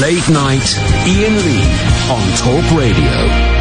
Late Night Ian Lee on Talk Radio.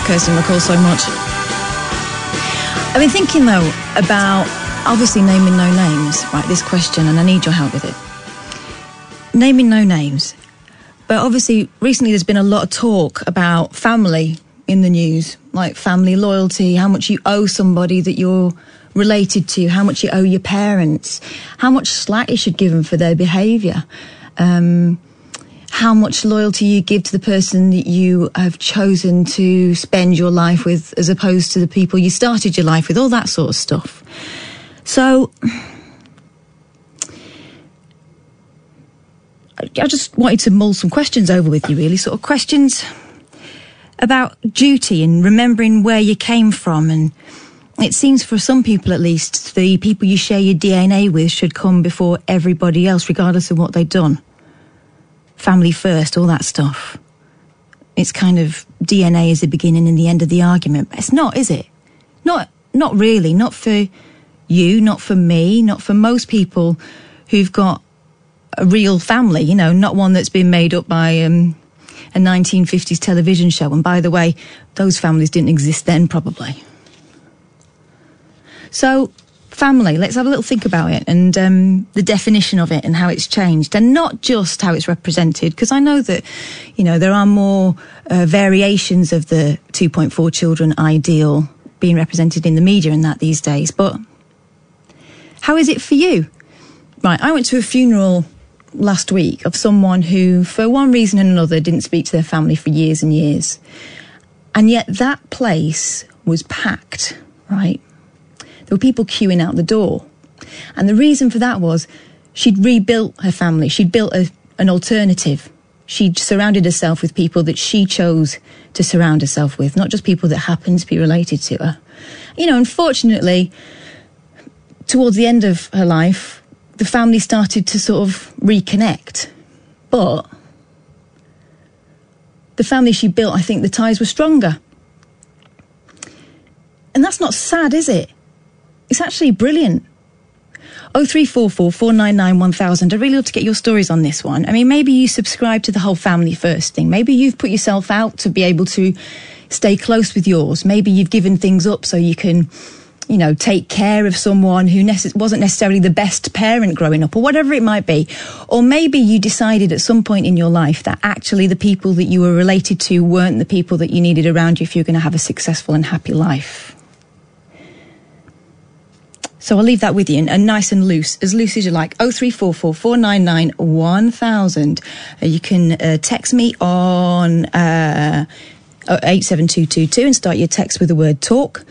Kirsty McCall so much. I've been thinking though about obviously naming no names, right? This question, and I need your help with it. Naming no names. But obviously, recently there's been a lot of talk about family in the news, like family loyalty, how much you owe somebody that you're related to, how much you owe your parents, how much slack you should give them for their behaviour. Um, how much loyalty you give to the person that you have chosen to spend your life with as opposed to the people you started your life with, all that sort of stuff. So, I just wanted to mull some questions over with you, really, sort of questions about duty and remembering where you came from. And it seems for some people, at least, the people you share your DNA with should come before everybody else, regardless of what they've done family first, all that stuff. It's kind of DNA is the beginning and the end of the argument. But it's not, is it? Not, not really. Not for you, not for me, not for most people who've got a real family, you know, not one that's been made up by um, a 1950s television show. And by the way, those families didn't exist then, probably. So family. Let's have a little think about it and um, the definition of it and how it's changed, and not just how it's represented. Because I know that, you know, there are more uh, variations of the 2.4 children ideal being represented in the media and that these days. But how is it for you? Right, I went to a funeral last week of someone who, for one reason and another, didn't speak to their family for years and years. And yet that place was packed, right? There were people queuing out the door. And the reason for that was she'd rebuilt her family. She'd built a, an alternative. She'd surrounded herself with people that she chose to surround herself with, not just people that happened to be related to her. You know, unfortunately, towards the end of her life, the family started to sort of reconnect. But the family she built, I think the ties were stronger. And that's not sad, is it? It's actually brilliant. 0344 499 1000. I'd really love to get your stories on this one. I mean, maybe you subscribe to the whole family first thing. Maybe you've put yourself out to be able to stay close with yours. Maybe you've given things up so you can you know, take care of someone who wasn't necessarily the best parent growing up or whatever it might be. Or maybe you decided at some point in your life that actually the people that you were related to weren't the people that you needed around you if you're going to have a successful and happy life. So I'll leave that with you and, and nice and loose, as loose as you like. 0344 499 1000. Uh, you can uh, text me on uh, 87222 and start your text with the word talk.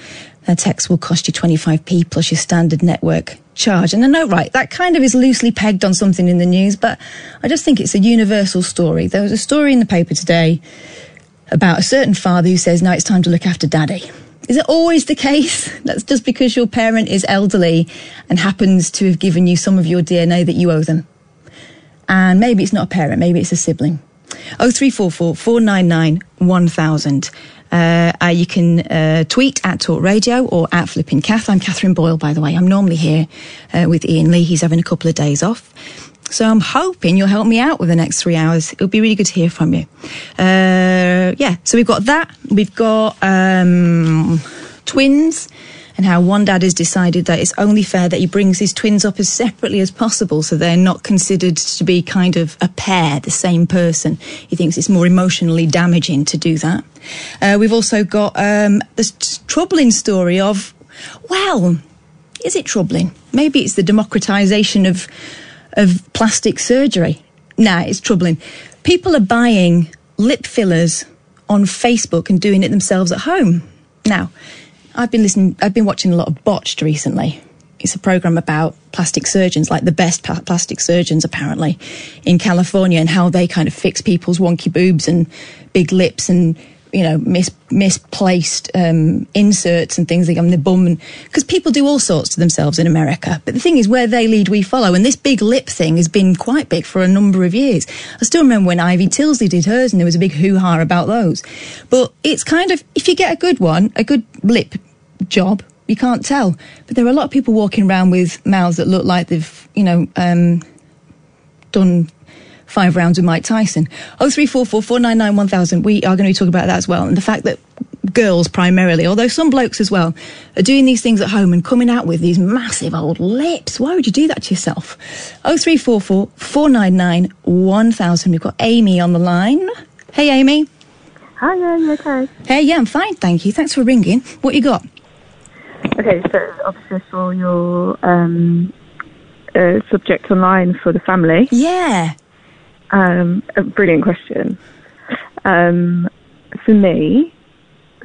That text will cost you 25p plus your standard network charge. And I know, right, that kind of is loosely pegged on something in the news, but I just think it's a universal story. There was a story in the paper today about a certain father who says, now it's time to look after daddy. Is it always the case? That's just because your parent is elderly and happens to have given you some of your DNA that you owe them. And maybe it's not a parent, maybe it's a sibling. 0344 499 1000. Uh, uh, you can uh, tweet at Talk Radio or at Flipping Kath. I'm Katherine Boyle, by the way. I'm normally here uh, with Ian Lee. He's having a couple of days off. So I'm hoping you'll help me out with the next three hours. It'll be really good to hear from you. Uh, yeah, so we've got that. We've got um, twins and how one dad has decided that it's only fair that he brings his twins up as separately as possible so they're not considered to be kind of a pair, the same person. He thinks it's more emotionally damaging to do that. Uh, we've also got um, this troubling story of, well, is it troubling? Maybe it's the democratization of of plastic surgery. Nah, it's troubling. People are buying lip fillers on Facebook and doing it themselves at home. Now, I've been listening, I've been watching a lot of Botched recently. It's a program about plastic surgeons, like the best plastic surgeons apparently in California and how they kind of fix people's wonky boobs and big lips and you know mis- misplaced um, inserts and things like on the bum because people do all sorts to themselves in America. But the thing is, where they lead, we follow. And this big lip thing has been quite big for a number of years. I still remember when Ivy Tilsley did hers, and there was a big hoo ha about those. But it's kind of if you get a good one, a good lip job. You can't tell, but there are a lot of people walking around with mouths that look like they've, you know, um, done five rounds with Mike Tyson. Oh three four four four nine nine one thousand. We are going to be talking about that as well, and the fact that girls primarily, although some blokes as well, are doing these things at home and coming out with these massive old lips. Why would you do that to yourself? Oh three four four four nine nine one thousand. We've got Amy on the line. Hey, Amy. Hi, yeah, you okay? Hey, yeah, I'm fine, thank you. Thanks for ringing. What you got? Okay, so obviously I saw your um, uh, subject online for the family. Yeah. Um, a brilliant question. Um, for me,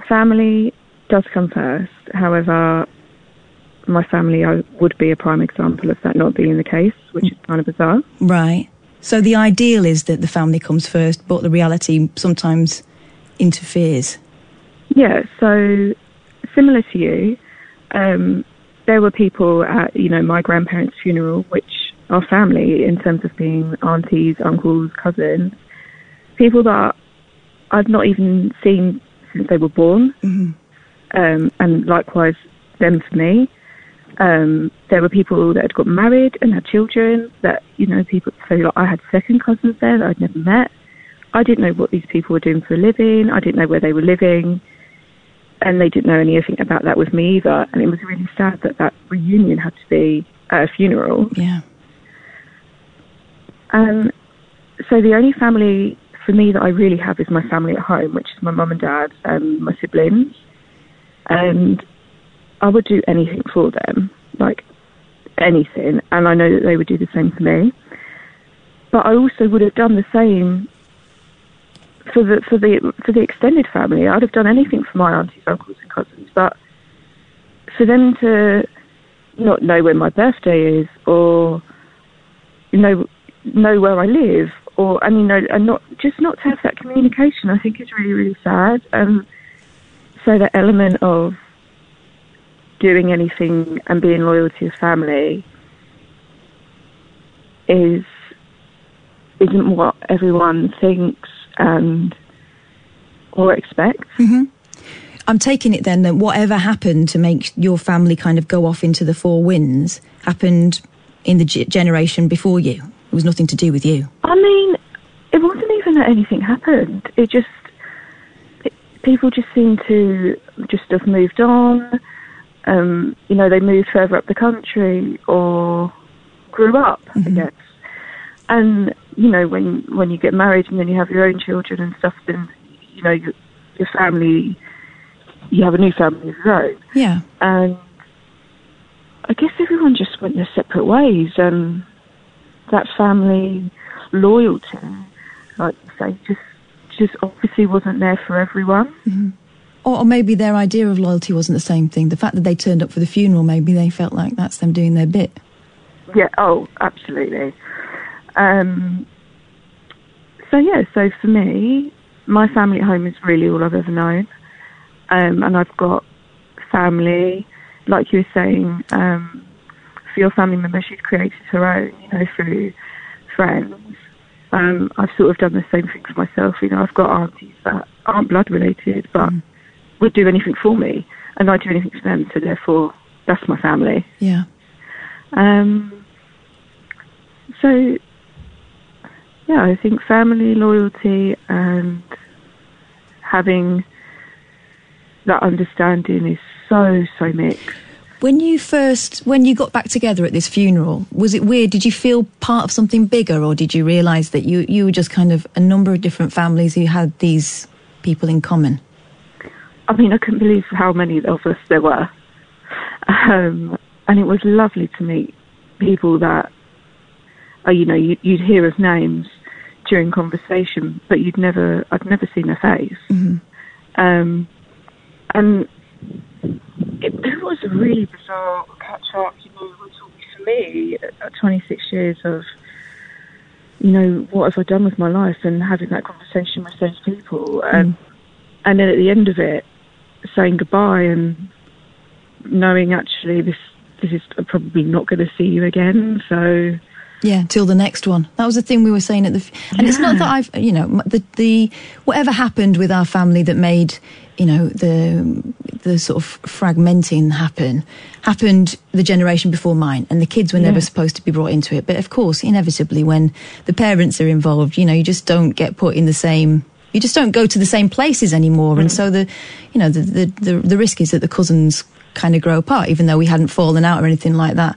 family does come first. However, my family I would be a prime example of that not being the case, which is kind of bizarre. Right. So the ideal is that the family comes first, but the reality sometimes interferes. Yeah, so similar to you, um, there were people at you know my grandparents' funeral, which are family in terms of being aunties, uncles, cousins, people that I've not even seen since they were born, Mm-hmm. um, and likewise them for me. Um, there were people that had got married and had children. That you know, people. So like, I had second cousins there that I'd never met. I didn't know what these people were doing for a living. I didn't know where they were living and they didn't know anything about that with me either. And it was really sad that that reunion had to be at a funeral. Yeah. Um, so the only family for me that I really have is my family at home, which is my mum and dad and my siblings. And I would do anything for them, like anything. And I know that they would do the same for me. But I also would have done the same for the for the for the extended family. I'd have done anything for my aunties, uncles, and cousins. But for them to not know when my birthday is, or you know know where I live, or you know, and not just not to have that communication, I think is really really sad. Um, so the element of doing anything and being loyal to your family is isn't what everyone thinks and or expects. I'm taking it then that whatever happened to make your family kind of go off into the four winds happened in the g- generation before you. Was nothing to do with you. I mean, it wasn't even that anything happened. It just it, people just seemed to just have moved on. Um, you know, they moved further up the country or grew up, I guess. And you know, when when you get married and then you have your own children and stuff, then you know your, your family, you have a new family of your own. Yeah. and I guess everyone just went their separate ways, and that family loyalty, like you say, just just obviously wasn't there for everyone. Or, or maybe their idea of loyalty wasn't the same thing. The fact that they turned up for the funeral, maybe they felt like that's them doing their bit. Yeah, oh, absolutely. Um, so yeah, so for me, my family at home is really all I've ever known, um, and I've got family, like you were saying, um, for your family member, she's created her own, you know, through friends. Um, I've sort of done the same thing for myself. You know, I've got aunties that aren't blood related, but would do anything for me, and I do anything for them. So therefore, that's my family. Yeah. Um, so, yeah, I think family loyalty and having that understanding is so, so mixed. When you first, when you got back together at this funeral, was it weird? Did you feel part of something bigger, or did you realise that you you were just kind of a number of different families who had these people in common? I mean, I couldn't believe how many of us there were. Um, and it was lovely to meet people that, uh, you know, you, you'd hear of names during conversation, but you'd never, I'd never seen their face. Um, and it, it was a really bizarre catch up, you know, for me at 26 years of, you know, what have I done with my life and having that conversation with those people. And, and then at the end of it, saying goodbye and knowing actually this this is probably not going to see you again. So Yeah, till the next one. That was the thing we were saying at the, f- and it's not that I've, you know, the the whatever happened with our family that made, you know, the the sort of fragmenting happen, happened the generation before mine, and the kids were never Yeah. supposed to be brought into it. But of course, inevitably, when the parents are involved, you know, you just don't get put in the same. You just don't go to the same places anymore, and mm. so the, you know, the the the, the risk is that the cousins kind of grow apart, even though we hadn't fallen out or anything like that.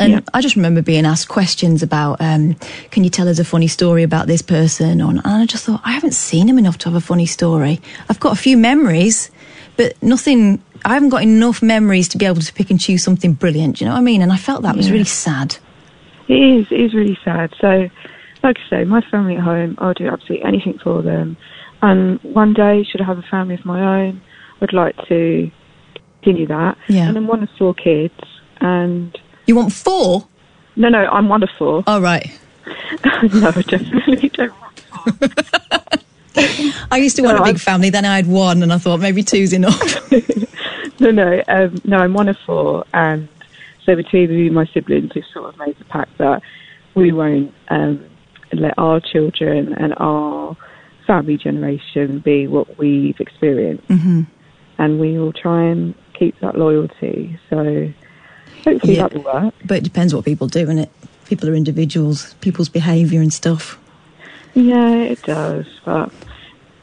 And Yeah. I just remember being asked questions about, um, can you tell us a funny story about this person? Or, and I just thought, I haven't seen him enough to have a funny story. I've got a few memories, but nothing, I haven't got enough memories to be able to pick and choose something brilliant. You know what I mean? And I felt that was really sad. it is it is really sad. So, like I say, my family at home, I'll do absolutely anything for them. And one day, should I have a family of my own, I'd like to continue that. Yeah. And I'm one of four kids, and You want four? no, no, I'm one of four. Oh, right. no, I definitely don't. want four. I used to want No, a big I'm- family, then I had one, and I thought maybe two's enough. no, no, um, no, I'm one of four, and so between me and my siblings, we've sort of made the pact that we won't um, let our children and our family generation be what we've experienced, hmm and we will try and keep that loyalty. So hopefully Yeah. that will work. But it depends what people do, and it people are individuals, people's behaviour and stuff. Yeah, it does, but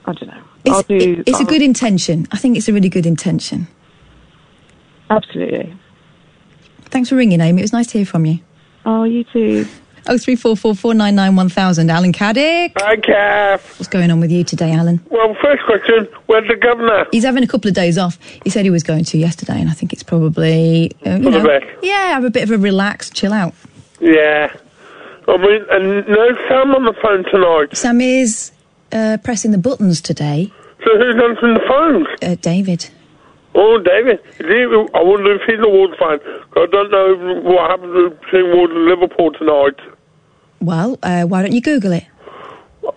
I don't know. I'll It's, do. it's a good intention. I think it's a really good intention. Absolutely. Thanks for ringing, Amy. It was nice to hear from you. Oh, you too. Oh three four four four nine nine one thousand. Alan Caddick. Hi, Kath. What's going on with you today, Alan? Well, first question, where's the governor? He's having a couple of days off. He said he was going to yesterday, and I think it's probably uh, you know, yeah, have a bit of a relax, chill out. Yeah. I mean, and no Sam on the phone tonight. Sam is uh, pressing the buttons today. So who's answering the phone? Uh, David. Oh, David. I wonder if he's a Wolves fan. I don't know what happens between Wolves and Liverpool tonight. Well, uh, why don't you Google it?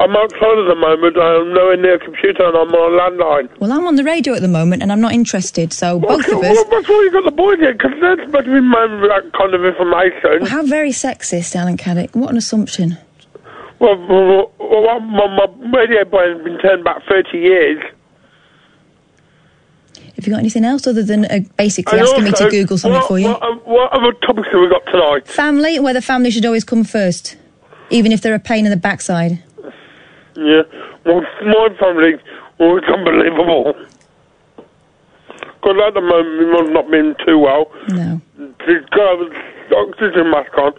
I'm outside at the moment. I'm nowhere near a computer and I'm on a landline. Well, I'm on the radio at the moment, and I'm not interested. So both well, of us. Well, that's why you got the boy here, because they're supposed to be known that kind of information. How very sexist, Alan Caddick. What an assumption. Well, well, well my, my radio brain's been turned back 30 years. Have you got anything else other than uh, basically And asking me to Google something what, for you? What, um, what other topics have we got tonight? Family, whether family should always come first, even if they're a pain in the backside. Yeah, well, my family was unbelievable. Because at the moment, my mum's not been too well. No. She's got an oxygen mask on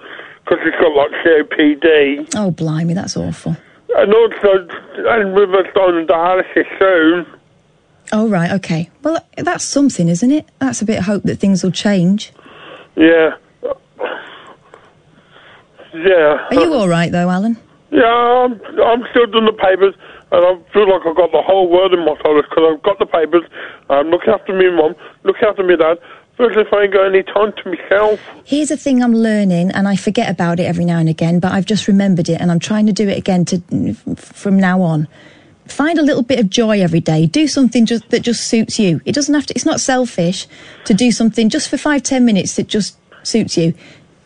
because she's got like COPD. Oh, blimey, that's awful. And also, and with us on dialysis soon. Oh, right, okay. Well, that's something, isn't it? That's a bit of hope that things will change. Yeah. Yeah. Are you all right, though, Alan? Yeah, I'm, I'm still doing the papers, and I feel like I've got the whole world in my shoulders because I've got the papers. Um, I'm looking after me mum, looking after me dad. Feels if I ain't got any time to myself. Here's a thing I'm learning, and I forget about it every now and again, but I've just remembered it, and I'm trying to do it again to from now on. Find a little bit of joy every day. Do something just, that just suits you. It doesn't have to. It's not selfish to do something just for five, ten minutes that just suits you.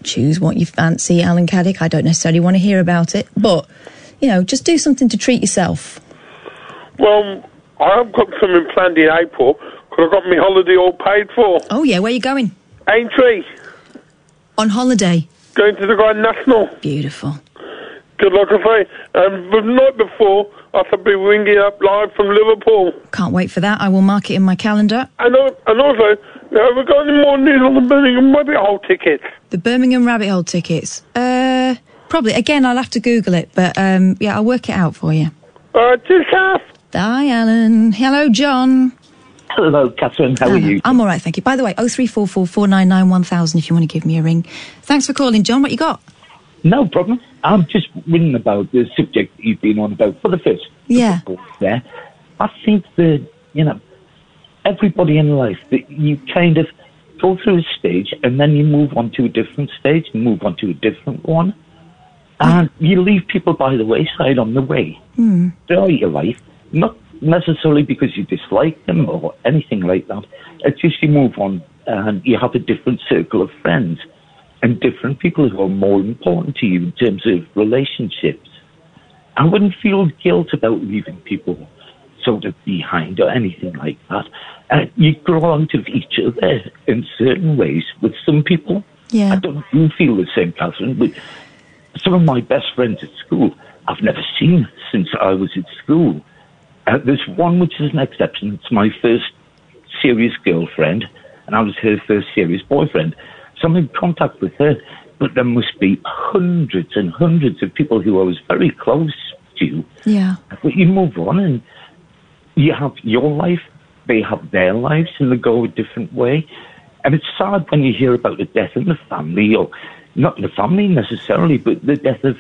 Choose what you fancy, Alan Caddick. I don't necessarily want to hear about it, but you know, just do something to treat yourself. Well, I've got something planned in April because I've got my holiday all paid for. Oh yeah, where are you going? Aintree, On holiday. going to the Grand National. Beautiful. Good luck, I say. And the night before, I shall be ringing up live from Liverpool. Can't wait for that. I will mark it in my calendar. And, and also, have we got any more news on the Birmingham Rabbit Hole tickets? The Birmingham Rabbit Hole tickets. Uh, probably. Again, I'll have to Google it, but um, yeah, I'll work it out for you. Uh, cheers, Kath. Hi, Alan. Hello, John. Hello, Katherine. How are you? I'm all right, thank you. By the way, 0344 499 1000 if you want to give me a ring. Thanks for calling, John. What you got? No problem. I'm just ringing about the subject that you've been on about for the first. Yeah. There, I think that you know everybody in life that you kind of go through a stage and then you move on to a different stage move on to a different one, mm. and you leave people by the wayside on the way mm. throughout your life. Not necessarily because you dislike them or anything like that. It's just you move on and you have a different circle of friends and different people who are more important to you in terms of relationships. I wouldn't feel guilt about leaving people sort of behind or anything like that. Uh, you grow out of each other in certain ways. With some people, Yeah. I don't you feel the same, Katherine. But some of my best friends at school, I've never seen since I was at school. Uh, there's one which is an exception. It's my first serious girlfriend, and I was her first serious boyfriend. So I'm in contact with her, but there must be hundreds and hundreds of people who I was very close to. Yeah. But you move on and you have your life, they have their lives, and they go a different way. And it's sad when you hear about the death in the family, or not in the family necessarily, but the death of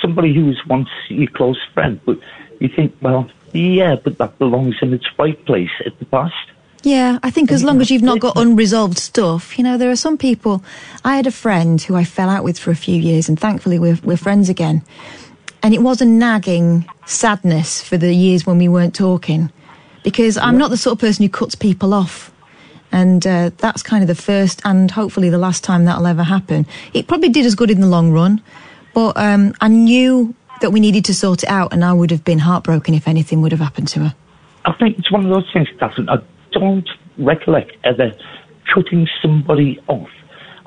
somebody who was once your close friend. But you think, well, yeah, but that belongs in its right place at the past. Yeah, I think as long as you've not got unresolved stuff, you know, there are some people. I had a friend who I fell out with for a few years, and thankfully we're, we're friends again. And it was a nagging sadness for the years when we weren't talking, because I'm not the sort of person who cuts people off. And uh, that's kind of the first and hopefully the last time that'll ever happen. It probably did as good in the long run, but um, I knew that we needed to sort it out, and I would have been heartbroken if anything would have happened to her. I think it's one of those things, Katherine. I don't recollect ever cutting somebody off.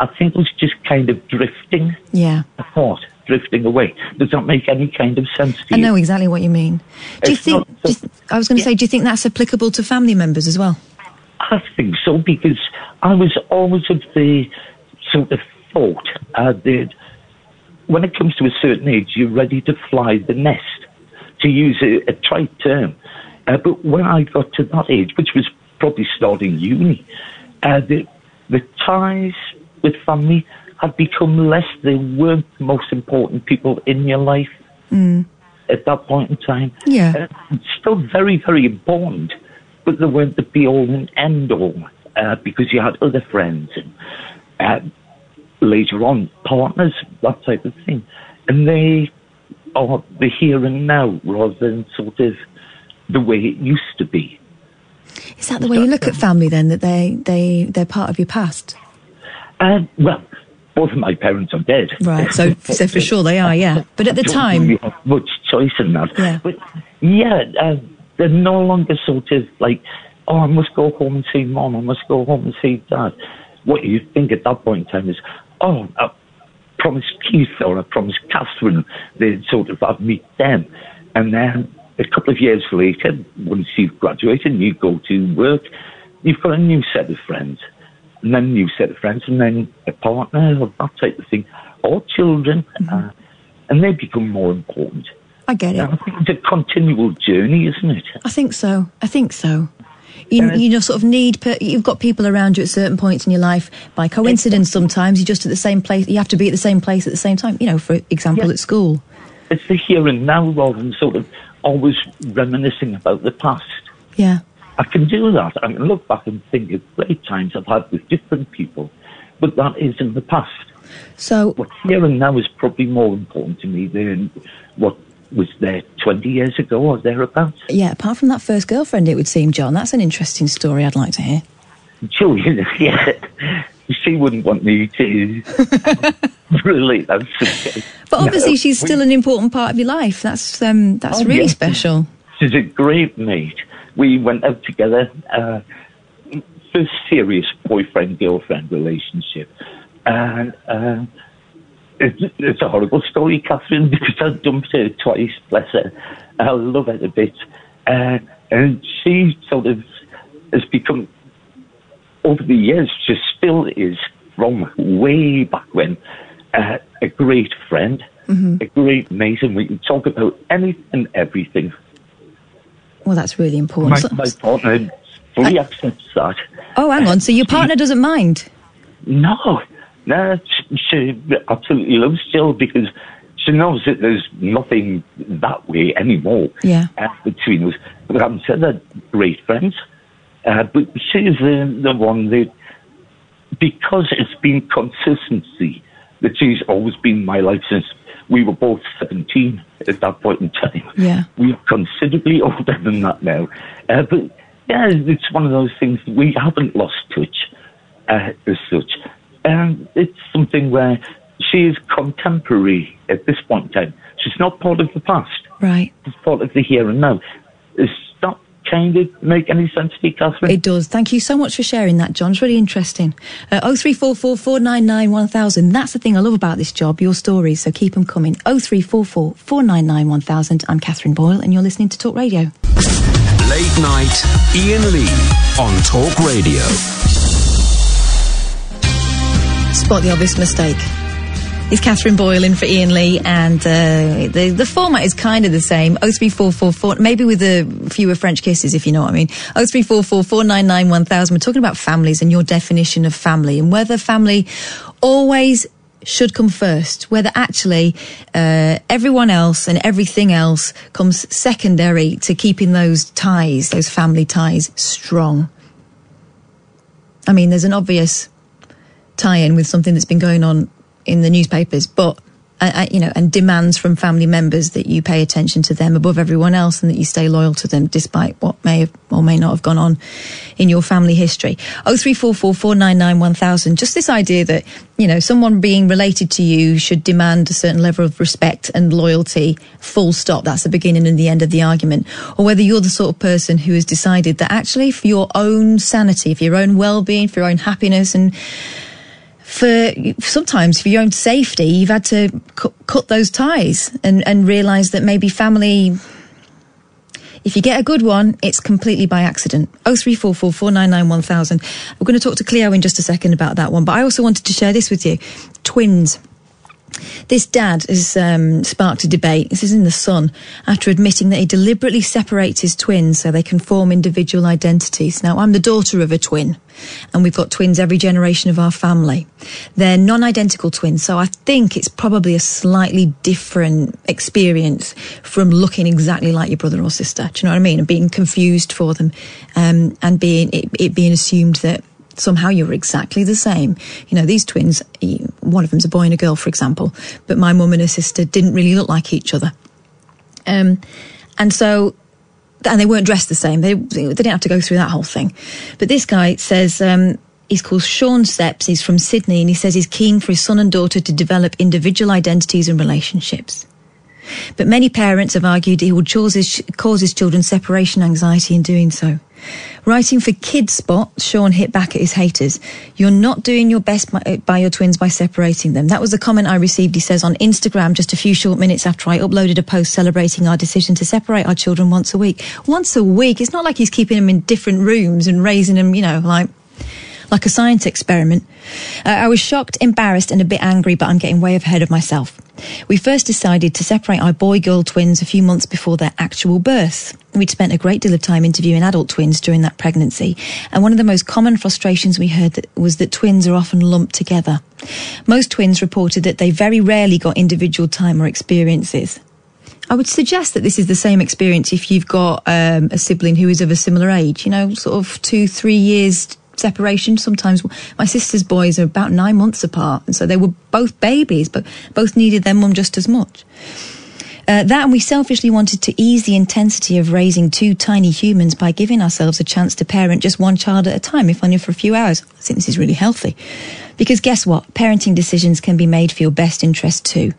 I think it was just kind of drifting Yeah. apart, drifting away. Does that make any kind of sense to I you? know exactly what you mean. Do you think? not do so- you I was going to say, do you think that's applicable to family members as well? I think so because I was always of the sort of thought uh, that when it comes to a certain age, you're ready to fly the nest, to use a, a trite term. Uh, but when I got to that age, which was probably starting uni, uh, the, the ties with family had become less. They weren't the most important people in your life at that point in time. Yeah. Uh, still very, very important, but they weren't the be all and end all uh, because you had other friends and uh, later on partners, that type of thing. And they are the here and now rather than sort of the way it used to be. Is that the way you look at family then? That they they they're part of your past, Uh, well, both of my parents are dead. right? So so for sure they are, yeah. But at the time, really have much choice in that. Yeah. But yeah, uh, they're no longer sort of like oh, I must go home and see mom, I must go home and see dad. What you think at that point in time is, oh, I promised Keith or I promised Catherine, they'd sort of I'd meet them. And then a couple of years later, once you've graduated and you go to work, you've got a new set of friends. And then new set of friends, and then a partner, or that type of thing, or children. Uh, and they become more important. I get it. And I think it's a continual journey, isn't it? I think so. I think so. You, you know, sort of need. Per, you've got people around you at certain points in your life. By coincidence, sometimes you're just at the same place. You have to be at the same place at the same time. You know, for example, Yeah. at school. It's the here and now rather than sort of always reminiscing about the past. Yeah. I can do that. I can look back and think of great times I've had with different people, but that is in the past. So What's here and now is probably more important to me than what was there 20 years ago or thereabouts. yeah, apart from that first girlfriend, it would seem, John, that's an interesting story. I'd like to hear. Julian, yeah, she wouldn't want me to relate that subject. But obviously, No, she's we- still an important part of your life. That's um, that's Oh, really special. She's a great mate. We went out together, uh, first serious boyfriend girlfriend relationship. And uh, it's, it's a horrible story, Katherine, because I dumped her twice, bless her. I love her a bit. Uh, and she sort of has become, over the years, she still is from way back when, uh, a great friend, a great mate, and we can talk about anything and everything. Well, that's really important. My, my partner fully accepts that. oh, hang on. So your partner doesn't mind? No, no, she, she absolutely loves Jill because she knows that there's nothing that way anymore Yeah. uh, between us. But I'm said they're great friends. Uh, but she's the, the one that, because it's been consistency, that she's always been my life since we were both 17 at that point in time. Yeah. We're considerably older than that now. Uh, but yeah, it's one of those things we haven't lost touch uh, as such. And it's something where she is contemporary at this point in time. She's not part of the past. Right. She's part of the here and now. That kind of make any sense to you, Katherine? It does. Thank you so much for sharing that, John. It's really interesting. Uh, 0344 499 1000. That's the thing I love about this job, your stories. So keep them coming. 0344 499 1000. I'm Katherine Boyle, and you're listening to Talk Radio. Late night, Ian Lee on Talk Radio. Spot the obvious mistake. It's Katherine Boyle in for Ian Lee, and uh, the the format is kind of the same. Oh three four four four, maybe with a fewer French kisses, if you know what I mean. Oh three four four four nine nine one thousand. We're talking about families and your definition of family, and whether family always should come first. Whether actually uh, everyone else and everything else comes secondary to keeping those ties, those family ties, strong. I mean, there's an obvious tie-in with something that's been going on in the newspapers, but uh, uh, you know, and demands from family members that you pay attention to them above everyone else and that you stay loyal to them despite what may have or may not have gone on in your family history. Oh three four four four nine nine one thousand. Just this idea that you know someone being related to you should demand a certain level of respect and loyalty. Full stop. That's the beginning and the end of the argument. Or whether you're the sort of person who has decided that actually for your own sanity, for your own well-being, for your own happiness and for sometimes for your own safety, you've had to cu- cut those ties and, and realize that maybe family, if you get a good one, it's completely by accident. 0344 499 1000. We're going to talk to Cleo in just a second about that one, but I also wanted to share this with you. Twins. This dad has um, sparked a debate. This is in The Sun after admitting that he deliberately separates his twins so they can form individual identities. Now, I'm the daughter of a twin, and we've got twins every generation of our family. They're non identical twins, so I think it's probably a slightly different experience from looking exactly like your brother or sister. Do you know what I mean? And being confused for them, um, and being it, it being assumed that somehow you're exactly the same. You know, these twins, one of them's a boy and a girl, for example, but my mum and her sister didn't really look like each other. Um, and so, and they weren't dressed the same. They, they didn't have to go through that whole thing. But this guy says, um, he's called Sean Szeps. He's from Sydney and he says he's keen for his son and daughter to develop individual identities and relationships. But many parents have argued he will cause his, children separation anxiety in doing so. Writing for Kidspot, Sean hit back at his haters. You're not doing your best by, uh, by your twins by separating them. That was the comment I received, he says, on Instagram just a few short minutes after I uploaded a post celebrating our decision to separate our children once a week. Once a week? It's not like he's keeping them in different rooms and raising them, you know, like like a science experiment. Uh, I was shocked, embarrassed, and a bit angry, but I'm getting way ahead of myself. We first decided to separate our boy girl twins a few months before their actual birth. We'd spent a great deal of time interviewing adult twins during that pregnancy, and one of the most common frustrations we heard was that twins are often lumped together. Most twins reported that they very rarely got individual time or experiences. I would suggest that this is the same experience if you've got um, a sibling who is of a similar age, you know, sort of two, three years separation. Sometimes my sister's boys are about nine months apart, and so they were both babies, but both needed their mum just as much. Uh, that and we selfishly wanted to ease the intensity of raising two tiny humans by giving ourselves a chance to parent just one child at a time, if only for a few hours. I think this is really healthy. Because guess what? Parenting decisions can be made for your best interest too.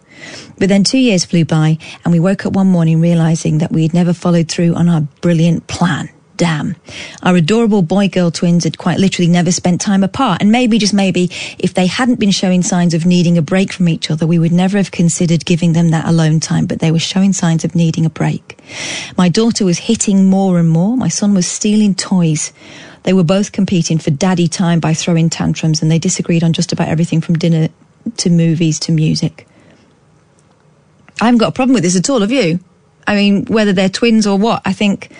But then two years flew by and we woke up one morning realizing that we had never followed through on our brilliant plan damn. Our adorable boy girl twins had quite literally never spent time apart. And maybe, just maybe, if they hadn't been showing signs of needing a break from each other, we would never have considered giving them that alone time. But they were showing signs of needing a break. My daughter was hitting more and more. My son was stealing toys. They were both competing for daddy time by throwing tantrums, and they disagreed on just about everything from dinner to movies to music. I haven't got a problem with this at all, have you? I mean, whether they're twins or what, I think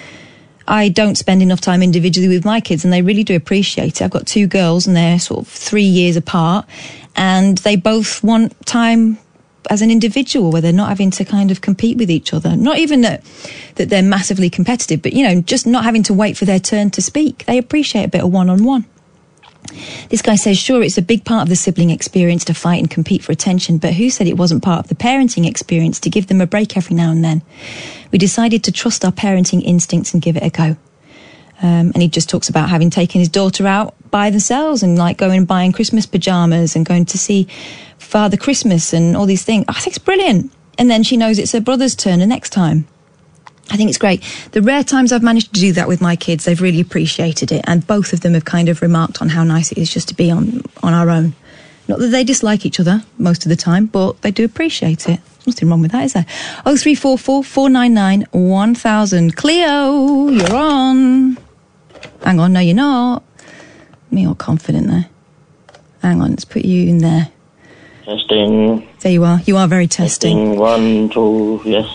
I don't spend enough time individually with my kids and they really do appreciate it. I've got two girls and they're sort of three years apart and they both want time as an individual where they're not having to kind of compete with each other. Not even that, that they're massively competitive, but you know, just not having to wait for their turn to speak. They appreciate a bit of one on one. This guy says, sure, it's a big part of the sibling experience to fight and compete for attention, but who said it wasn't part of the parenting experience to give them a break every now and then? We decided to trust our parenting instincts and give it a go. Um, and he just talks about having taken his daughter out by themselves and like going and buying Christmas pajamas and going to see Father Christmas and all these things. I think it's brilliant. And then she knows it's her brother's turn the next time. I think it's great. The rare times I've managed to do that with my kids, they've really appreciated it, and both of them have kind of remarked on how nice it is just to be on on our own. Not that they dislike each other most of the time, but they do appreciate it. Nothing wrong with that, is there? Oh three four four four nine nine one thousand. Cleo, you're on. Hang on, no, you're not. Me all confident there. Hang on, let's put you in there. Testing. There you are. You are very testing. Testing. One, two, yes.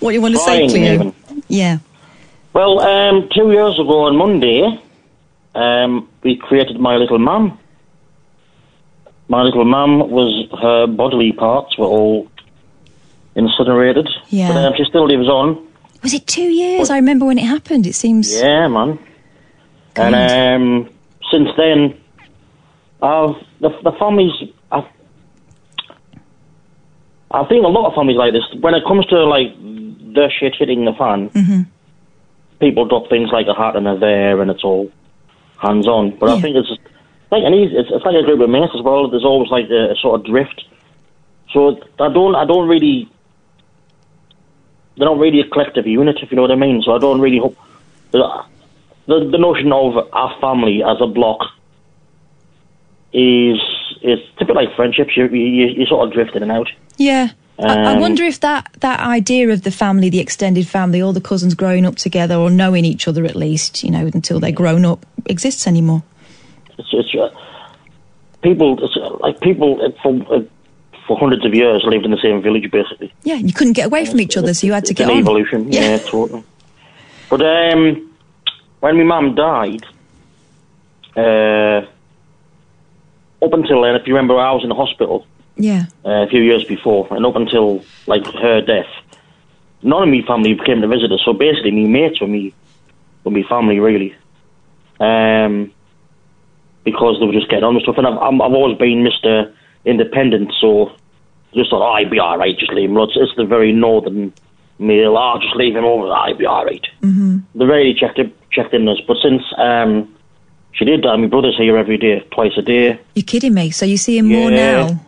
What do you want to Fine, say, Cleo? even. Yeah. Well, um, two years ago on Monday, um, we created My Little Mum. My Little Mum was her bodily parts were all incinerated. Yeah. But um, she still lives on. Was it two years? I remember when it happened. It seems. Yeah, man. God. And um, since then, I've, the, the families, I've, I think a lot of families like this, when it comes to like the shit hitting the fan, Mm-hmm. people drop things like a hat and a there and it's all hands on. But Yeah. I think it's like an easy, it's, it's like a group of mates as well. There's always like a, a sort of drift. So I don't, I don't really, they're not really a collective unit, if you know what I mean. So I don't really hope, the, the, the notion of our family as a block is, is bit like friendships. You, you, you sort of drift in and out. Yeah. I, I Um, wonder if that, that idea of the family, the extended family, all the cousins growing up together or knowing each other at least, you know, until they're grown up, exists anymore. It's, it's uh, people, it's, uh, like people uh, for, uh, for hundreds of years lived in the same village, basically. Yeah, you couldn't get away from each other, so you had to it's get an on. evolution, Yeah. yeah, totally. But um, when my mum died, uh, up until then, if you remember, I was in the hospital Yeah. uh, a few years before, and up until like her death, none of my family came to visit us. So basically, my mates were me, were my family really, um, because they were just getting on with stuff. And I've, I'm, I've always been Mister Independent, so just thought, oh, I'd be all right, just leave him. It's, it's the very northern male. Oh, just leave him over. I'd be all right. Mm-hmm. They really checked in, checked in us, but since um, she did die, my brother's here every day, twice a day. You're kidding me. So you see him more now?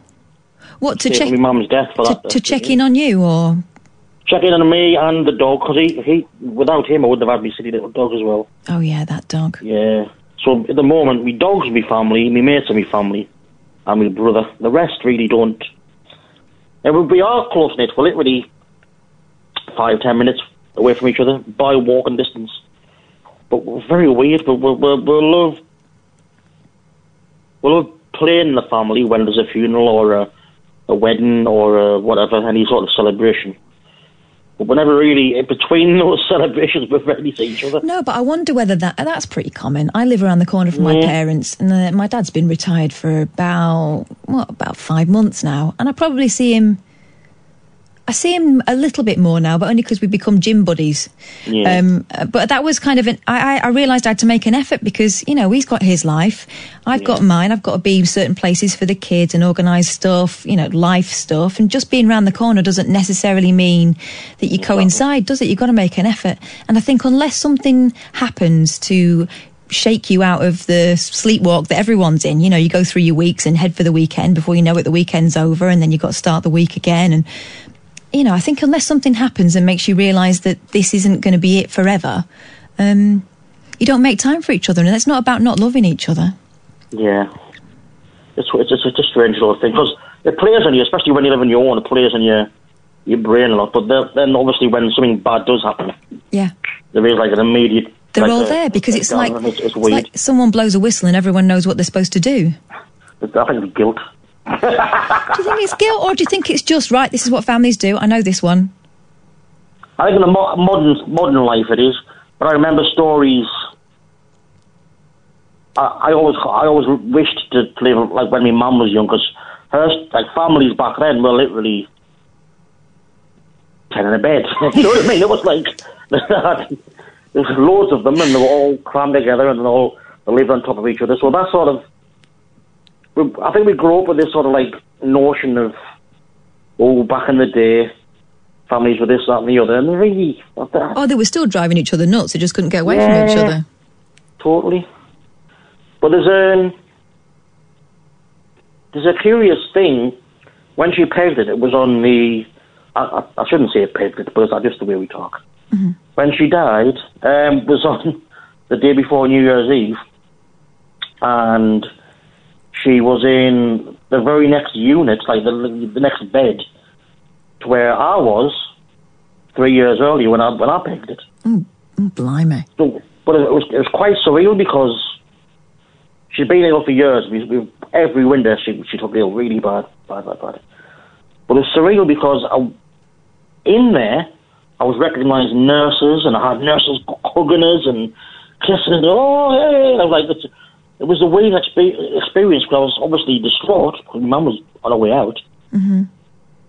What, to check my mum's death for to, that. to check in on you or? check in on me and the dog because he, he without him I wouldn't have had my silly little dog as well. Oh yeah, that dog. Yeah. So at the moment, my dog's my family, my mates are my family, and my brother. The rest really don't. And we- are close knit. We're literally five, ten minutes away from each other by walking distance. But we're very weird. But we'll, we'll, we'll love we'll love playing in the family when there's a funeral or a, a wedding or a whatever, any sort of celebration. But we're never really in between those celebrations. We rarely see each other. No, but I wonder whether that that's pretty common. I live around the corner from my parents, and uh, my dad's been retired for about what about five months now, and I probably see him. I see him a little bit more now, but only because we become gym buddies. Yeah. Um, uh, but that was kind of an. I, I, I realised I had to make an effort because you know he's got his life, I've got mine. I've got to be in certain places for the kids and organise stuff, you know, life stuff. And just being around the corner doesn't necessarily mean that you coincide, does it? You've got to make an effort. And I think unless something happens to shake you out of the sleepwalk that everyone's in. You know, you go through your weeks and head for the weekend before you know it, the weekend's over, and then you've got to start the week again. And you know, I think unless something happens and makes you realise that this isn't going to be it forever, um, you don't make time for each other. And it's not about not loving each other. Yeah. It's, it's, it's, it's a strange little thing because it plays on you, especially when you live on your own, it plays on your, your brain a lot. But then, obviously when something bad does happen, Yeah. there is like an immediate. They're like all a- there because it's like, It's, it's it's like someone blows a whistle and everyone knows what they're supposed to do. I think it's guilt. Do you think it's guilt or do you think it's just right? This is what families do. I know this one. I think in the mo- modern modern life it is, but I remember stories. I, I always I always wished to live like when my mum was young, because her like families back then were literally ten in a bed. you know what I mean? It was like there was loads of them, and they were all crammed together, and they all they lived on top of each other. So that sort of, I think we grew up with this sort of like notion of, oh, back in the day, families were this, that, and the other, and really, Oh, they were still driving each other nuts. They just couldn't get away from each other. totally. But there's a there's a curious thing. When she pegged it, it was on the. I, I, shouldn't say it pegged it, but that's just the way we talk. When she died, um, was on the day before New Year's Eve, and she was in the very next unit, like the the next bed, to where I was three years earlier when I when I pegged it. Oh, blimey. So, but it was it was quite surreal because she'd been ill for years. We, we, every winter she she took ill really bad, bad, bad, bad. But it's surreal because I, in there I was recognising nurses and I had nurses hugging us and kissing us. Oh, hey! And I was like, it was a weird expe- experience because I was obviously distraught because my mum was on her way out. Mm-hmm.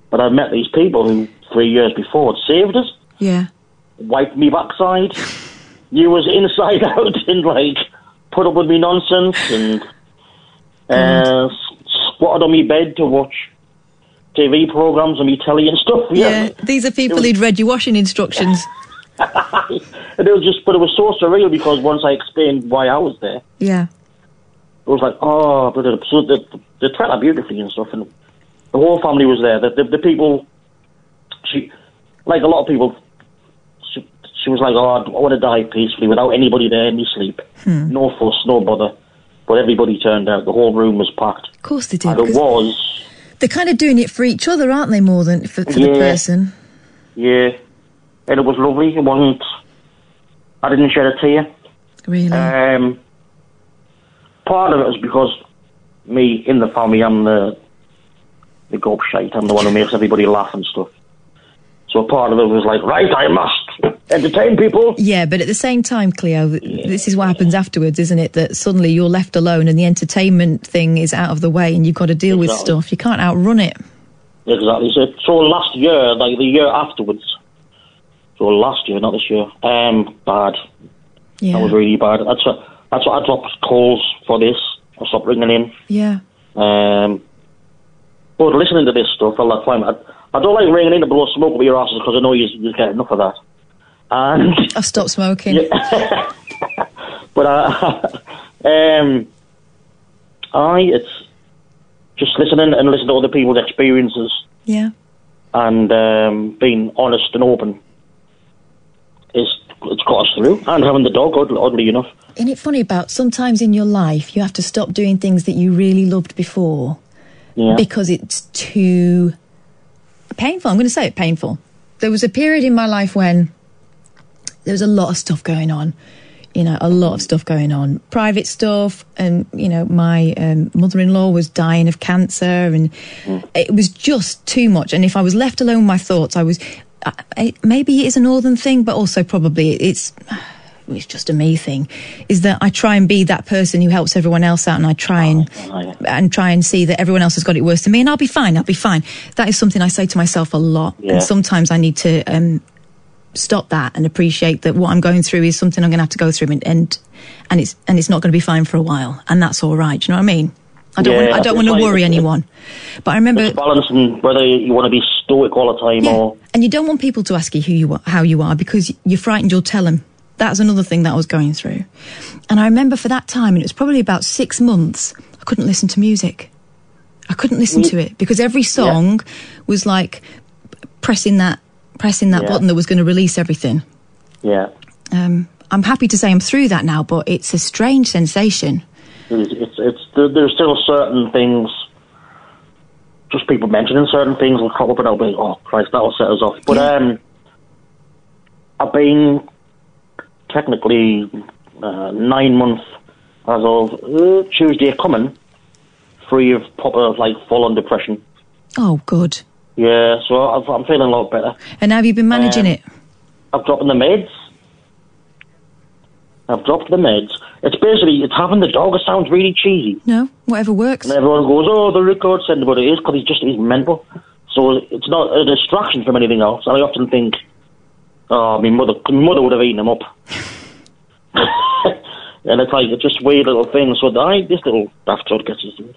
But I met these people who three years before had saved us Yeah. wiped me backside. You was inside out and like put up with me nonsense and uh, squatted on me bed to watch TV programs and me telly and stuff. Yeah. These are people who'd read your washing instructions. and it was just, but it was so surreal because once I explained why I was there, Yeah. It was like, oh, but it- so the the treated her beautifully and stuff, and the whole family was there. The the, the people, she, like a lot of people, she, she was like, oh, I want to die peacefully without anybody there in my sleep, no fuss, no bother. But everybody turned out. The whole room was packed. Of course they did. And it was, They're kind of doing it for each other, aren't they, more than for, for the person? yeah, and it was lovely. It wasn't. I didn't shed a tear. Really? Um, part of it is because me in the family, I'm the the gob shite. I'm the one who makes everybody laugh and stuff. So part of it was like, right, I must entertain people. yeah, but at the same time, Cleo, th- this is what happens afterwards, isn't it? That suddenly you're left alone and the entertainment thing is out of the way and you've got to deal with stuff. You can't outrun it. Exactly. So, so last year, like the year afterwards, so last year, not this year, um, bad. Yeah. That was really bad. That's what, that's what I dropped calls for this. I stopped ringing in. yeah. Um, but listening to this stuff all that time, I, I don't like ringing in to blow smoke up your asses because I know you, you get enough of that. And I've stopped smoking. Yeah. but uh, um, I it's just listening and listening to other people's experiences. Yeah. and um, being honest and open is it's got us through. And having the dog, odd- oddly enough. Isn't it funny about sometimes in your life you have to stop doing things that you really loved before Yeah. because it's too painful. I'm going to say it painful. There was a period in my life when there was a lot of stuff going on. You know, a lot of stuff going on, private stuff, and you know, my um, mother-in-law was dying of cancer, and it was just too much. And if I was left alone with my thoughts, I was. Maybe it is a northern thing, but also probably it's it's just a me thing. Is that I try and be that person who helps everyone else out, and I try and Oh, yeah. and try and see that everyone else has got it worse than me, and I'll be fine. I'll be fine. That is something I say to myself a lot, Yeah. and sometimes I need to um, stop that and appreciate that what I'm going through is something I'm going to have to go through, and and, and it's and it's not going to be fine for a while, and that's all right. Do you know what I mean? I don't Yeah, want I don't want to worry anyone, but I remember. It's balancing whether you want to be stoic all the time Yeah. or And you don't want people to ask you who you are, how you are, because you're frightened you'll tell them. That's another thing that I was going through. And I remember for that time, and it was probably about six months, I couldn't listen to music. I couldn't listen to it because every song was like pressing that pressing that Yeah. button that was going to release everything. yeah. Um, I'm happy to say I'm through that now, but it's a strange sensation. It's, it's, it's there- there's still certain things. Just people mentioning certain things will crop up and I'll be, oh Christ, that'll set us off. But Yeah. um, I've been technically uh, nine months as of uh, Tuesday coming, free of proper like full on depression. Oh, good. Yeah, so I've, I'm feeling a lot better. And how have you been managing Um, it? I've dropped the meds. I've dropped the meds. It's basically it's having the dog. It sounds really cheesy. No, whatever works. And everyone goes, oh, the record said but it is because he's just he's mental. So it's not a distraction from anything else. And I often think, oh, my mother, my mother would have eaten him up. and it's like it's just weird little things. So I, this little bastard gets used to it.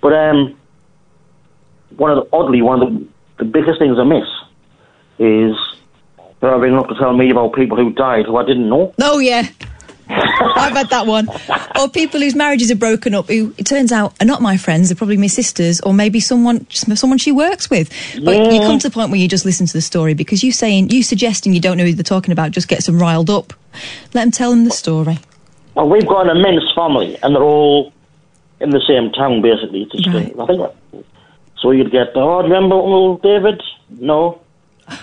But um, one of the, oddly one of the, the biggest things I miss is they're ringing up to tell me about people who died who I didn't know. Oh yeah. I've had that one. Or people whose marriages are broken up, who it turns out are not my friends, they're probably my sisters, or maybe someone someone she works with. But you come to the point where you just listen to the story because you saying you suggesting you don't know who they're talking about just gets them riled up. Let them tell them the story. Well, we've got an immense family, and they're all in the same town, basically. Right. I think. So you'd get, oh, you remember Uncle David? No.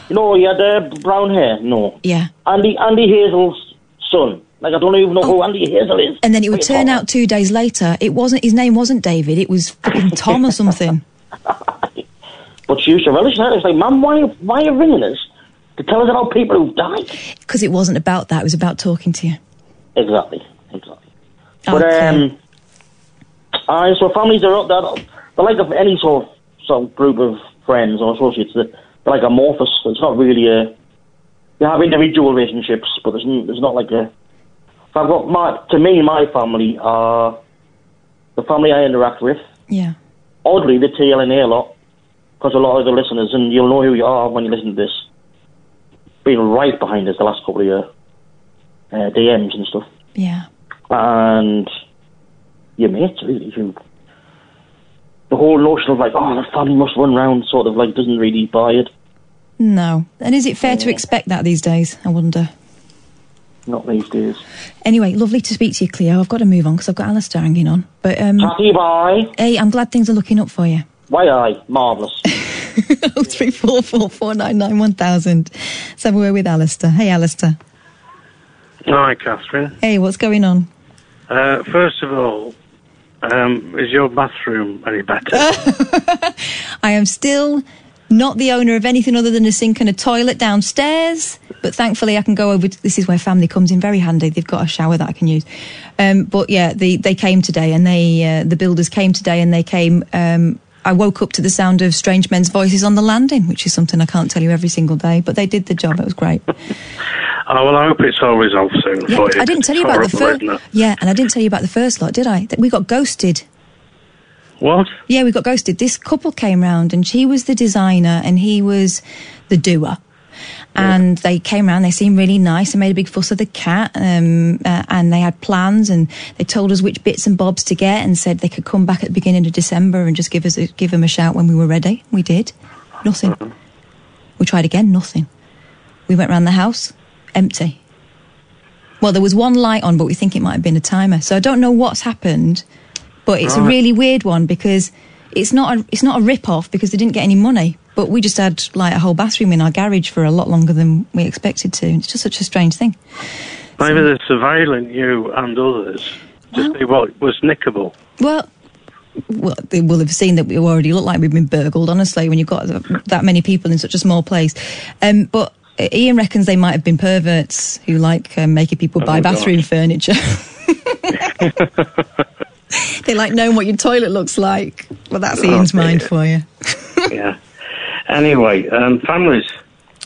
You know, he had uh, brown hair? No. Yeah. Andy Andy Hazel's son. Like, I don't even know who Andy Hazel is. Oh. And then it would What are you turn talking out two days later, it wasn't his name wasn't David, it was fucking Tom or something. But she used to relish that. It's like, Mum, why, why are you ringing us? To tell us about people who've died? Because it wasn't about that, it was about talking to you. Exactly, exactly. But um, I so families are up there. They're like of any sort of, sort of group of friends or associates. They're, they're like amorphous. It's not really a. You have individual relationships, but there's there's not like a. So I've got my to me my family are the family I interact with. Yeah. Oddly, the TLNA a lot because a lot of the listeners, and you'll know who you are when you listen to this, been right behind us the last couple of years, uh, DMs and stuff Yeah. and your mates really who the whole notion of like oh the family must run round sort of like doesn't really buy it No. And is it fair to expect that these days? I wonder. Not these days Anyway, lovely to speak to you, Cleo. I've got to move on because I've got Alistair hanging on. But um, happy bye hey, I'm glad things are looking up for you. why I marvellous Oh three four four four nine nine one thousand. Let's have a word with Alistair. Hey, Alistair. Hi, Katherine. Hey, what's going on? Uh, first of all, um, is your bathroom any better? I am still not the owner of anything other than a sink and a toilet downstairs. But thankfully, I can go over. To, this is where family comes in very handy. They've got a shower that I can use. Um, but yeah, they they came today, and they uh, the builders came today, and they came. Um, I woke up to the sound of strange men's voices on the landing, which is something I can't tell you every single day. But they did the job. It was great. oh, well, I hope it's all resolved soon Yeah, for you. I didn't tell you about the first. Yeah, and I didn't tell you about the first lot, did I? That We got ghosted. What? Yeah, we got ghosted. This couple came round and she was the designer and he was the doer. And they came round, they seemed really nice and made a big fuss of the cat. Um, uh, and they had plans and they told us which bits and bobs to get and said they could come back at the beginning of December and just give us a, give them a shout when we were ready. We did. Nothing. We tried again, nothing. We went round the house, empty. Well, there was one light on, but we think it might have been a timer. So I don't know what's happened, but it's a really weird one because it's not a, it's not a rip off because they didn't get any money. But we just had like a whole bathroom in our garage for a lot longer than we expected to. It's just such a strange thing. Maybe they're surveilling you and others to Well- see what was nickable. Well, well, they will have seen that we already look like we've been burgled. Honestly, when you've got that many people in such a small place, um, but Ian reckons they might have been perverts who like um, making people buy Oh, God. bathroom furniture. they like knowing what your toilet looks like. Well, that's Oh, Ian's mind for you. yeah. Anyway, um, families.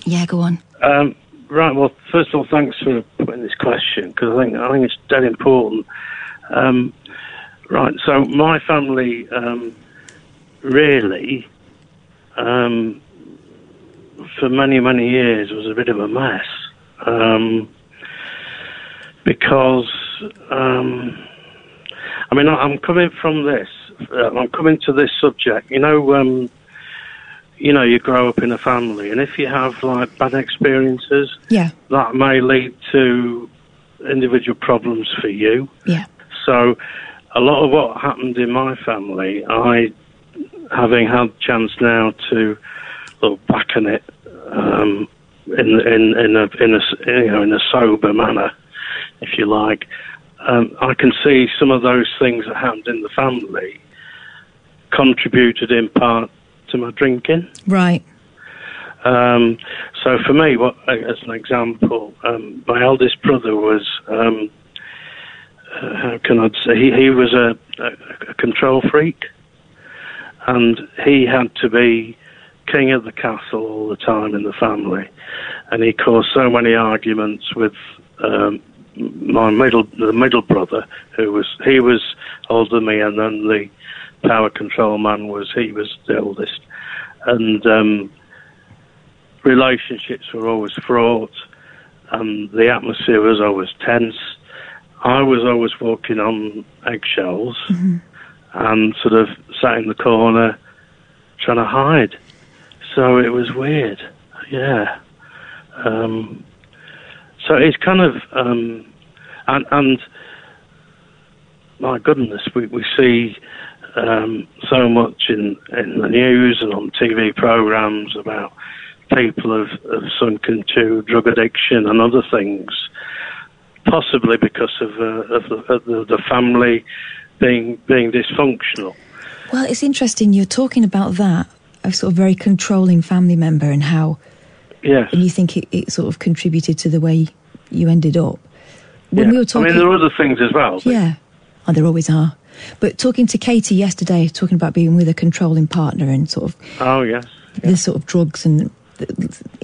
Yeah, go on. Um, right. Well, first of all, thanks for putting this question because I think I think it's dead important. Um, right. So my family um, really, um, for many many years, was a bit of a mess um, because. I mean, I'm coming from this. Uh, I'm coming to this subject. You know, um, you know, you grow up in a family, and if you have like bad experiences, Yeah, that may lead to individual problems for you. yeah, So, a lot of what happened in my family, I, having had chance now to look back on it um, in in in a in a you know in a sober manner, if you like, um, I can see some of those things that happened in the family contributed in part to my drinking. right. Um, so for me, what, as an example, um, my eldest brother was, um, uh, how can I say, he, he was a, a, a control freak, and he had to be king of the castle all the time in the family, and he caused so many arguments with um, my middle the middle brother, who was he was older than me, and then the power control man was he was the oldest, and. Um, relationships were always fraught and the atmosphere was always tense. I was always walking on eggshells and sort of sat in the corner trying to hide. So it was weird. Yeah. Um, so it's kind of, um, and, and my goodness, we, we see um, so much in, in the news and on TV programs about people have, have sunk into drug addiction and other things, possibly because of, uh, of, the, of the, the family being being dysfunctional. Well, it's interesting. You're talking about that, a sort of very controlling family member, and how Yes. and you think it, it sort of contributed to the way you ended up. When yeah. we were talking, I mean, there are other things as well. yeah, oh, there always are. But talking to Katie yesterday, talking about being with a controlling partner and sort of Oh, yes. the sort of drugs and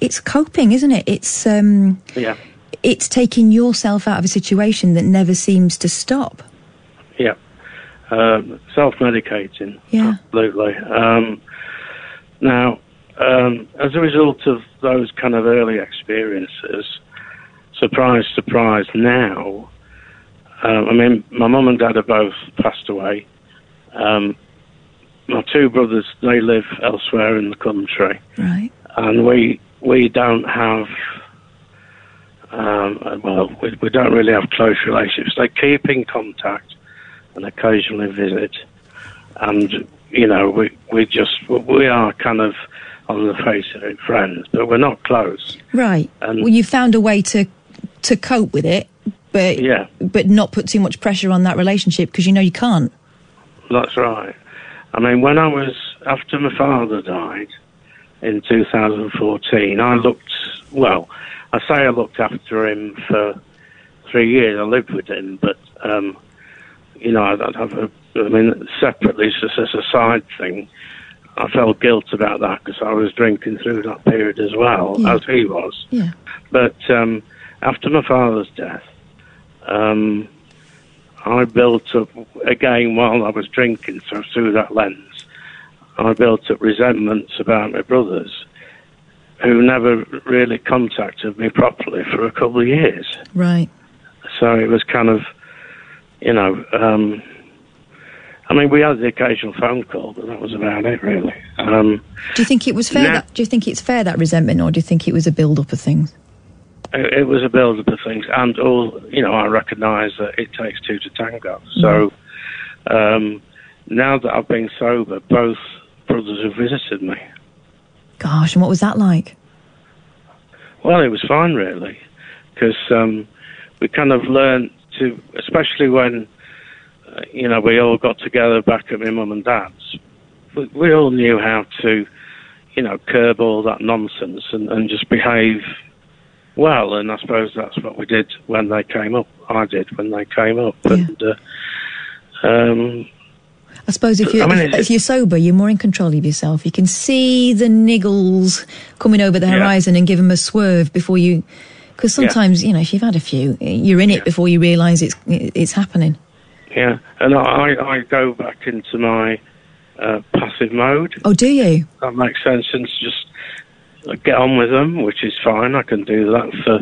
it's coping, isn't it? It's um, Yeah. it's taking yourself out of a situation that never seems to stop. Yeah. Um, self-medicating. Yeah. Absolutely. Um, now, um, as a result of those kind of early experiences, surprise, surprise, now, um, I mean, my mum and dad have both passed away. Um, my two brothers, they live elsewhere in the country, Right. and we we don't have. Um, well, we, we don't really have close relationships. They keep in contact and occasionally visit, and you know, we we just we are kind of on the face of it friends, but we're not close. Right. And- well, you found a way to to cope with it, but Yeah. but not put too much pressure on that relationship because you know you can't. That's right. I mean, when I was after my father died in 2014, I looked well. I say I looked after him for three years. I lived with him, but um, you know, I'd, have a. I mean, separately, just as a side thing, I felt guilt about that because I was drinking through that period as well Yeah. as he was. Yeah. But um, after my father's death, um, I built up again while I was drinking. So through that lens, I built up resentments about my brothers, who never really contacted me properly for a couple of years. Right. So it was kind of, you know, um, I mean, we had the occasional phone call, but that was about it, really. Um, Do you think it was fair? No. That, do you think it's fair that resentment, or do you think it was a build-up of things? It, it was a build up of things, and all you know, I recognise that it takes two to tango. So um, now that I've been sober, both brothers have visited me. Gosh, and what was that like? Well, it was fine, really, because um, we kind of learned to, especially when, uh, you know, we all got together back at my mum and dad's. We, we all knew how to, you know, curb all that nonsense and, and just behave well. And I suppose that's what we did when they came up. I did when they came up. And, uh, um, I suppose if you're I mean, if, if you're sober, you're more in control of yourself. You can see the niggles coming over the Yeah. horizon and give them a swerve before you. Because Yeah. sometimes, you know, if you've had a few, you're in it Yeah. before you realise it's it's happening. yeah, and I, I go back into my uh, passive mode. Oh, do you? that makes sense and just get on with them, which is fine. I can do that for,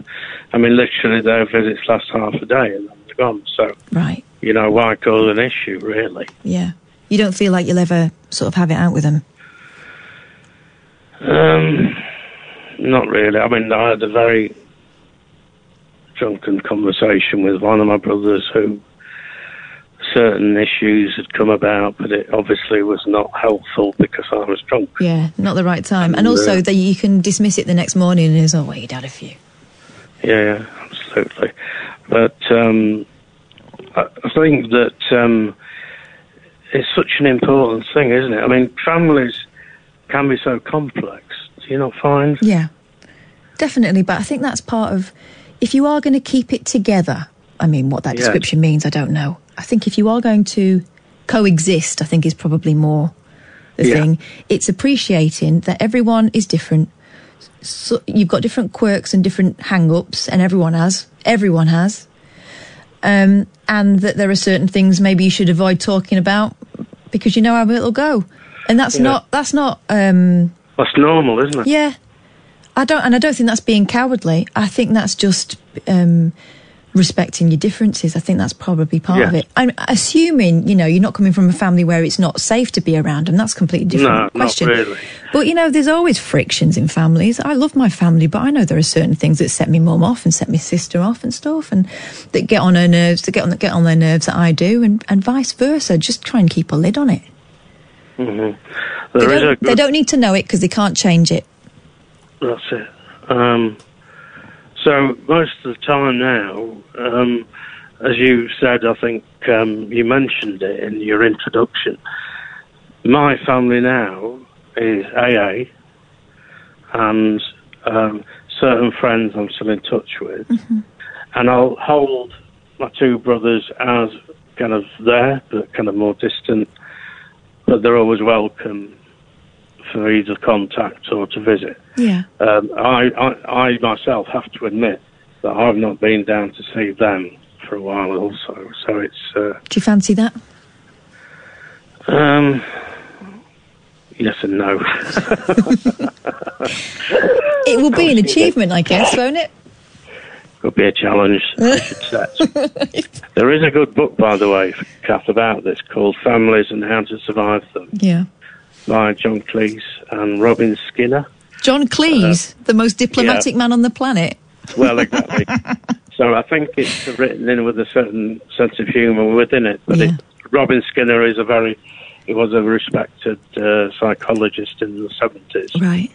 I mean, literally their visits last half a day and they're gone. So, Right. you know, why cause an issue, really? Yeah. You don't feel like you'll ever sort of have it out with them. Um, not really. I mean, I had a very drunken conversation with one of my brothers who certain issues had come about, but it obviously was not helpful because I was drunk. Yeah, not the right time. And also Yeah. that you can dismiss it the next morning and it's, oh, well, you'd had a few. Yeah, yeah, absolutely. But um, I I think that um, it's such an important thing, isn't it? I mean, families can be so complex. Do you not find? Yeah, definitely. But I think that's part of if you are going to keep it together. I mean, what that Yeah. description means, I don't know. I think if you are going to coexist, I think is probably more the Yeah. thing. It's appreciating that everyone is different. So you've got different quirks and different hang-ups, and everyone has. Everyone has. Um, and that there are certain things maybe you should avoid talking about because you know how it'll go. And that's Yeah. not that's not um, That's normal, isn't it? yeah, I don't, and I don't think that's being cowardly. I think that's just um, respecting your differences. I think that's probably part of it. I'm assuming, you know, you're not coming from a family where it's not safe to be around, them. that's a completely different No, not question. really. But you know, there's always frictions in families. I love my family, but I know there are certain things that set me mum off and set my sister off and stuff, and that get on her nerves, that get on get on their nerves that I do, and, and vice versa. Just try and keep a lid on it. There They don't, they don't need to know it because they can't change it. That's it. Um, so most of the time now, um, as you said, I think um, you mentioned it in your introduction. My family now is AA, and um, certain friends I'm still in touch with, and I'll hold my two brothers as kind of there, but kind of more distant. But they're always welcome for either contact or to visit. Yeah. Um, I, I, I myself have to admit that I've not been down to see them for a while also. So it's, uh, Do you fancy that? um, yes and no. It will be an achievement, I guess, won't it? Could be a challenge, I should set. there is a good book, by the way, Kath, about this called Families and How to Survive Them Yeah. By John Cleese and Robin Skynner. John Cleese, Uh, the most diplomatic man on the planet. Well, exactly. so I think it's written in with a certain sense of humour within it. But Yeah. it, Robin Skynner is a very, he was a respected uh, psychologist in the 70s. Right.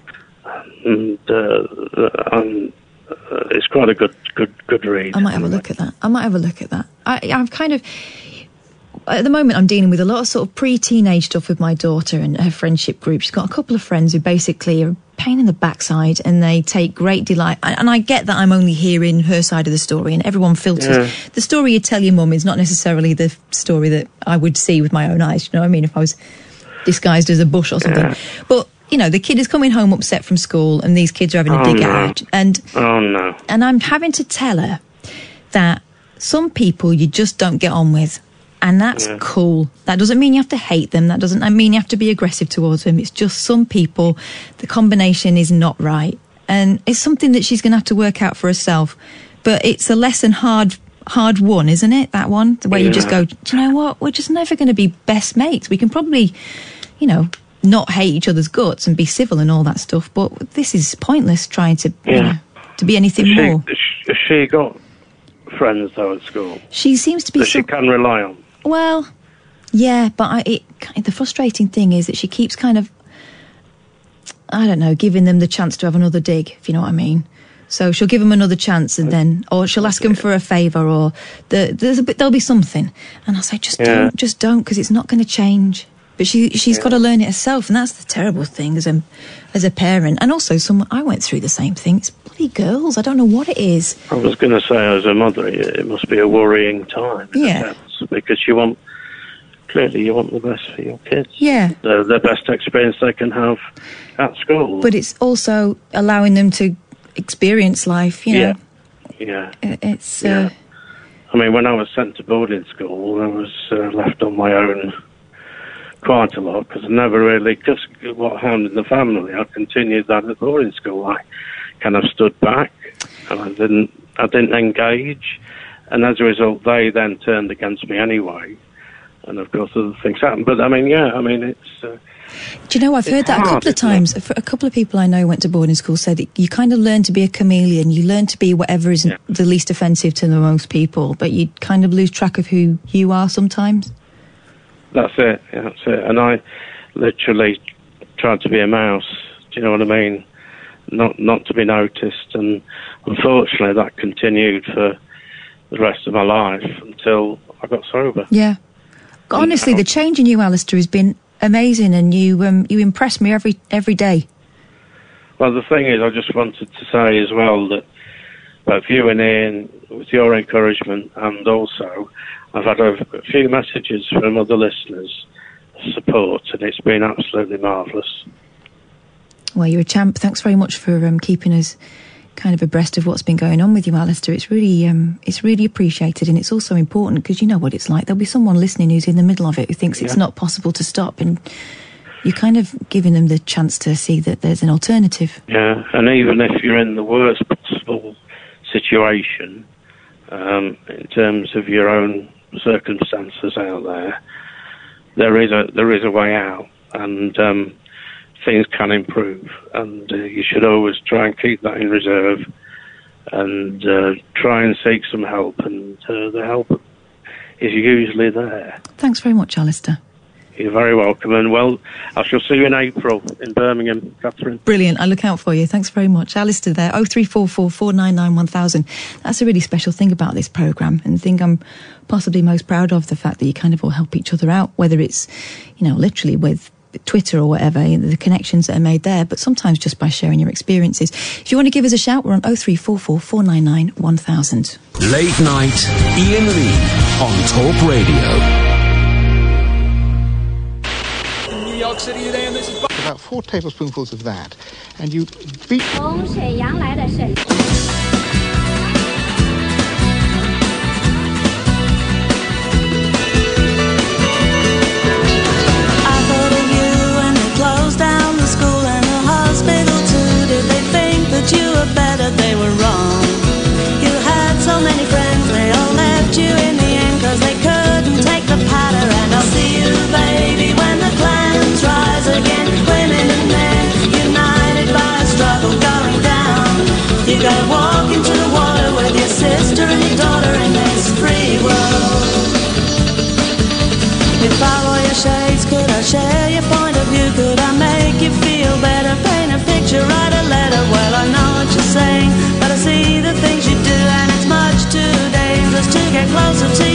And, uh, and uh, it's quite a good, good, good read. I might have a look at that. I might have a look at that. I, I've kind of, at the moment, I'm dealing with a lot of sort of pre-teenage stuff with my daughter and her friendship group. She's got a couple of friends who basically are a pain in the backside, and they take great delight. And I get that I'm only hearing her side of the story, and everyone filters Yeah. the story you tell your mum is not necessarily the story that I would see with my own eyes. You know what I mean? If I was disguised as a bush or something, but. You know, the kid is coming home upset from school, and these kids are having a Oh, dig no. out. And Oh, no. and I'm having to tell her that some people you just don't get on with. And that's Yeah. cool. That doesn't mean you have to hate them. That doesn't mean you have to be aggressive towards them. It's just some people, the combination is not right. And it's something that she's going to have to work out for herself. But it's a lesson hard, hard won, isn't it? That one, where you just go, do you know what? We're just never going to be best mates. We can probably, you know, not hate each other's guts and be civil and all that stuff. But this is pointless trying to you know, to be anything she, more. she- got friends though at school She seems to be that she can rely on? Well, yeah, but I, it, the frustrating thing is that she keeps kind of, I don't know, giving them the chance to have another dig, if you know what I mean. So she'll give them another chance, and then, or she'll ask them for a favour, or the, there's a bit, there'll be something, and I'll say, just Yeah. don't, just don't, because it's not going to change. But she, she's got to learn it herself, and that's the terrible thing as a, as a parent, and also someone. I went through the same thing. It's bloody girls. I don't know what it is. I was going to say, as a mother, it must be a worrying time. Yeah. because you want clearly you want the best for your kids. Yeah. the, the best experience they can have at school. But it's also allowing them to experience life. You know, yeah. It- it's. Yeah. Uh, I mean, when I was sent to boarding school, I was uh, left on my own quite a lot because I never really, because what happened in the family, I continued that at boarding school. I kind of stood back and I didn't, I didn't engage, and as a result, they then turned against me anyway. And of course, other things happened. But I mean, yeah, I mean, it's. Uh, Do you know, I've heard that a couple of times. For A couple of people I know went to boarding school said that you kind of learn to be a chameleon. You learn to be whatever is Yeah. the least offensive to the most people, but you kind of lose track of who you are sometimes. That's it. Yeah, that's it. And I literally tried to be a mouse. Do you know what I mean? Not not to be noticed. And unfortunately, that continued for the rest of my life until I got sober. Yeah. Honestly, the change in you, Alistair, has been amazing, and you um, you impress me every every day. Well, the thing is, I just wanted to say as well that both you and Ian, with your encouragement, and also I've had a, few messages from other listeners support, and it's been absolutely marvellous. Well, you're a champ. Thanks very much for um, keeping us kind of abreast of what's been going on with you, Alistair. It's really, um, it's really appreciated, and it's also important because you know what it's like. There'll be someone listening who's in the middle of it who thinks it's not possible to stop, and you're kind of giving them the chance to see that there's an alternative. Yeah, and even if you're in the worst possible situation, um, in terms of your own circumstances out there, there is a there is a way out, and um, things can improve. And uh, you should always try and keep that in reserve, and uh, try and seek some help. And uh, the help is usually there. Thanks very much, Alistair. You're very welcome, and well, I shall see you in April in Birmingham, Katherine. Brilliant. I look out for you. Thanks very much. Alistair there, 0344 499 1000. That's a really special thing about this programme and the thing I'm possibly most proud of, the fact that you kind of all help each other out, whether it's, you know, literally with Twitter or whatever, you know, the connections that are made there, but sometimes just by sharing your experiences. If you want to give us a shout, we're on 0344 499 1000. Late night Ian Lee on Talk Radio. New York City today, and this is. about four tablespoonfuls of that, and you beat you in the end 'cause they couldn't take the patter. And I'll see you, baby, when the clans rise again. Women and men united by a struggle going down. You gotta walk into the water with your sister and your daughter in this free world. If I were your shades, could I share your point of view? Could I make you feel better? Paint a picture, write get closer to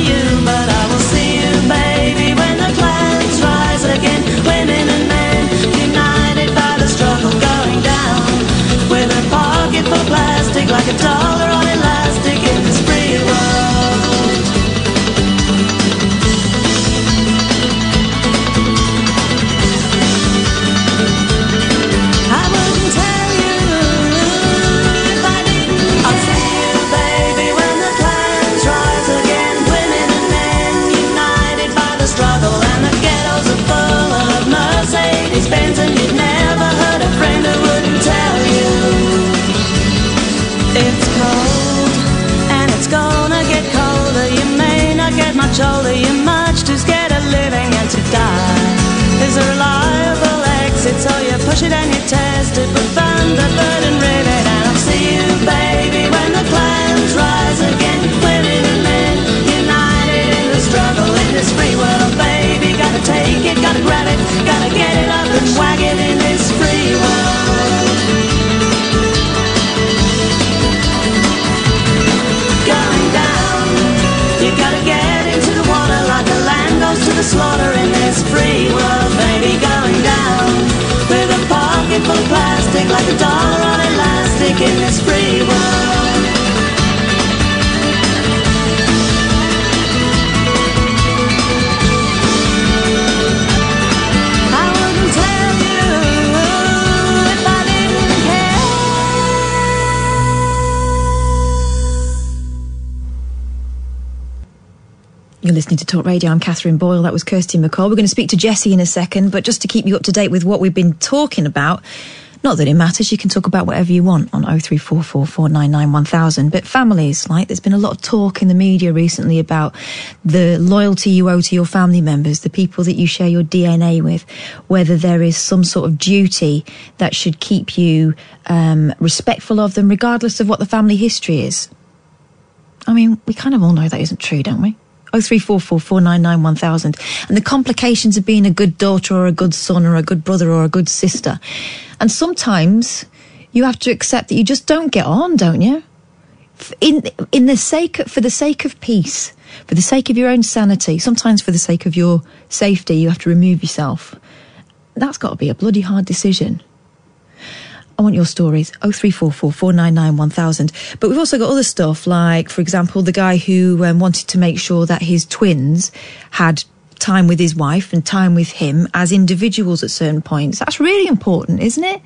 Katherine Boyle. That was Kirsty MacColl. We're going to speak to Jessie in a second, but just to keep you up to date with what we've been talking about, not that it matters, you can talk about whatever you want on 0344 499 1000. But families, like, there's been a lot of talk in the media recently about the loyalty you owe to your family members, the people that you share your DNA with, whether there is some sort of duty that should keep you um, respectful of them, regardless of what the family history is. I mean, we kind of all know that isn't true, don't we? 0344 499 And the complications of being a good daughter or a good son or a good brother or a good sister. And sometimes you have to accept that you just don't get on, don't you? In, in the sake, for the sake of peace, for the sake of your own sanity, sometimes for the sake of your safety, you have to remove yourself. That's got to be a bloody hard decision. I want your stories. 0344 499 1000. But we've also got other stuff like, for example, the guy who um, wanted to make sure that his twins had time with his wife and time with him as individuals at certain points. That's really important, isn't it?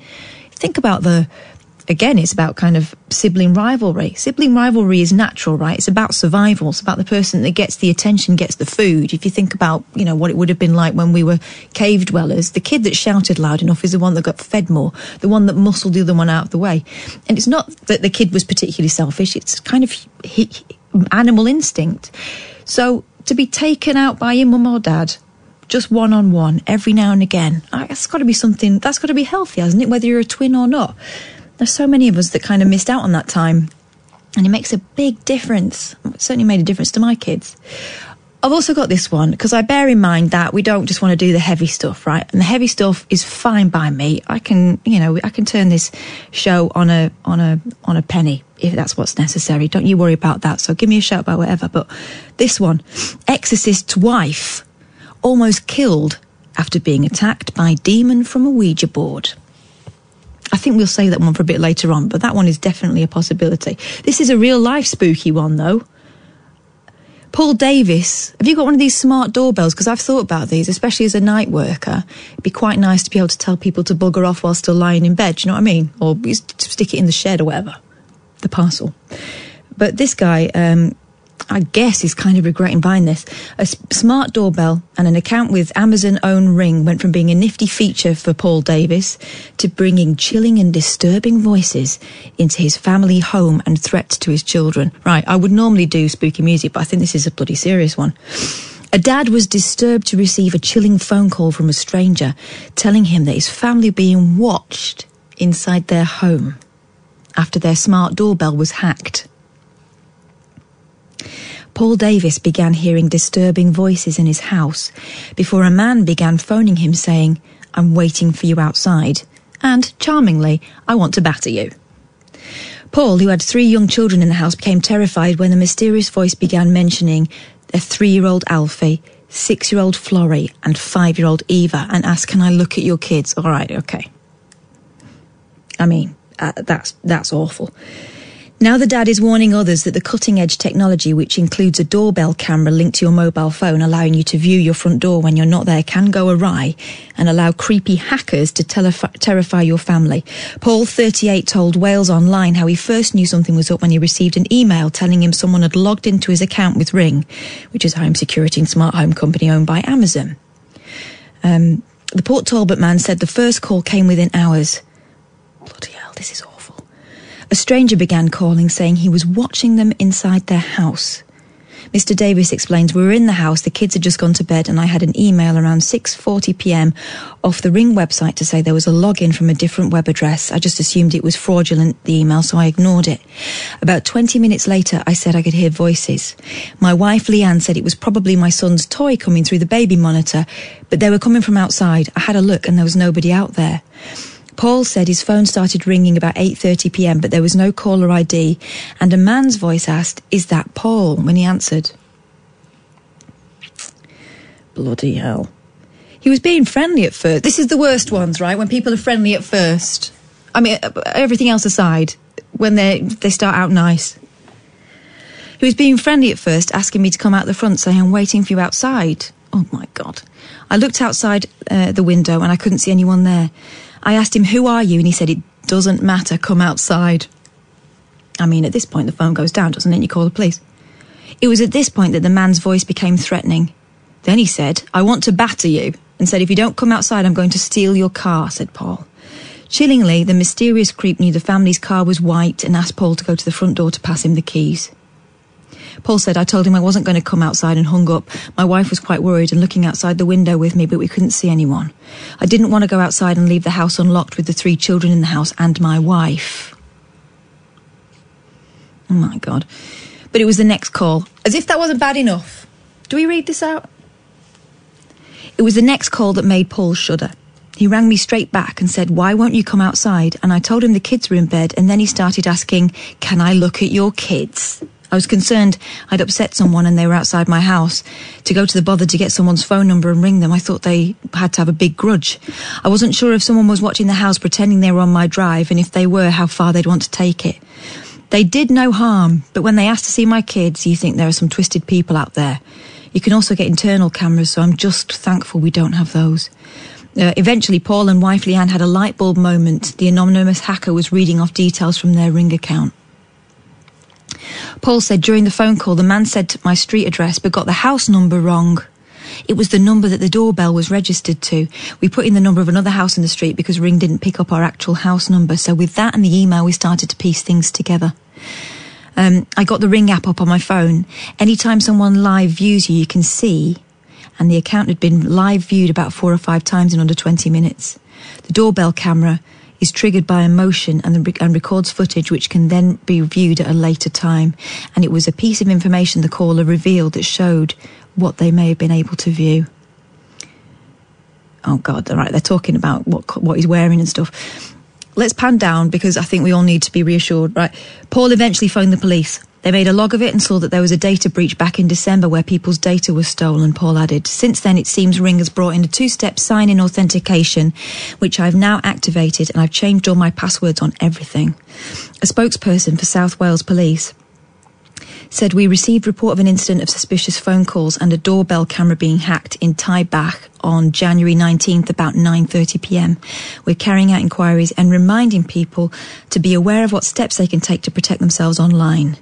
Think about the, again, it's about kind of sibling rivalry. Sibling rivalry is natural, right? It's about survival. It's about the person that gets the attention, gets the food. If you think about, you know, what it would have been like when we were cave dwellers, the kid that shouted loud enough is the one that got fed more, the one that muscled the other one out of the way. And it's not that the kid was particularly selfish. It's kind of he, animal instinct. So to be taken out by your mum or dad, just one on one, every now and again, ah, that's got to be something, that's got to be healthy, hasn't it? Whether you're a twin or not. There's so many of us that kind of missed out on that time. And it makes a big difference. It certainly made a difference to my kids. I've also got this one because I bear in mind that we don't just want to do the heavy stuff, right? And the heavy stuff is fine by me. I can, you know, I can turn this show on a on a on a penny if that's what's necessary. Don't you worry about that. So give me a shout about whatever. But this one, exorcist's wife almost killed after being attacked by demon from a Ouija board. I think we'll say that one for a bit later on, but that one is definitely a possibility. This is a real life spooky one though. Paul Davis, have you got one of these smart doorbells? Because I've thought about these, especially as a night worker. It'd be quite nice to be able to tell people to bugger off while still lying in bed. Do you know what I mean? Or stick it in the shed or whatever, the parcel. But this guy, um, I guess, is kind of regretting buying this. A smart doorbell and an account with Amazon own Ring went from being a nifty feature for Paul Davis to bringing chilling and disturbing voices into his family home and threats to his children. Right, I would normally do spooky music, but I think this is a bloody serious one. A dad was disturbed to receive a chilling phone call from a stranger telling him that his family being watched inside their home after their smart doorbell was hacked. Paul Davis began hearing disturbing voices in his house before a man began phoning him saying, I'm waiting for you outside, and charmingly, I want to batter you. Paul, who had three young children in the house, became terrified when the mysterious voice began mentioning a three year old Alfie, six year old Florrie, and five year old Eva, and asked, Can I look at your kids? All right, okay. I mean, uh, that's, that's awful. Now the dad is warning others that the cutting edge technology, which includes a doorbell camera linked to your mobile phone, allowing you to view your front door when you're not there, can go awry and allow creepy hackers to terrify your family. Paul, 38, told Wales Online how he first knew something was up when he received an email telling him someone had logged into his account with Ring, which is a home security and smart home company owned by Amazon. Um, the Port Talbot man said the first call came within hours. Bloody hell, this is awful. A stranger began calling, saying he was watching them inside their house. Mr. Davis explains, we were in the house, the kids had just gone to bed, and I had an email around 6.40 p.m. off the Ring website to say there was a login from a different web address. I just assumed it was fraudulent, the email, so I ignored it. About 20 minutes later, I said I could hear voices. My wife, Leanne, said it was probably my son's toy coming through the baby monitor, but they were coming from outside. I had a look and there was nobody out there. Paul said his phone started ringing about 8:30 p.m., but there was no caller ID, and a man's voice asked, "Is that Paul?" when he answered. Bloody hell. He was being friendly at first. This is the worst ones, right? When people are friendly at first. I mean, uh, everything else aside, when they they start out nice. He was being friendly at first, asking me to come out the front, saying, I'm waiting for you outside. Oh my God. I looked outside uh, the window and I couldn't see anyone there. I asked him, Who are you? And he said, It doesn't matter, come outside. I mean, at this point, the phone goes down, doesn't it? You call the police. It was at this point that the man's voice became threatening. Then he said, I want to batter you, and said, If you don't come outside, I'm going to steal your car, said Paul. Chillingly, the mysterious creep knew the family's car was white and asked Paul to go to the front door to pass him the keys. Paul said, I told him I wasn't going to come outside and hung up. My wife was quite worried and looking outside the window with me, but we couldn't see anyone. I didn't want to go outside and leave the house unlocked with the three children in the house and my wife. Oh my God. But it was the next call. As if that wasn't bad enough. Do we read this out? It was the next call that made Paul shudder. He rang me straight back and said, Why won't you come outside? And I told him the kids were in bed, and then he started asking, Can I look at your kids? I was concerned I'd upset someone and they were outside my house. To go to the bother to get someone's phone number and ring them, I thought they had to have a big grudge. I wasn't sure if someone was watching the house pretending they were on my drive, and if they were, how far they'd want to take it. They did no harm, but when they asked to see my kids, you think there are some twisted people out there. You can also get internal cameras, so I'm just thankful we don't have those. Uh, eventually, Paul and wife Leanne had a light bulb moment. The anonymous hacker was reading off details from their ring account. Paul said during the phone call, the man said my street address but got the house number wrong. It was the number that the doorbell was registered to. We put in the number of another house in the street because Ring didn't pick up our actual house number. So with that and the email, we started to piece things together. Um, I got the Ring app up on my phone. Anytime someone live views you, you can see. And the account had been live viewed about four or five times in under 20 minutes. The doorbell camera is triggered by emotion and, the, and records footage which can then be viewed at a later time. And it was a piece of information the caller revealed that showed what they may have been able to view. Oh God! All right, they're talking about what what he's wearing and stuff. Let's pan down because I think we all need to be reassured. Right, Paul eventually phoned the police. They made a log of it and saw that there was a data breach back in December where people's data was stolen, Paul added. Since then, it seems Ring has brought in a two step sign in authentication, which I've now activated and I've changed all my passwords on everything. A spokesperson for South Wales Police said we received report of an incident of suspicious phone calls and a doorbell camera being hacked in Taibach on January 19th about 9:30 p.m. We're carrying out inquiries and reminding people to be aware of what steps they can take to protect themselves online.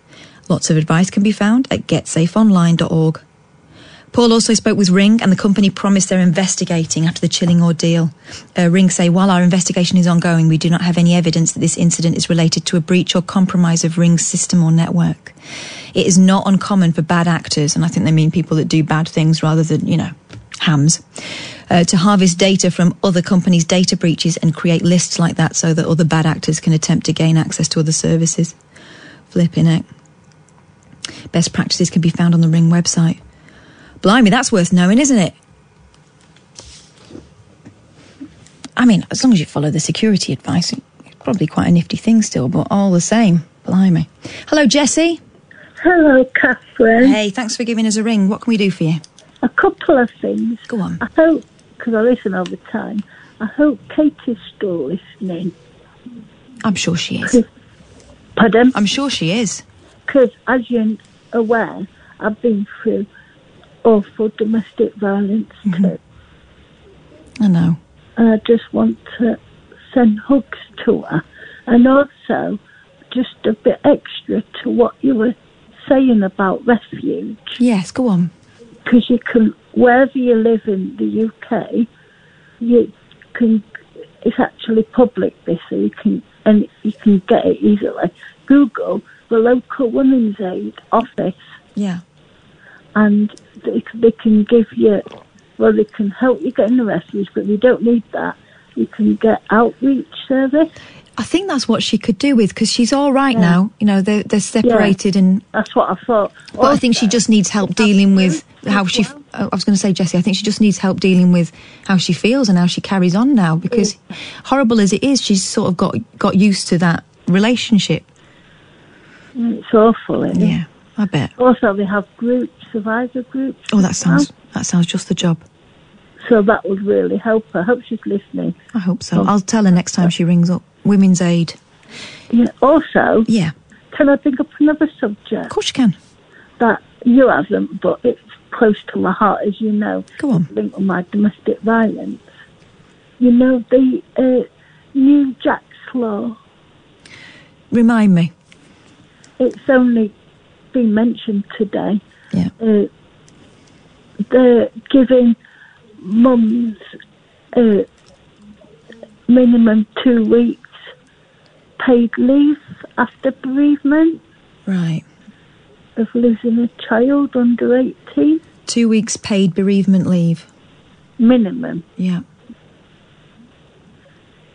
Lots of advice can be found at getsafeonline.org. Paul also spoke with Ring, and the company promised they're investigating after the chilling ordeal. Uh, Ring say, while our investigation is ongoing, we do not have any evidence that this incident is related to a breach or compromise of Ring's system or network. It is not uncommon for bad actors, and I think they mean people that do bad things rather than, you know, hams, uh, to harvest data from other companies' data breaches and create lists like that so that other bad actors can attempt to gain access to other services. Flipping it. Best practices can be found on the Ring website. Blimey, that's worth knowing, isn't it? I mean, as long as you follow the security advice, it's probably quite a nifty thing still, but all the same, blimey. Hello, Jessie. Hello, Katherine. Hey, thanks for giving us a ring. What can we do for you? A couple of things. Go on. I hope, because I listen all the time, I hope Katie's still listening. I'm sure she is. Pardon? I'm sure she is. Because, as you're aware, I've been through awful domestic violence mm-hmm. too. I know. And I just want to send hugs to her. And also, just a bit extra to what you were saying about refuge. Yes, go on. Because you can, wherever you live in the UK, you can, it's actually public this, so you can, and you can get it easily. Google the local women's aid office Yeah. and they, they can give you, well, they can help you get in the refuge, but you don't need that. You can get outreach service. I think that's what she could do with because she's all right now. You know, they're, they're separated and. That's what I thought. But I think she just needs help dealing with how she. f- oh, I was going to say, Jessie, I think she just needs help dealing with how she feels and how she carries on now because, mm. horrible as it is, she's sort of got got used to that relationship. Mm, It's awful, isn't it? Yeah, I bet. Also, they have groups, survivor groups. Oh, that sounds that sounds just the job. So that would really help her. I hope she's listening. I hope so. I'll tell her next time she rings up. Women's Aid. Yeah. Also, Yeah, can I bring up another subject? Of course you can. That you haven't, but it's close to my heart, as you know. Go on. Linked with my domestic violence. You know the uh, new Jack's law. remind me. It's only been mentioned today. Yeah. Uh, they're giving mums uh, minimum two weeks paid leave after bereavement Right. of losing a child under 18. Two weeks paid bereavement leave. Minimum. Yeah.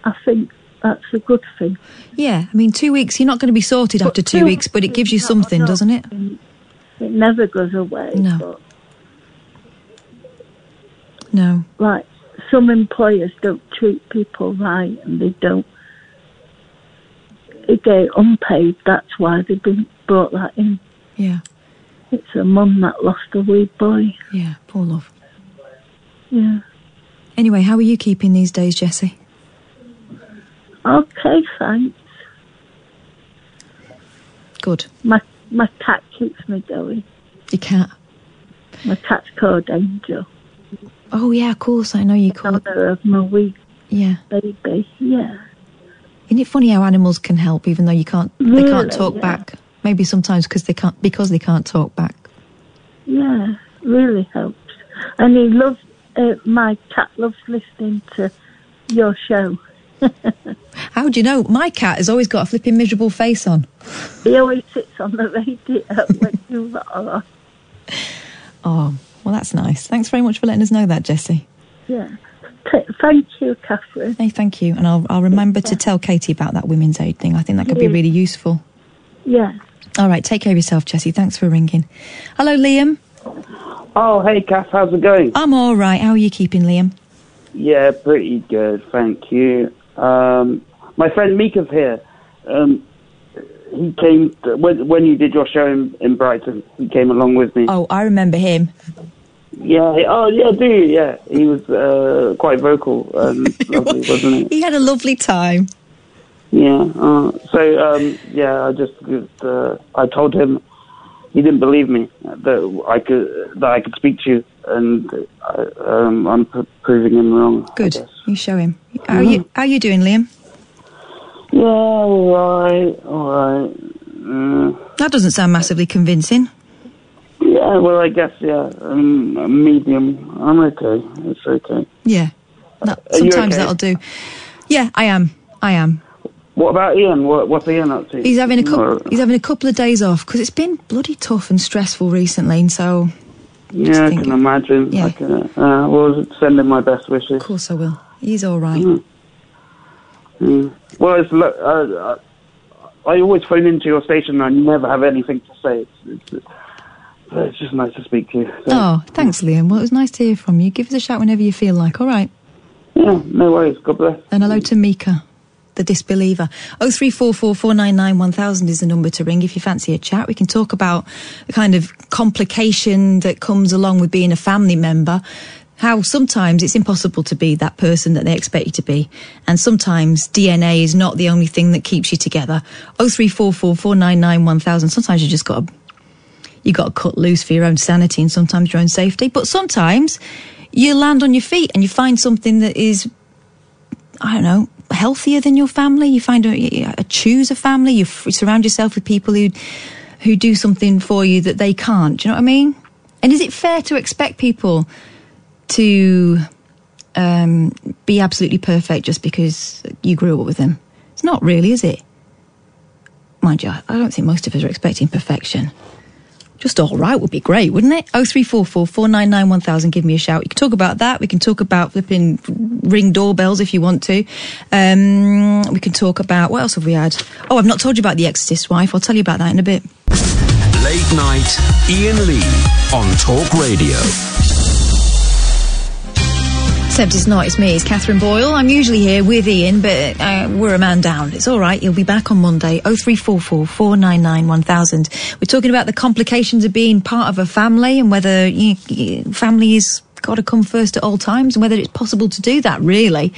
I think that's a good thing. Yeah. I mean, two weeks, you're not going to be sorted after two two weeks, but it gives you something, doesn't it? It never goes away. No. But No. like some employers don't treat people right and they don't they get unpaid that's why they've been brought that in Yeah. it's a mum that lost a wee boy Yeah. Poor love. yeah Anyway, how are you keeping these days, Jessie? Okay thanks Good. my my cat keeps me going Your cat. my cat's called angel Oh, yeah, of course. I know you call it. Mother of my wee Yeah. baby yeah Isn't it funny how animals can help even though you can't they can't talk yeah. back? Maybe sometimes because they can't because they can't talk back. yeah really helps and he loves uh, my cat loves listening to your show How do you know? My cat has always got a flipping miserable face on. He always sits on the radio when you are. Oh, well, that's nice. Thanks very much for letting us know that, Jessie. Yeah. Thank you, Katherine. Hey, thank you. And I'll, I'll remember to tell Katie about that women's aid thing. I think that could be really useful. Yeah. All right, take care of yourself, Jessie. Thanks for ringing. Hello, Liam. Oh, hey, Kath, how's it going? I'm all right. How are you keeping, Liam? Yeah, pretty good, thank you. Um, my friend Mika's here. Um, he came when when you did your show in, in Brighton. He came along with me. Oh, I remember him. Yeah. Oh, yeah, do you? Yeah, he was uh, quite vocal and lovely, wasn't he? He had a lovely time. Yeah. Uh, so um, yeah, I just uh, I told him he didn't believe me that I could that I could speak to you, and I, um, I'm p- proving him wrong. Good. You show him. How are you? How you doing, Liam? Yeah, all right, all right. Uh, That doesn't sound massively convincing. yeah, well, I guess yeah, um, a medium. I'm okay. It's okay. Yeah. That, sometimes okay? that'll do. Yeah, I am. I am. What about Ian? What, what's Ian up to? He's having a couple. He's having a couple of days off because it's been bloody tough and stressful recently. And so, yeah, I can imagine. Yeah. I can, uh, well, send him my best wishes. of course, I will. He's all right. Mm. Mm. Well, it's, lo- uh, uh, I always phone into your station and I never have anything to say. It's, it's, uh, it's just nice to speak to you. So, Oh, thanks, Liam. Well, it was nice to hear from you. Give us a shout whenever you feel like. All right. Yeah, no worries. God bless. And hello to Mika, the disbeliever. Oh three four four four nine nine one thousand is the number to ring if you fancy a chat. We can talk about the kind of complication that comes along with being a family member. How sometimes it's impossible to be that person that they expect you to be, and sometimes DNA is not the only thing that keeps you together. Oh three four four four nine nine one thousand. Sometimes you just got to you got to cut loose for your own sanity and sometimes your own safety. But sometimes you land on your feet and you find something that is, I don't know, healthier than your family. You find a, a choose a family. You f- surround yourself with people who who do something for you that they can't. Do you know what I mean? And is it fair to expect people to um, be absolutely perfect just because you grew up with them? It's not really, is it? Mind you, I don't think most of us are expecting perfection just all right would be great, wouldn't it? Oh three four four four nine nine one thousand. Give me a shout. You can talk about that. We can talk about flipping ring doorbells if you want to. Um, we can talk about what else have we had? Oh, I've not told you about the Exorcist wife. I'll tell you about that in a bit. Late night, Ian Lee on Talk Radio. Except it's not, it's me, it's Katherine Boyle. I'm usually here with Ian, but uh, we're a man down. It's all right, he'll be back on Monday. 0344 499 1000. We're talking about the complications of being part of a family and whether you, you, family is got to come first at all times and whether it's possible to do that, really.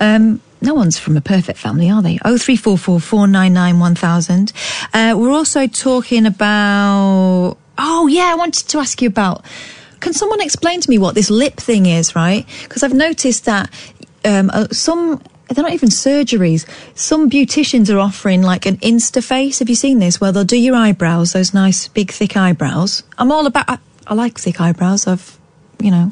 Um, no one's from a perfect family, are they? 0344 499 1000. Uh, we're also talking about. Oh, yeah, I wanted to ask you about. Can someone explain to me what this lip thing is, right? Because I've noticed that um, uh, some they're not even surgeries. Some beauticians are offering like an Insta face. Have you seen this? Where they'll do your eyebrows, those nice big thick eyebrows. I'm all about. I, I like thick eyebrows. I've, you know,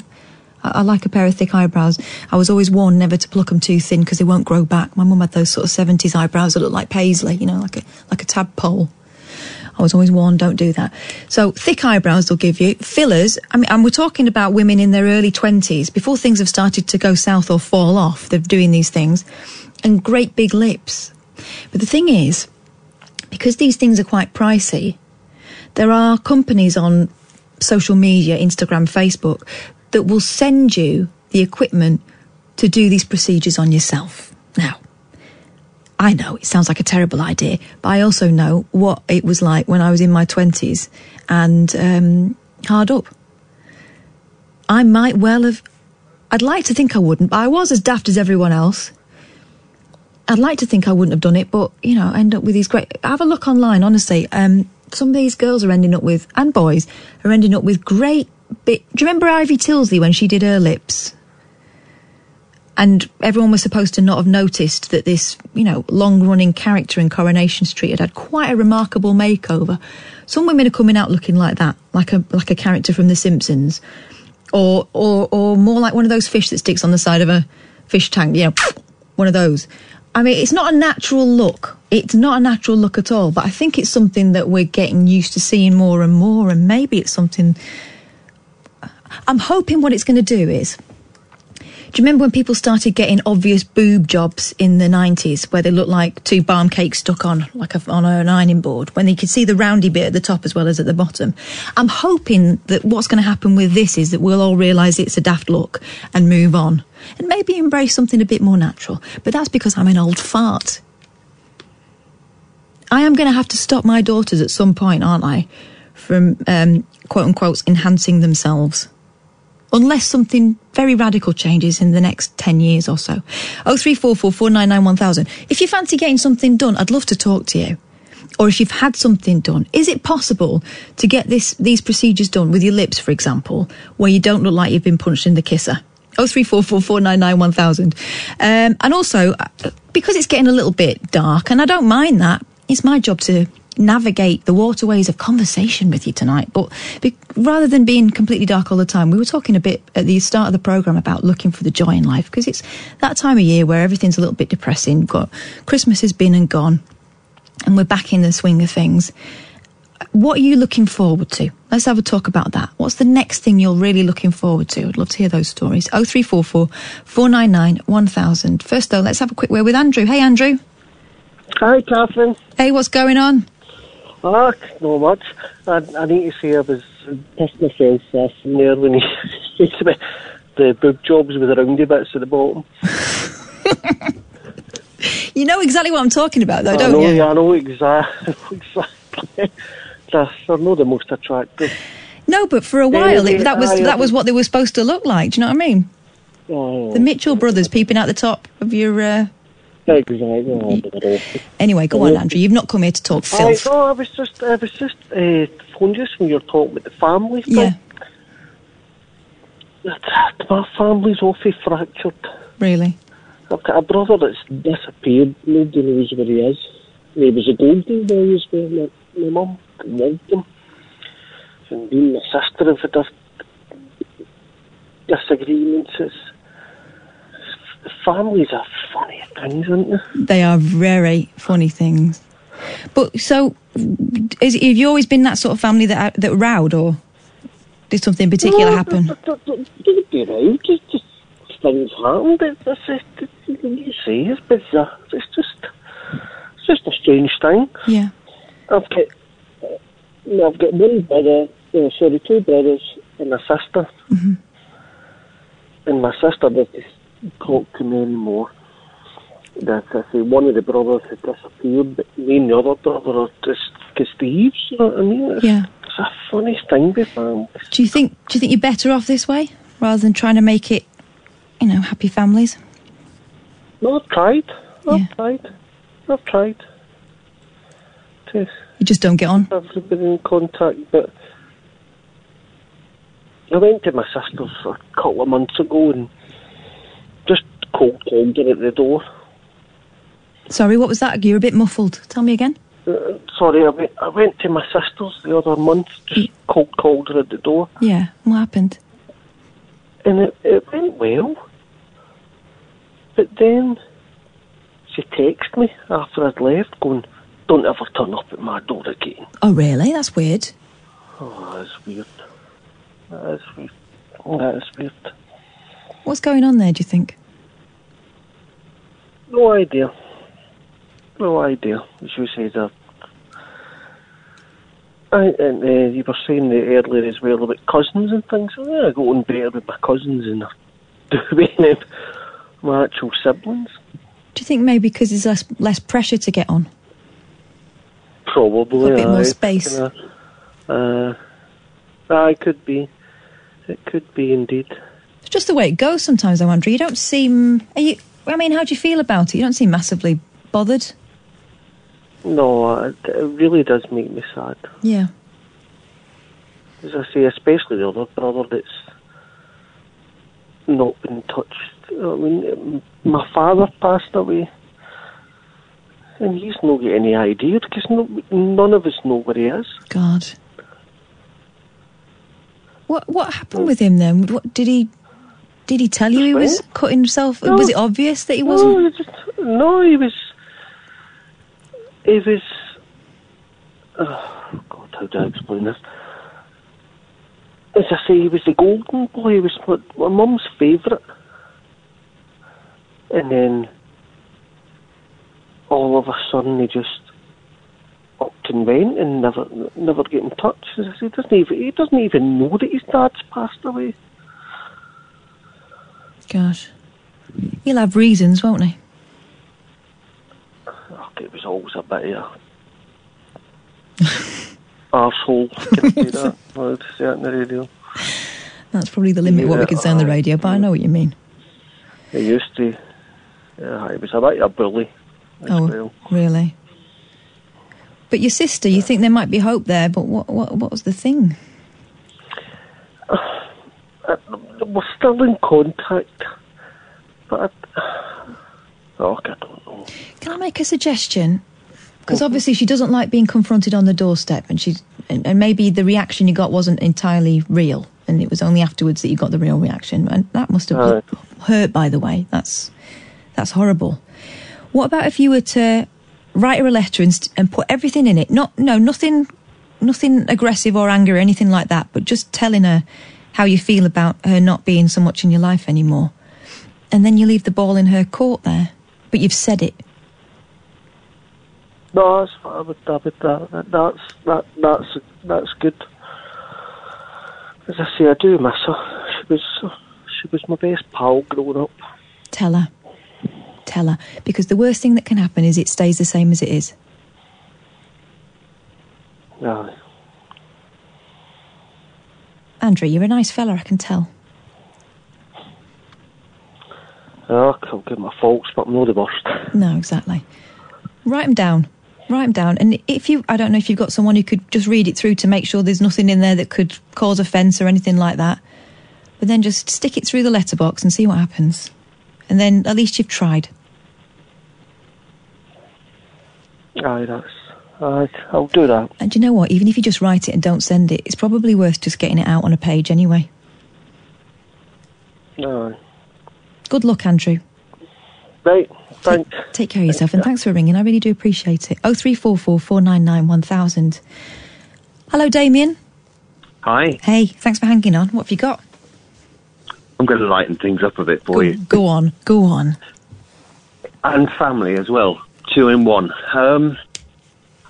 I, I like a pair of thick eyebrows. I was always warned never to pluck them too thin because they won't grow back. My mum had those sort of seventies eyebrows that look like paisley, you know, like a like a tadpole. I was always warned, don't do that. So thick eyebrows they'll give you. Fillers, I mean, and we're talking about women in their early 20s, before things have started to go south or fall off, they're doing these things. And great big lips. But the thing is, because these things are quite pricey, there are companies on social media, Instagram, Facebook, that will send you the equipment to do these procedures on yourself. Now, I know it sounds like a terrible idea, but I also know what it was like when I was in my 20s and um, hard up. I might well have, I'd like to think I wouldn't, but I was as daft as everyone else. I'd like to think I wouldn't have done it, but you know, end up with these great. Have a look online, honestly. Um, some of these girls are ending up with, and boys are ending up with great bit. Do you remember Ivy Tilsley when she did her lips? And everyone was supposed to not have noticed that this, you know, long running character in Coronation Street had had quite a remarkable makeover. Some women are coming out looking like that, like a like a character from The Simpsons, or or or more like one of those fish that sticks on the side of a fish tank. You know, one of those. I mean, it's not a natural look. It's not a natural look at all. But I think it's something that we're getting used to seeing more and more, and maybe it's something. I'm hoping what it's going to do is do you remember when people started getting obvious boob jobs in the 90s where they looked like two barm cakes stuck on like a, on an ironing board when you could see the roundy bit at the top as well as at the bottom? I'm hoping that what's going to happen with this is that we'll all realise it's a daft look and move on. And maybe embrace something a bit more natural. But that's because i'm an old fart. I am going to have to stop my daughters at some point aren't i? From um, quote unquote enhancing themselves unless something very radical changes in the next 10 years or so. 0344 If you fancy getting something done, I'd love to talk to you. Or if you've had something done, is it possible to get this, these procedures done with your lips, for example, where you don't look like you've been punched in the kisser? 0344 499 1000. Um, and also, uh, because it's getting a little bit dark, and I don't mind that, it's my job to navigate the waterways of conversation with you tonight. But be, rather than being completely dark all the time, we were talking a bit at the start of the program about looking for the joy in life because it's that time of year where everything's a little bit depressing. We've got Christmas has been and gone, and we're back in the swing of things. What are you looking forward to? Let's have a talk about that. What's the next thing you're really looking forward to? I'd love to hear those stories. 0344 499 1000. First, though, let's have a quick word with Andrew. Hey, Andrew. Hi, Katherine. Hey, what's going on? Ah, not much. I, I need to say I was pissed myself off from there when he said the boob jobs with the roundy bits at the bottom. You know exactly what I'm talking about, though, I don't know, you? yeah, I know exactly. exactly. They're, they're not the most attractive. No, but for a while, Anyway, it, that was I, that was what they were supposed to look like. Do you know what I mean? Oh, The Mitchell brothers peeping out the top of your. Uh... exactly. But they're awful. Anyway, go on, Andrew. You've not come here to talk I, no, I was just, I was just uh, phoned when you were talking about the family thing. Yeah, My family's awfully fractured. really. I've got a brother that's disappeared. Nobody knows where he is. He was a golden boy as well. My, my mum loved him. And me and my sister have had disagreements. It's, families are funny things, aren't they? They are very funny things. But so, is, have you always been that sort of family that that rowed, or did something particular No, happen? Don't, be. Just, just things happen. It's, it's, it's, you say it's bizarre. It's just, it's just a strange thing. Yeah. I've got, uh, I've got one brother, uh, sorry, two brothers and a sister. Mm-hmm. And my sister doesn't talk to me anymore. That I say one of the brothers had disappeared, but me and the other brother are just because. You know what I mean? It's, Yeah. it's a funny thing with. Do you think? Do you think you're better off this way rather than trying to make it, you know, happy families? No, I've tried. I've tried. I've tried. To You just don't get on. I've been in contact, but I went to my sister's a couple of months ago and cold her at the door. Sorry, what was that? You're a bit muffled. Tell me again. Uh, sorry, I went, I went to my sister's the other month, just cold called her at the door, Yeah. What happened? and it, it went well. But then she texted me after I'd left, going, "Don't ever turn up at my door again." Oh, really? That's weird. Oh, that's weird. That is weird. That is weird. What's going on there? Do you think? No idea. No idea. She says that. I, and uh, you were saying that earlier as well about cousins and things. Yeah, I go on better with my cousins than I do with my actual siblings. Do you think maybe because there's less less pressure to get on? Probably. A bit more space. Kinda, uh, aye, could be. It could be indeed. It's just the way it goes sometimes. I wonder. You don't seem. Are you? I mean, how do you feel about it? You don't seem massively bothered. No, it, really does make me sad. Yeah. As I say, especially the other brother that's not been touched. I mean, my father passed away, and he's not got any idea because no, none of us know where he is. God. What What happened hmm. with him then? What did he? Did he tell you he was cutting himself? No. Was it obvious that he No, wasn't? he just, no, he was. He was. Oh, God, how do I explain this? As I say, he was the golden boy. He was my, my mum's favourite. And then, all of a sudden, he just upped and went and never, never get in touch. As I say, he doesn't even, he doesn't even know that his dad's passed away. Gosh. He'll have reasons, won't he? Oh, it was always a bit of a arsehole. Can I say that? I say it on the radio. That's probably the limit of what we can say on the radio, but I know what you mean. He used to. Yeah, he was a bit of a bully. Oh, well. really? But your sister, you think there might be hope there, but what what what was the thing? We're still in contact, but I, oh, I don't know. Can I make a suggestion? Because obviously she doesn't like being confronted on the doorstep, and she and, and maybe the reaction you got wasn't entirely real, and it was only afterwards that you got the real reaction, and that must have Aye. hurt. By the way, that's that's horrible. What about if you were to write her a letter and, and put everything in it? Not no nothing nothing aggressive or angry or anything like that, but just telling her how you feel about her not being so much in your life anymore, and then you leave the ball in her court there, but you've said it. No, that's I would, that, that, that's that, that's that's good. As I say, I do miss her. She was she was my best pal growing up. Tell her. Tell her. Because the worst thing that can happen is it stays the same as it is. Aye. Andrew, you're a nice fella, I can tell. Yeah, I can't get my faults, but I'm not the worst. No, exactly. Write them down. Write them down. And if you, I don't know if you've got someone who could just read it through to make sure there's nothing in there that could cause offence or anything like that. But then just stick it through the letterbox and see what happens. And then at least you've tried. Aye, that's. Aye, I'll do that. And do you know what? Even if you just write it and don't send it, it's probably worth just getting it out on a page anyway. Aye. Good luck, Andrew. Right, thanks. Take care of yourself and thanks for ringing. I really do appreciate it. Oh three four four four nine nine one thousand. Hello, Damien. Hi. Hey, thanks for hanging on. What have you got? I'm going to lighten things up a bit for Go, you. go on, go on. And family as well. Two in one. Um,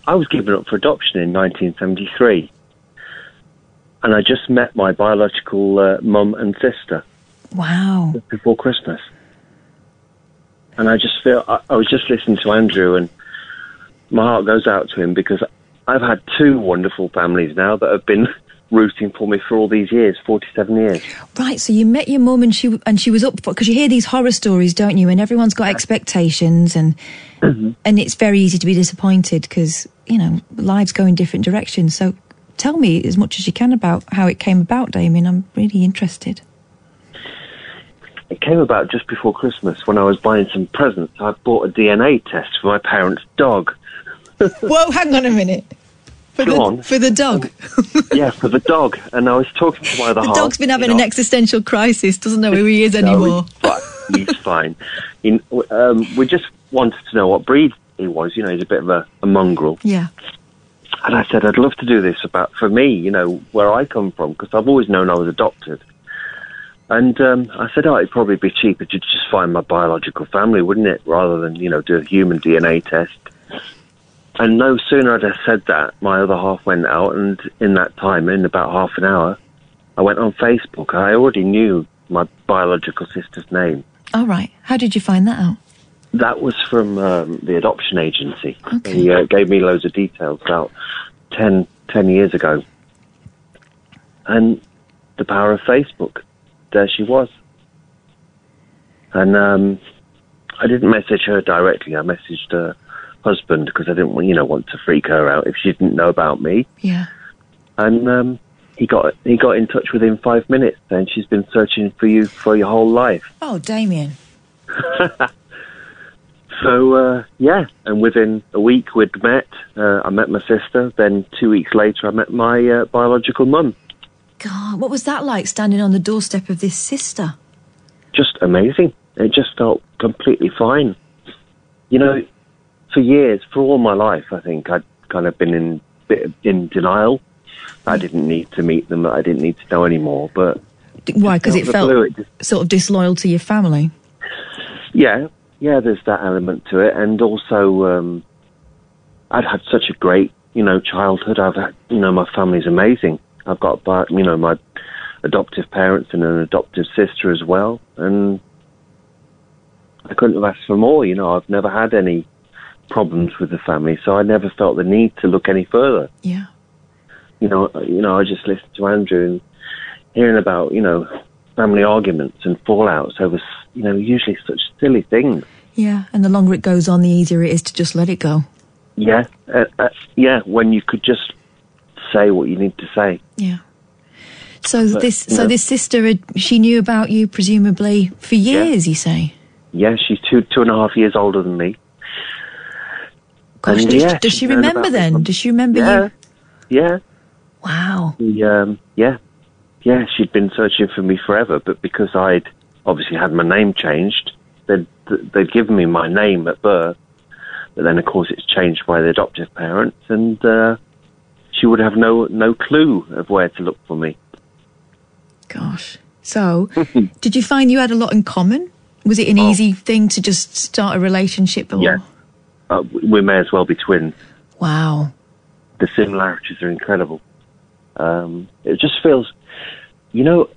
I was given up for adoption in 1973. And I just met my biological uh, mum and sister Wow. before Christmas. And I just feel, I, I was just listening to Andrew and my heart goes out to him because I've had two wonderful families now that have been rooting for me for all these years, 47 years. Right, so you met your mum and she and she was up for because you hear these horror stories, don't you? And everyone's got expectations, and mm-hmm. and it's very easy to be disappointed because you know lives go in different directions. So tell me as much as you can about how it came about, Damien. I'm really interested. it came about just before Christmas when I was buying some presents. I bought a DNA test for my parents' dog. Whoa, hang on a minute. For the, on. For the dog. yeah, for the dog. And I was talking to my other The half. dog's been having you an know, existential crisis, doesn't know who he is anymore. But he's fine. He, um, we just wanted to know what breed he was. You know, he's a bit of a, a mongrel. Yeah. And I said, I'd love to do this about for me, you know, where I come from, because I've always known I was adopted. And um, I said, oh, it'd probably be cheaper to just find my biological family, wouldn't it, rather than you know do a human DNA test. And no sooner had I said that, my other half went out, and in that time, in about half an hour, I went on Facebook. I already knew my biological sister's name. All right. How did you find that out? That was from um, the adoption agency. Okay. He uh, gave me loads of details about 10, 10 years ago. And the power of Facebook. There she was. And um, I didn't message her directly. I messaged her husband because I didn't, want- you know, want to freak her out if she didn't know about me. Yeah. And um, he got he got in touch within five minutes. And she's been searching for you for your whole life. Oh, Damien. So uh, yeah, and within a week we'd met. Uh, I met my sister. Then two weeks later, I met my uh, biological mum. God, what was that like standing on the doorstep of this sister? Just amazing. It just felt completely fine. You know, for years, for all my life, I think I'd kind of been in bit in denial. I didn't need to meet them. I didn't need to know anymore. But Why? Because it felt blue, it just- sort of disloyal to your family. yeah, yeah, there's that element to it, and also um, I'd had such a great, you know, childhood. I've had, you know, my family's amazing. I've got, you know, my adoptive parents and an adoptive sister as well, and I couldn't have asked for more. You know, I've never had any problems with the family, so I never felt the need to look any further. Yeah. You know, you know, I just listened to Andrew and hearing about, you know, family arguments and fallouts over, you know, usually such silly things. Yeah. And the longer it goes on, the easier it is to just let it go. Yeah, uh, uh, yeah. When you could just say what you need to say. Yeah. So But, this, so know- this sister, had, she knew about you presumably for years. You say? Yeah, she's two two and a half years older than me. Gosh, And does, yeah, does she's she remember then? Does she remember Yeah, you? yeah. Wow. She, um, yeah, yeah. She'd been searching for me forever, but because I'd obviously had my name changed, they'd they'd given me my name at birth, but then of course it's changed by the adoptive parents, and uh, she would have no no clue of where to look for me. Gosh. So, did you find you had a lot in common? Was it an easy thing to just start a relationship? Or? Oh. Yeah, uh, we may as well be twins. Wow. the similarities are incredible. Um, it just feels, you know,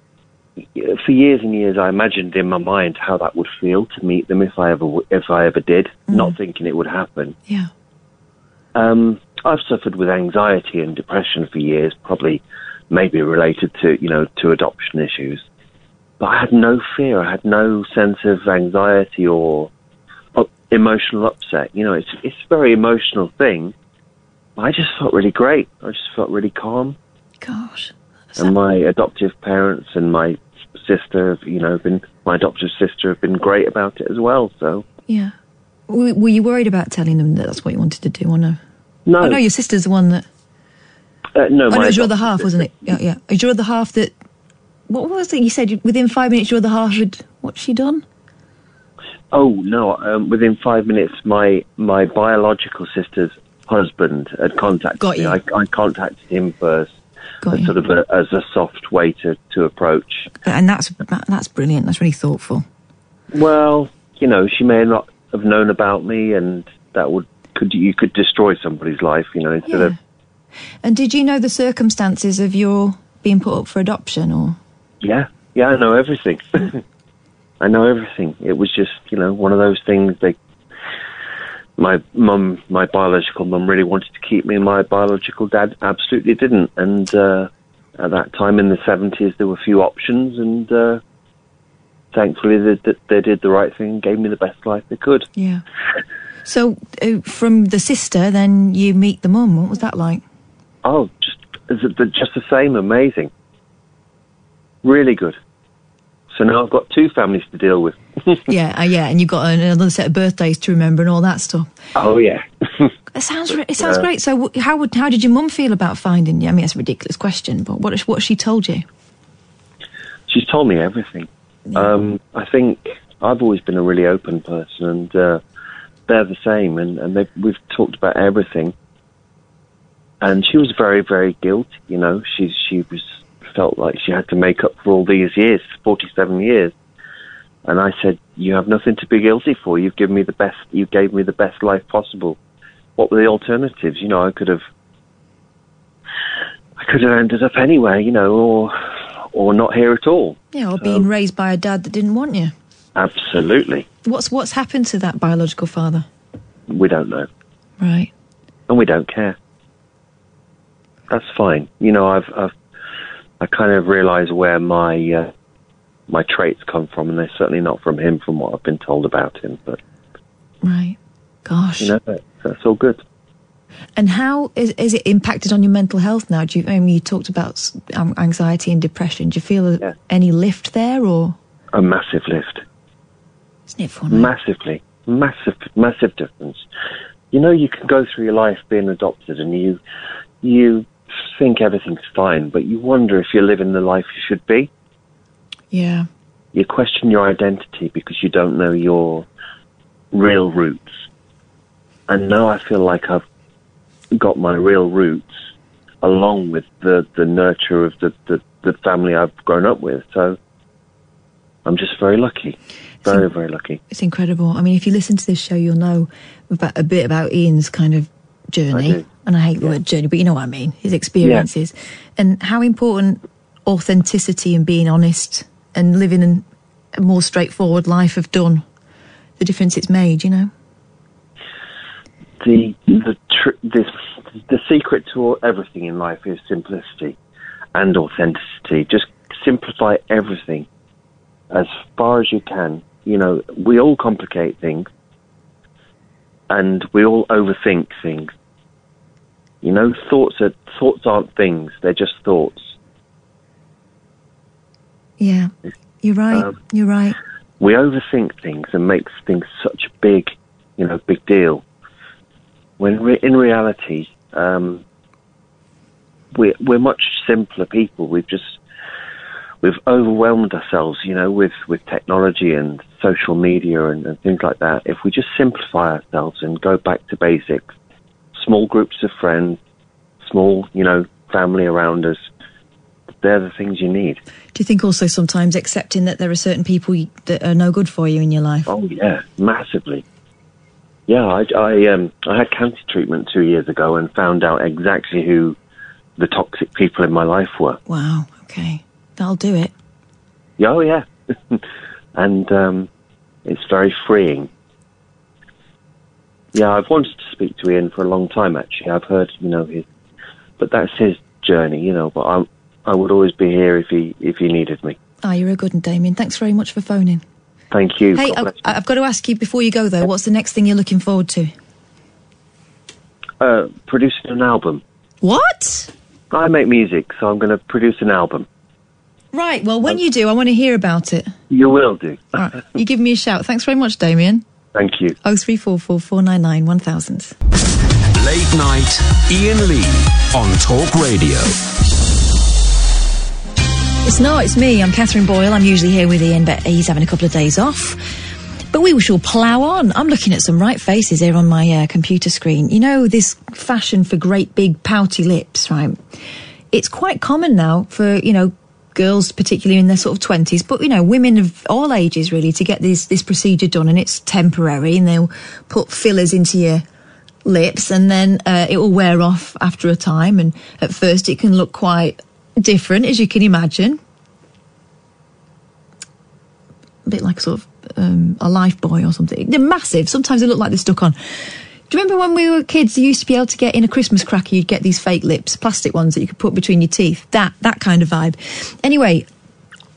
for years and years, I imagined in my mind how that would feel to meet them if I ever, if I ever did, not thinking it would happen. Yeah. Um, I've suffered with anxiety and depression for years, probably maybe related to, you know, to adoption issues. But I had no fear. I had no sense of anxiety or emotional upset. You know, it's it's a very emotional thing. I just felt really great. I just felt really calm. Gosh. And my adoptive parents and my sister, have, you know, been my adoptive sister have been great about it as well. So Yeah. Were, were you worried about telling them that that's what you wanted to do or no? no, I know your sister's the one that. uh, no, oh, my no, it was your other half, wasn't it? Yeah, yeah. It was your other half that. What was it? You said within five minutes your other half had. What's she done? Oh no! Um, within five minutes, my my biological sister's husband had contacted Got me. I, I contacted him first, Got as sort of a, as a soft way to to approach. And that's that, that's brilliant. That's really thoughtful. Well, you know, she may not have known about me, and that would could you could destroy somebody's life. You know, instead of And did you know the circumstances of your being put up for adoption, or Yeah, yeah, I know everything. I know everything. It was just, you know, one of those things. They, my mum, my biological mum, really wanted to keep me. and My biological dad absolutely didn't. And uh, at that time in the seventies, there were few options, and uh, thankfully, they, they, they did the right thing and gave me the best life they could. yeah? So uh, from the sister, then you meet the mum. What was that like? Oh, just is it the- just the same, amazing, really good, So now I've got two families to deal with. yeah, uh, yeah, and you've got another set of birthdays to remember and all that stuff. Oh yeah. It sounds it sounds Yeah. great. So how would how did your mum feel about finding you? I mean, it's a ridiculous question, but what what she told you? She's told me everything. Um, I think I've always been a really open person, and uh, they're the same. And, and they've, we've talked about everything. And she was very, very guilty. You know, she she was felt like she had to make up for all these years, forty-seven years. And I said, "You have nothing to be guilty for. You've given me the best. You gave me the best life possible. What were the alternatives? You know, I could have, I could have ended up anywhere. You know, or or not here at all. Yeah, or being um, raised by a dad that didn't want you. Absolutely. What's what's happened to that biological father? We don't know. Right. And we don't care. That's fine. You know, I've, I've I kind of realise where my uh, my traits come from, and they're certainly not from him, from what I've been told about him. But Right. Gosh. you know, that, that's all good. And how is is it impacted on your mental health now? Do you? I mean, you talked about um, anxiety and depression. Do you feel a- any lift there, or A massive lift, isn't it funny? massively, massive, massive difference. You know, you can go through your life being adopted, and you you think everything's fine, but you wonder if you're living the life you should be. Yeah. you question your identity because you don't know your real roots. And now I feel like I've got my real roots along with the, the nurture of the, the, the family I've grown up with. So I'm just very lucky. Very, very lucky. It's incredible. I mean, if you listen to this show, you'll know about, a bit about Ian's kind of journey. And I hate the word journey, but you know what I mean. His experiences and how important authenticity and being honest and living an, a more straightforward life have done. The difference it's made, you know. the the tr- this the secret to everything in life is simplicity and authenticity. Just simplify everything as far as you can. You know, we all complicate things, and we all overthink things. You know, thoughts are thoughts aren't things; they're just thoughts. Yeah. You're right. Um, You're right. we overthink things and make things such a big, you know, big deal. When re- in reality, um, we're we're much simpler people. We've just we've overwhelmed ourselves, you know, with with technology and social media and, and things like that. If we just simplify ourselves and go back to basics, small groups of friends, small, you know, family around us, they're the things you need. Do you think also sometimes accepting that there are certain people that are no good for you in your life? Oh yeah, massively. Yeah, I, I um I had cancer treatment two years ago and found out exactly who the toxic people in my life were. Wow. Okay. That'll do it. Yeah, Oh yeah, and um, it's very freeing. Yeah, I've wanted to speak to Ian for a long time. Actually, I've heard you know his, but that's his journey, you know. But I I would always be here if he if he needed me. Ah, you're a good one, Damien. Thanks very much for phoning. Thank you. Hey, I, I've got to ask you before you go though. What's the next thing you're looking forward to? Uh, producing an album. What? I make music, so I'm going to produce an album. Right. Well, when you do, I want to hear about it. You will do. All right. You give me a shout. Thanks very much, Damien. Thank you. Oh three four four four nine nine one thousand. Late night, Ian Lee on Talk Radio. It's not, it's me. I'm Katherine Boyle. I'm usually here with Ian, but he's having a couple of days off. But we shall plough on. I'm looking at some right faces here on my uh, computer screen. You know, this fashion for great big pouty lips, right? It's quite common now for, you know, girls, particularly in their sort of 20s, but, you know, women of all ages really, to get this, this procedure done. And it's temporary, and they'll put fillers into your lips, and then uh, it will wear off after a time. And at first, it can look quite different, as you can imagine. A bit like sort of um, a life boy or something. They're massive. Sometimes they look like they're stuck on. Do you remember when we were kids? You used to be able to get in a Christmas cracker. You'd get these fake lips, plastic ones that you could put between your teeth. That that kind of vibe. Anyway,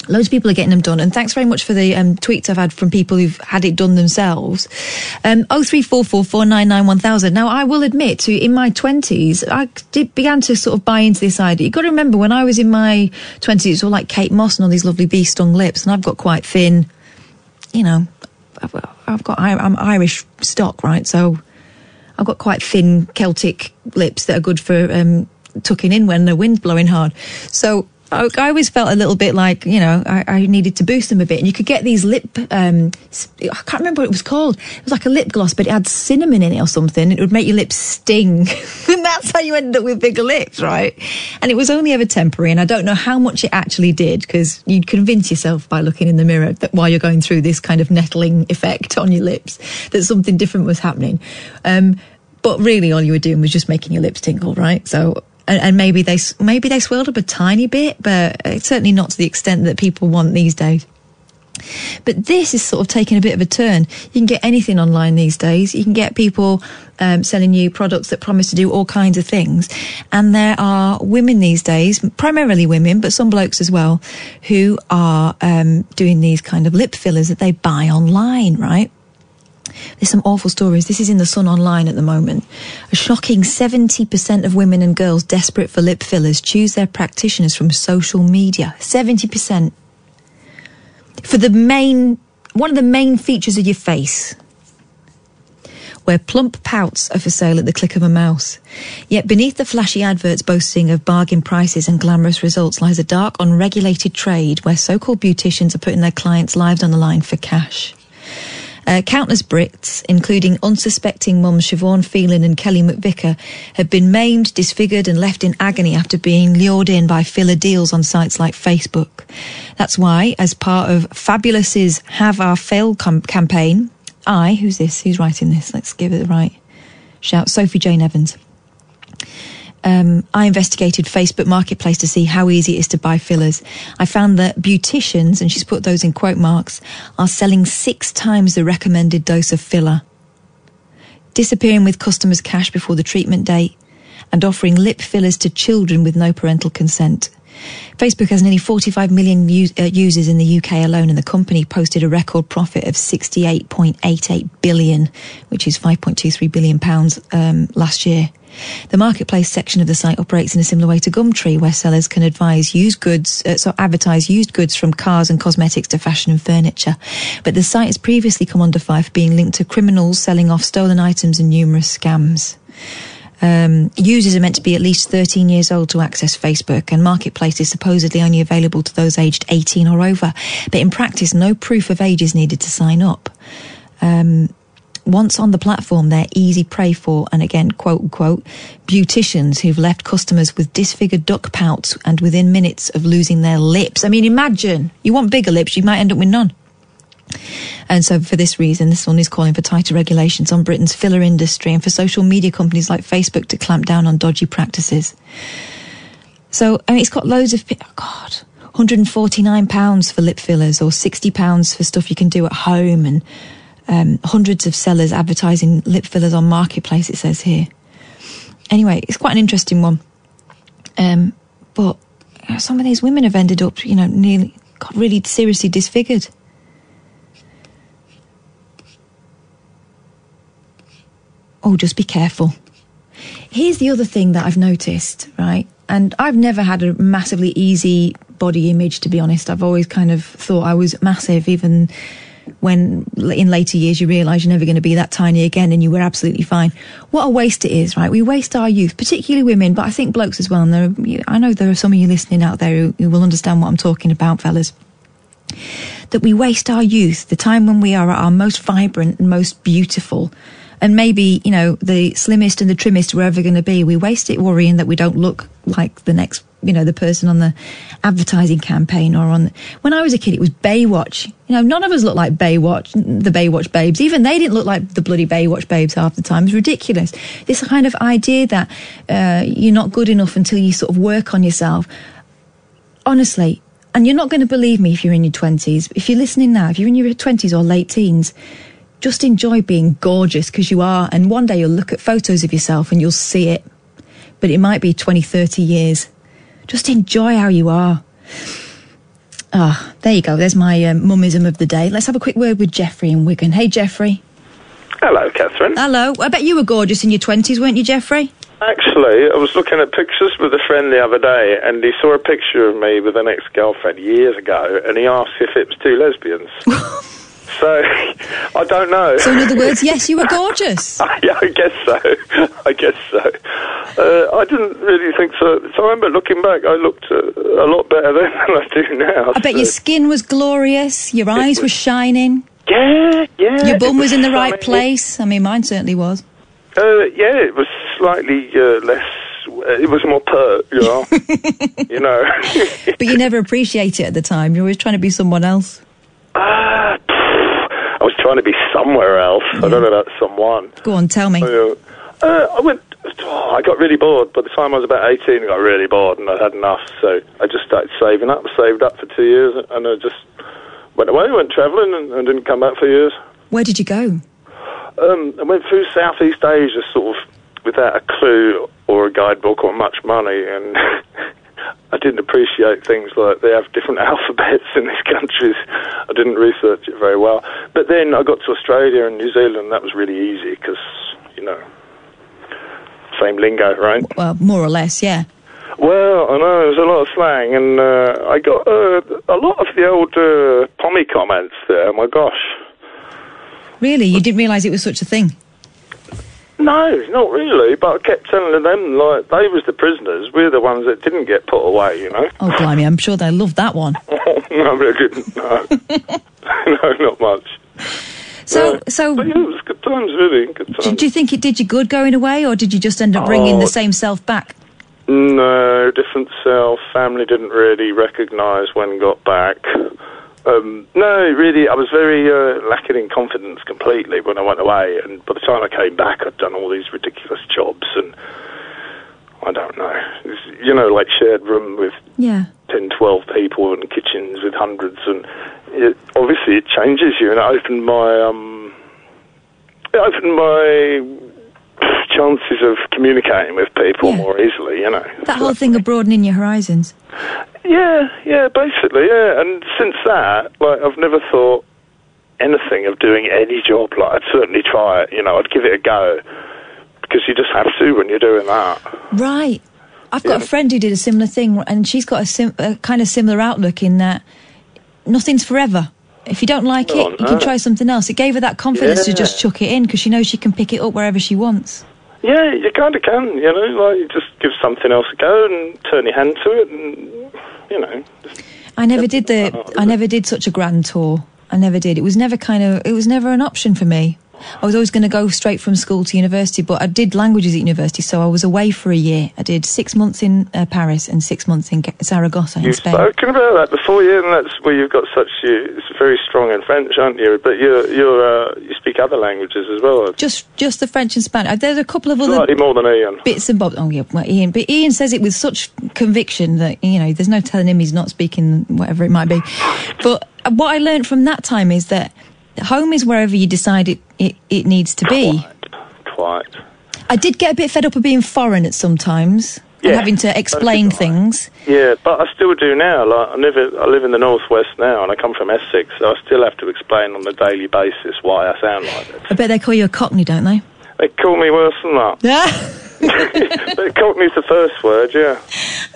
Loads of people are getting them done, and thanks very much for the um, tweets I've had from people who've had it done themselves. Um, oh three four four four nine nine one thousand. Now, I will admit, to in my twenties, I did, began to sort of buy into this idea. You've got to remember, when I was in my twenties, it's all like Kate Moss and all these lovely bee stung lips, and I've got quite thin. You know, I've, I've got I'm Irish stock, right? So I've got quite thin Celtic lips that are good for um, tucking in when the wind's blowing hard. So I, I always felt a little bit like, you know, I, I needed to boost them a bit. And you could get these lip, um, I can't remember what it was called. It was like a lip gloss, but it had cinnamon in it or something. It would make your lips sting. and that's how you ended up with bigger lips, right? And it was only ever temporary. And I don't know how much it actually did because you'd convince yourself by looking in the mirror that while you're going through this kind of nettling effect on your lips, that something different was happening. Um, but really all you were doing was just making your lips tingle, right? So, and, and maybe they, maybe they swelled up a tiny bit, but certainly not to the extent that people want these days. But this is sort of taking a bit of a turn. You can get anything online these days. You can get people um, selling you products that promise to do all kinds of things. And there are women these days, primarily women, but some blokes as well, who are um, doing these kind of lip fillers that they buy online, right? There's some awful stories. This is in the Sun Online at the moment. A shocking 70% of women and girls desperate for lip fillers choose their practitioners from social media. 70%. For the main, one of the main features of your face, where plump pouts are for sale at the click of a mouse. Yet beneath the flashy adverts boasting of bargain prices and glamorous results lies a dark, unregulated trade where so-called beauticians are putting their clients' lives on the line for cash. Uh, countless Brits, including unsuspecting mums Siobhan Phelan and Kelly McVicker, have been maimed, disfigured, and left in agony after being lured in by filler deals on sites like Facebook. That's why, as part of Fabulous's Have Our Fail com- campaign, I, who's this? Who's writing this? Let's give it the right shout. Sophie Jane Evans. Um, I investigated Facebook Marketplace to see how easy it is to buy fillers. I found that beauticians, and she's put those in quote marks, are selling six times the recommended dose of filler, disappearing with customers' cash before the treatment date, and offering lip fillers to children with no parental consent. Facebook has nearly 45 million uh, users in the UK alone, and the company posted a record profit of 68.88 billion, which is 5.23 billion pounds um, last year. The marketplace section of the site operates in a similar way to Gumtree, where sellers can advise used goods, uh, so advertise used goods from cars and cosmetics to fashion and furniture. But the site has previously come under fire for being linked to criminals selling off stolen items and numerous scams. Um, users are meant to be at least 13 years old to access Facebook, and Marketplace is supposedly only available to those aged 18 or over. But in practice, no proof of age is needed to sign up. Um, once on the platform, they're easy prey for, and again, quote unquote, beauticians who've left customers with disfigured duck pouts and within minutes of losing their lips. I mean, imagine you want bigger lips, you might end up with none. And so, for this reason, this one is calling for tighter regulations on Britain's filler industry and for social media companies like Facebook to clamp down on dodgy practices. So, I mean, it's got loads of, oh God, 149 pounds for lip fillers or 60 pounds for stuff you can do at home and um, hundreds of sellers advertising lip fillers on Marketplace, it says here. Anyway, it's quite an interesting one. Um, but some of these women have ended up, you know, nearly, got really seriously disfigured. Oh, just be careful. Here's the other thing that I've noticed, right? And I've never had a massively easy body image, to be honest. I've always kind of thought I was massive, even when in later years you realise you're never going to be that tiny again and you were absolutely fine. What a waste it is, right? We waste our youth, particularly women, but I think blokes as well. And there are, I know there are some of you listening out there who, who will understand what I'm talking about, fellas that we waste our youth, the time when we are at our most vibrant and most beautiful, and maybe, you know, the slimmest and the trimmest we're ever going to be. We waste it worrying that we don't look like the next, you know, the person on the advertising campaign or on. When I was a kid, it was Baywatch. You know, none of us looked like Baywatch, the Baywatch babes. Even they didn't look like the bloody Baywatch babes half the time. It's ridiculous. This kind of idea that uh, you're not good enough until you sort of work on yourself. Honestly, and you're not going to believe me if you're in your 20s. If you're listening now, if you're in your 20s or late teens, just enjoy being gorgeous because you are. And one day you'll look at photos of yourself and you'll see it. But it might be 20, 30 years. Just enjoy how you are. Ah, there you go. There's my um, mummism of the day. Let's have a quick word with Jeffrey in Wigan. Hey, Jeffrey. Hello, Katherine. Hello. I bet you were gorgeous in your 20s, weren't you, Jeffrey? Actually, I was looking at pictures with a friend the other day, and he saw a picture of me with an ex-girlfriend years ago, and he asked if it was two lesbians. so, I don't know. So, in other words, yes, you were gorgeous. yeah, I guess so. I guess so. Uh, I didn't really think so. So I remember looking back, I looked uh, a lot better then than I do now. I bet your skin was glorious, your eyes were shining. Yeah, yeah. Your bum was in the right shining. place. I mean, mine certainly was. Uh, yeah, it was slightly uh, less. It was more pert, you know. you know. But you never appreciate it at the time. You're always trying to be someone else. Pff, I was trying to be somewhere else. I don't know about someone. Go on, tell me. Uh, uh, I went. oh, I got really bored. By the time I was about eighteen, I got really bored, and I had enough. So I just started saving up. Saved up for two years, and I just went away. Went travelling, and, and didn't come back for years. Where did you go? Um, I went through Southeast Asia, sort of without a clue or a guidebook or much money, and I didn't appreciate things like they have different alphabets in these countries. I didn't research it very well. But then I got to Australia and New Zealand. That was really easy because you know, same lingo, right? Well, more or less, yeah. Well, I know there's a lot of slang, and uh, I got uh, a lot of the old uh, pommy comments there. My gosh. Really? You didn't realise it was such a thing? No, not really. But I kept telling them like they was the prisoners. We're the ones that didn't get put away. You know. Oh, blimey, I'm sure they loved that one. no, they didn't. No, no, not much. So, so But yeah, it was good times, really. Good times. did you think it did you good going away, or did you just end up bringing Oh. the same self back? No, different self. Family didn't really recognise when got back. Um, no, really, I was very uh, lacking in confidence completely when I went away. And by the time I came back, I'd done all these ridiculous jobs, and I don't know, It's, you know, like shared room with Yeah. 10, 12 people and kitchens with hundreds, and it, obviously it changes you. And it opened my um, it opened my chances of communicating with people Yeah. more easily. You know. That whole thing of broadening your horizons. Yeah, yeah, basically, yeah. And since that, like, I've never thought anything of doing any job. Like, I'd certainly try it. You know, I'd give it a go because you just have to when you're doing that. Right. I've got a friend who did a similar thing, and she's got a, sim- a kind of similar outlook in that nothing's forever. If you don't like it, you can try something else. It gave her that confidence to just chuck it in because she knows she can pick it up wherever she wants. Yeah, you kind of can. You know, like you just give something else a go and turn your hand to it, and you know. I never did the. I never did such a grand tour. I never did. It was never kind of. It was never an option for me. I was always going to go straight from school to university, but I did languages at university, so I was away for a year. I did six months in uh, Paris and six months in Zaragoza in You've Spain. spoken about that before, yeah, and that's where you've got such. You, it's very strong in French, aren't you? But you're, you're, uh, you speak other languages as well. Just, just the French and Spanish. There's a couple of other Slightly more than Ian. bits and bobs. Oh yeah, well, Ian. But Ian says it with such conviction that you know there's no telling him he's not speaking whatever it might be. But what I learned from that time is that home is wherever you decide it it, it needs to be. Quite. I did get a bit fed up of being foreign at some times and having to explain things. Yeah, but I still do now. Like I live, I live in the northwest now, and I come from Essex. So I still have to explain on a daily basis why I sound like this. I bet they call you a Cockney, don't they? They call me worse than that. Yeah. but Cockney's the first word, yeah.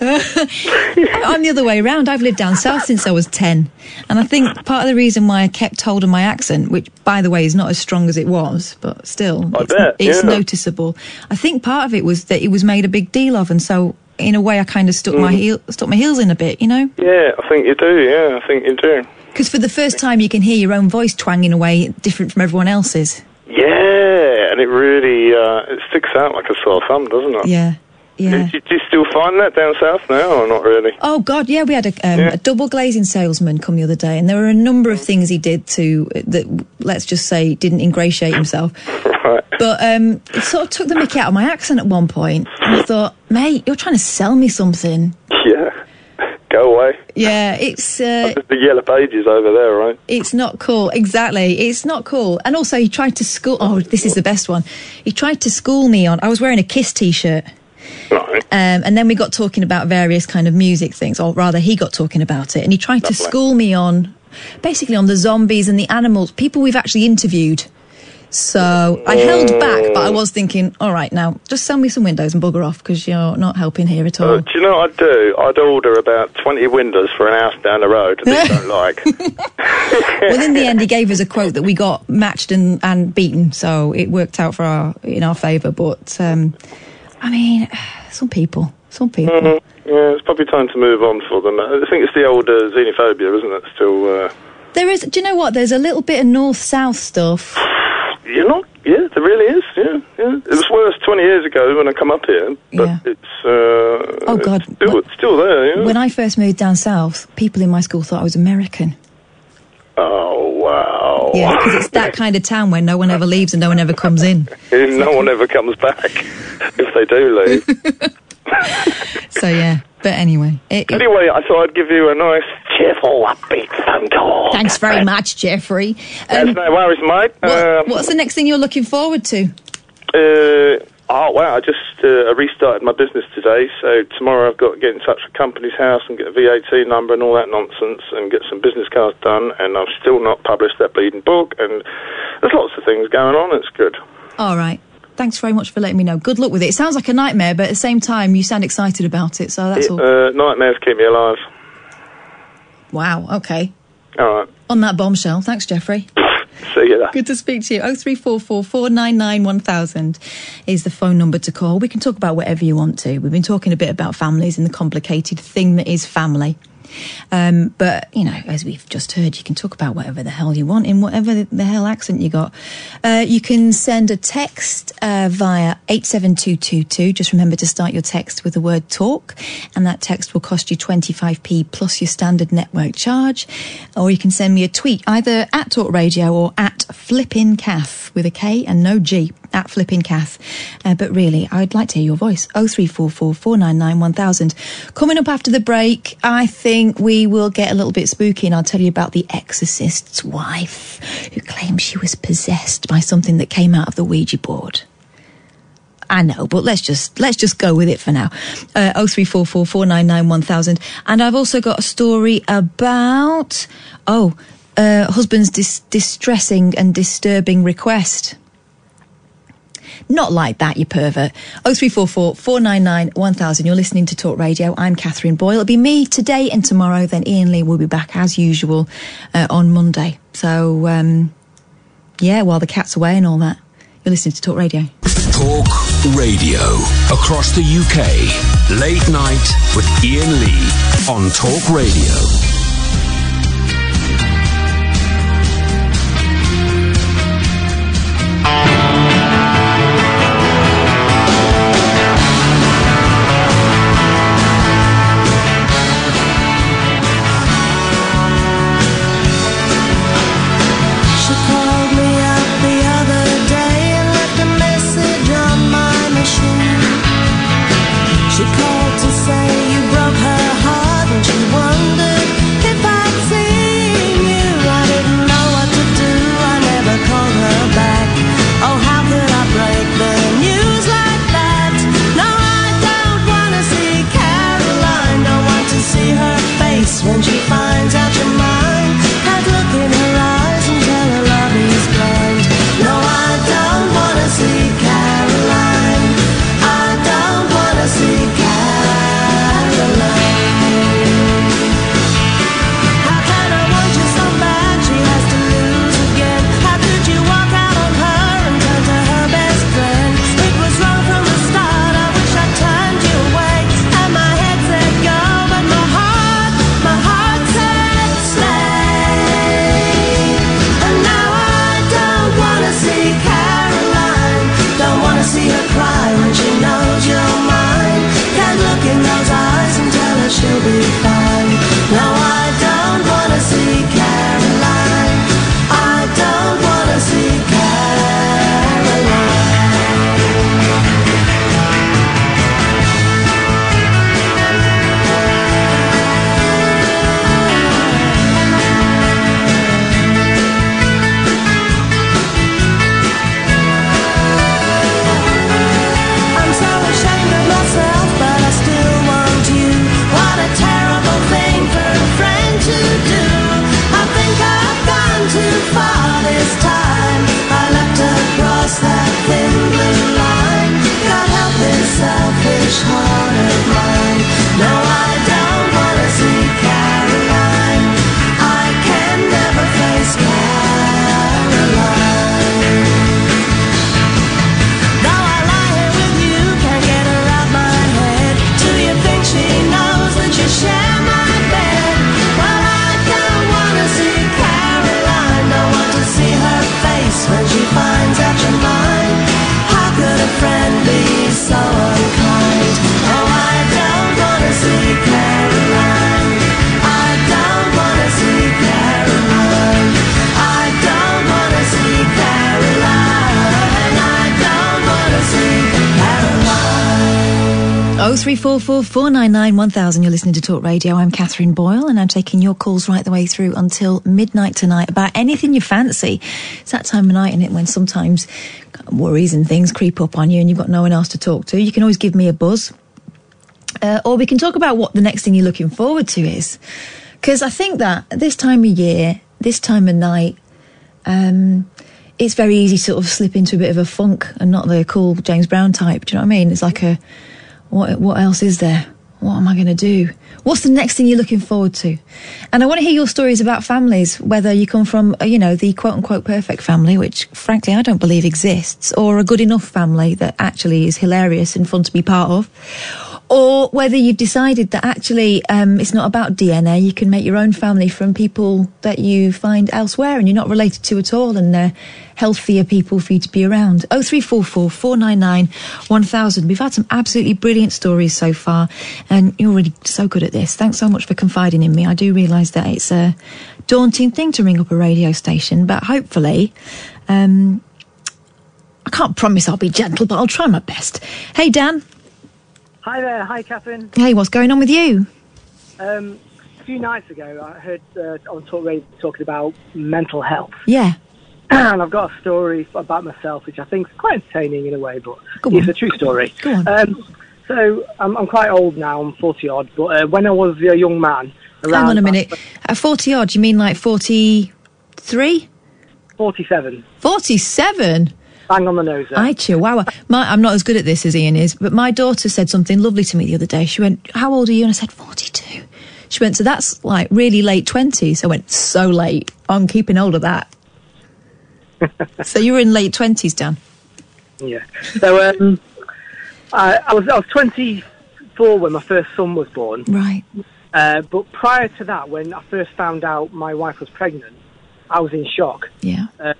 I'm the other way around. I've lived down south since I was 10. And I think part of the reason why I kept hold of my accent, which, by the way, is not as strong as it was, but still, I it's, bet, it's yeah. noticeable. I think part of it was that it was made a big deal of. And so, in a way, I kind of stuck, my, Mm. heel, stuck my heels in a bit, you know? Yeah, I think you do. Yeah, I think you do. Because for the first time, you can hear your own voice twanging away different from everyone else's. Yeah, and it really uh, it sticks out like a sore thumb, doesn't it? Yeah. Yeah. Do, you- do you still find that down south now, or not really? Oh God, yeah, we had a, um, Yeah. a double glazing salesman come the other day, and there were a number of things he did to that. Let's just say didn't ingratiate himself. Right. But um, it sort of took the mickey out of my accent at one point, and I thought, mate, you're trying to sell me something. Yeah. Away. Yeah, it's uh, the yellow pages over there, right? it's not cool. Exactly, it's not cool. And also, he tried to school. Oh, this is the best one. He tried to school me on. I was wearing a Kiss T-shirt. Um, and then we got talking about various kind of music things, or rather, he got talking about it, and he tried to school me on, basically on the zombies and the animals, people we've actually interviewed. So I held back, but I was thinking, all right, now just sell me some windows and bugger off because you're not helping here at all. Uh, do you know what I'd do? I'd order about 20 windows for an house down the road that they don't like. well, in the end, he gave us a quote that we got matched and, and beaten, so it worked out for our in our favour. But um, I mean, some people, some people. Mhm. Yeah, it's probably time to move on for them. I think it's the old uh, xenophobia, isn't it? Still, uh, There is. Do you know what? There's a little bit of north-south stuff. You know, yeah, there really is. Yeah, yeah. It was worse 20 years ago when I come up here, but Yeah. it's uh, Oh, God. it's still, it's still there. Yeah. When I first moved down south, people in my school thought I was American. oh wow! Yeah, because it's that kind of town where no one ever leaves and no one ever comes in. no one ever comes back if they do leave. So yeah. But anyway, it, anyway, I thought I'd give you a nice, cheerful, upbeat phone call. thanks very much, Jeffrey. There's Um, no worries, mate. what- Um, what's the next thing you're looking forward to? Uh, oh wow! I just uh, restarted my business today, so tomorrow I've got to get in touch with company's house and get a VAT number and all that nonsense, and get some business cards done. And I've still not published that bleeding book, and there's lots of things going on. It's good. All right. Thanks very much for letting me know. Good luck with it. It sounds like a nightmare, but at the same time, you sound excited about it. So that's all. Uh, nightmares keep me alive. Wow. Okay. All right. On that bombshell. Thanks, Jeffrey. See you there. Good to speak to you. Oh three four four four nine nine one thousand is the phone number to call. We can talk about whatever you want to. We've been talking a bit about families and the complicated thing that is family. Um, but you know, as we've just heard, you can talk about whatever the hell you want in whatever the, hell accent you got. Uh, you can send a text uh, via eight seven two two two. Just remember to start your text with the word "talk," and that text will cost you twenty five p plus your standard network charge. Or you can send me a tweet either at Talk Radio or at Flippin Kath with a K and no G at Flippin Kath. Uh, but really, I'd like to hear your voice. Oh three four four four nine nine one thousand. Coming up after the break, I think we will get a little bit spooky, and I'll tell you about the exorcist's wife who claims she was possessed by something that came out of the Ouija board. I know, but let's just let's just go with it for now. Uh, oh three four four four nine nine one thousand, and I've also got a story about oh, husband's dis- distressing and disturbing request. Not like that, you pervert. 0344 499 1000. You're listening to Talk Radio. I'm Katherine Boyle. It'll be me today and tomorrow. Then Ian Lee will be back as usual uh, on Monday. So, um, yeah, while the cat's away and all that, you're listening to Talk Radio. Talk Radio. Across the UK. Late night with Ian Lee on Talk Radio. 0344 499 1000. You're listening to Talk Radio. I'm Katherine Boyle and I'm taking your calls right the way through until midnight tonight about anything you fancy. It's that time of night, is it, when sometimes worries and things creep up on you and you've got no one else to talk to. You can always give me a buzz. Uh, or we can talk about what the next thing you're looking forward to is. Because I think that this time of year, this time of night, um, it's very easy to sort of slip into a bit of a funk and not the cool James Brown type. Do you know what I mean? It's like a, what, what else is there? What am I going to do? What's the next thing you're looking forward to? And I want to hear your stories about families, whether you come from, uh, you know, the quote unquote perfect family, which frankly I don't believe exists, or a good enough family that actually is hilarious and fun to be part of or whether you've decided that actually um, it's not about DNA. You can make your own family from people that you find elsewhere and you're not related to at all, and they're healthier people for you to be around. Oh three four four four nine nine one thousand. We've had some absolutely brilliant stories so far, and you're really so good at this. Thanks so much for confiding in me. I do realise that it's a daunting thing to ring up a radio station, but hopefully. Um, I can't promise I'll be gentle, but I'll try my best. Hey, Dan. Hi there. Hi, Katherine. Hey, what's going on with you? Um, a few nights ago, I heard uh, on Talk Radio talking about mental health. Yeah. and I've got a story about myself, which I think is quite entertaining in a way, but Go it's on. a true story. Go on. Um, so I'm, I'm quite old now. I'm 40 odd, but uh, when I was a young man, around Hang on a minute. At 40 odd, you mean like 43? 47. 47? Bang on the nose. There. I chihuahua. My, I'm not as good at this as Ian is, but my daughter said something lovely to me the other day. She went, How old are you? And I said, 42. She went, So that's like really late 20s. I went, So late. I'm keeping hold of that. so you were in late 20s, Dan? Yeah. So um, I, I was I was 24 when my first son was born. Right. Uh, but prior to that, when I first found out my wife was pregnant, I was in shock. Yeah. Uh,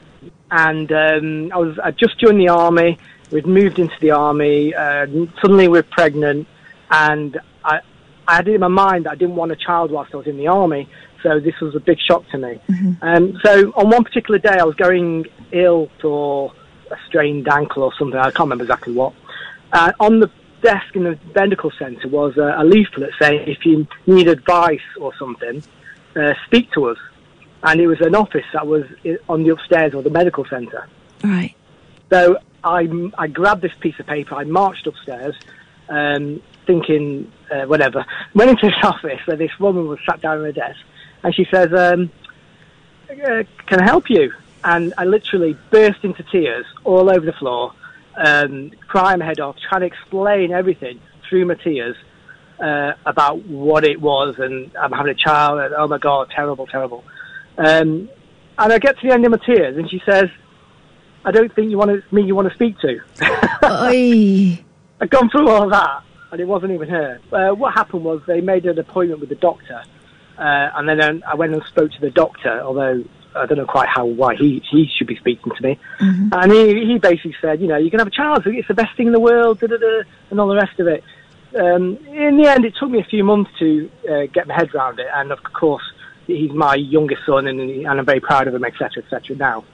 and um, I was I just joined the army. We'd moved into the army. Uh, suddenly, we're pregnant, and I I had it in my mind that I didn't want a child whilst I was in the army. So this was a big shock to me. Um, so on one particular day, I was going ill for a strained ankle or something. I can't remember exactly what. Uh, on the desk in the medical centre was a, a leaflet saying if you need advice or something, uh, speak to us. And it was an office that was on the upstairs of the medical centre. Right. So I, I grabbed this piece of paper, I marched upstairs, um, thinking, uh, whatever. Went into this office where this woman was sat down at her desk, and she says, um, uh, Can I help you? And I literally burst into tears all over the floor, um, crying my head off, trying to explain everything through my tears uh, about what it was, and I'm having a child, and oh my God, terrible, terrible. Um, and I get to the end of my tears, and she says, I don't think you want to, me you want to speak to. I'd gone through all that, and it wasn't even her. Uh, what happened was they made an appointment with the doctor, uh, and then um, I went and spoke to the doctor, although I don't know quite how why he he should be speaking to me. And he he basically said, you know, you can have a child, it's the best thing in the world, da da da, and all the rest of it. Um, in the end, it took me a few months to uh, get my head around it, and of course, he's my youngest son, and, and I'm very proud of him, etc., etc. Now.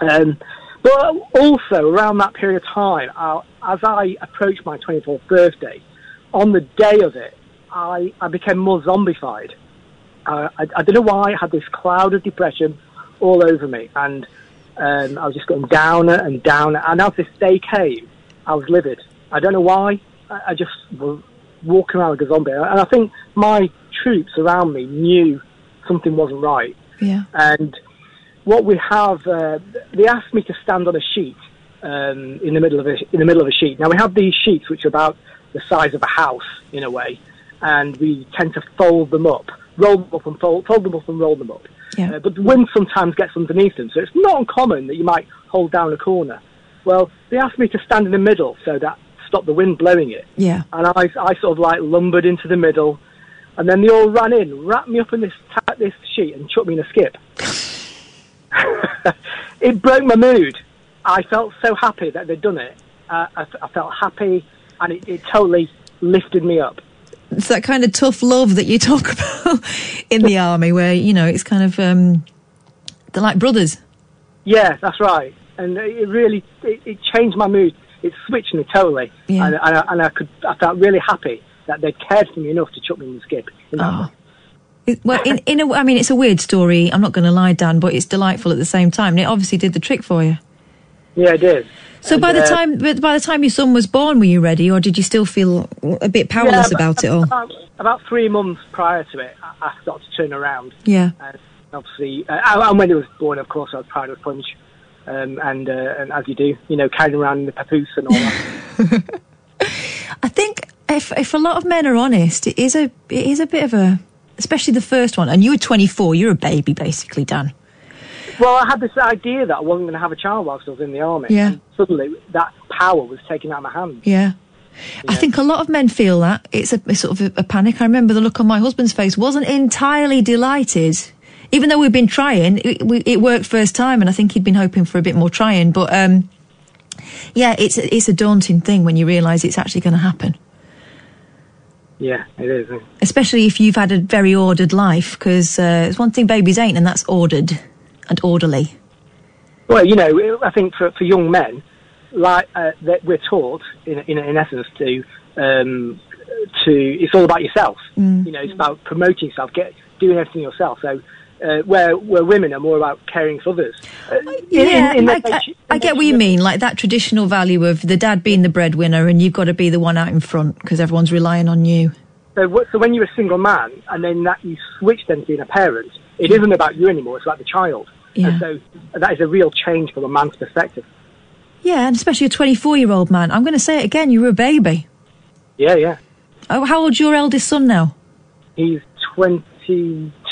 Um, but also around that period of time, uh, as I approached my 24th birthday, on the day of it, I, I became more zombified. Uh, I, I don't know why I had this cloud of depression all over me, and um, I was just going down and down. And as this day came, I was livid. I don't know why. I, I just was walking around like a zombie, and I think my troops around me knew something wasn't right Yeah. and what we have, uh, they asked me to stand on a sheet um, in the middle of a in the middle of a sheet. Now we have these sheets which are about the size of a house in a way, and we tend to fold them up, roll them up and fold, fold them up and roll them up. Yeah. Uh, but the wind sometimes gets underneath them, so it's not uncommon that you might hold down a corner. Well, they asked me to stand in the middle so that stop the wind blowing it. Yeah. And I, I sort of like lumbered into the middle, and then they all ran in, wrapped me up in this this sheet, and chucked me in a skip. it broke my mood. I felt so happy that they'd done it. Uh, I, I felt happy, and it, it totally lifted me up. It's that kind of tough love that you talk about in the army, where you know it's kind of um, they're like brothers. Yeah, that's right. And it really it, it changed my mood it switched me totally, Yeah. and, and, I, and I could I felt really happy that they cared for me enough to chuck me in the skip. in that way. It, well, in, in a, I mean, it's a weird story. I'm not going to lie, Dan, but it's delightful at the same time. And it obviously did the trick for you. Yeah, it did. So And, by the uh, time, by the time your son was born, were you ready, or did you still feel a bit powerless Yeah, about it all? About, about three months prior to it, I, I started to turn around. Yeah. And obviously, uh, and when he was born, of course, I was proud of Punch. Um, and uh, and as you do, you know, carrying around in the papoose and all that. I think if if a lot of men are honest, it is a it is a bit of a, especially the first one. And you were 24. You're a baby, basically, Dan. well, I had this idea that I wasn't going to have a child whilst I was in the army. Yeah. And suddenly, that power was taken out of my hands. Yeah. I think a lot of men feel that it's a, a sort of a, a panic. I remember the look on my husband's face wasn't entirely delighted, even though we've been trying. It, we, it worked first time, and I think he'd been hoping for a bit more trying. But um, yeah, it's it's a daunting thing when you realise it's actually going to happen, Yeah, it is. especially if you've had a very ordered life. Because uh, it's one thing babies ain't, and that's ordered and orderly. Well, you know, I think for, for young men, like uh, that we're taught, in, in, in essence, to um, to it's all about yourself. Mm. You know, it's about promoting yourself, get doing everything yourself. So. Uh, where where women are more about caring for others. Uh, Yeah, in- in I, I, I get what you mean. Like that traditional value of the dad being the breadwinner, and you've got to be the one out in front because everyone's relying on you. So, what- so when you're a single man, and then that you switch then to being a parent, it isn't about you anymore. It's about the child. Yeah. And so that is a real change from a man's perspective. Yeah, and especially a 24 year old man. I'm going to say it again, you were a baby. Yeah, yeah. Oh, how old's your eldest son now? He's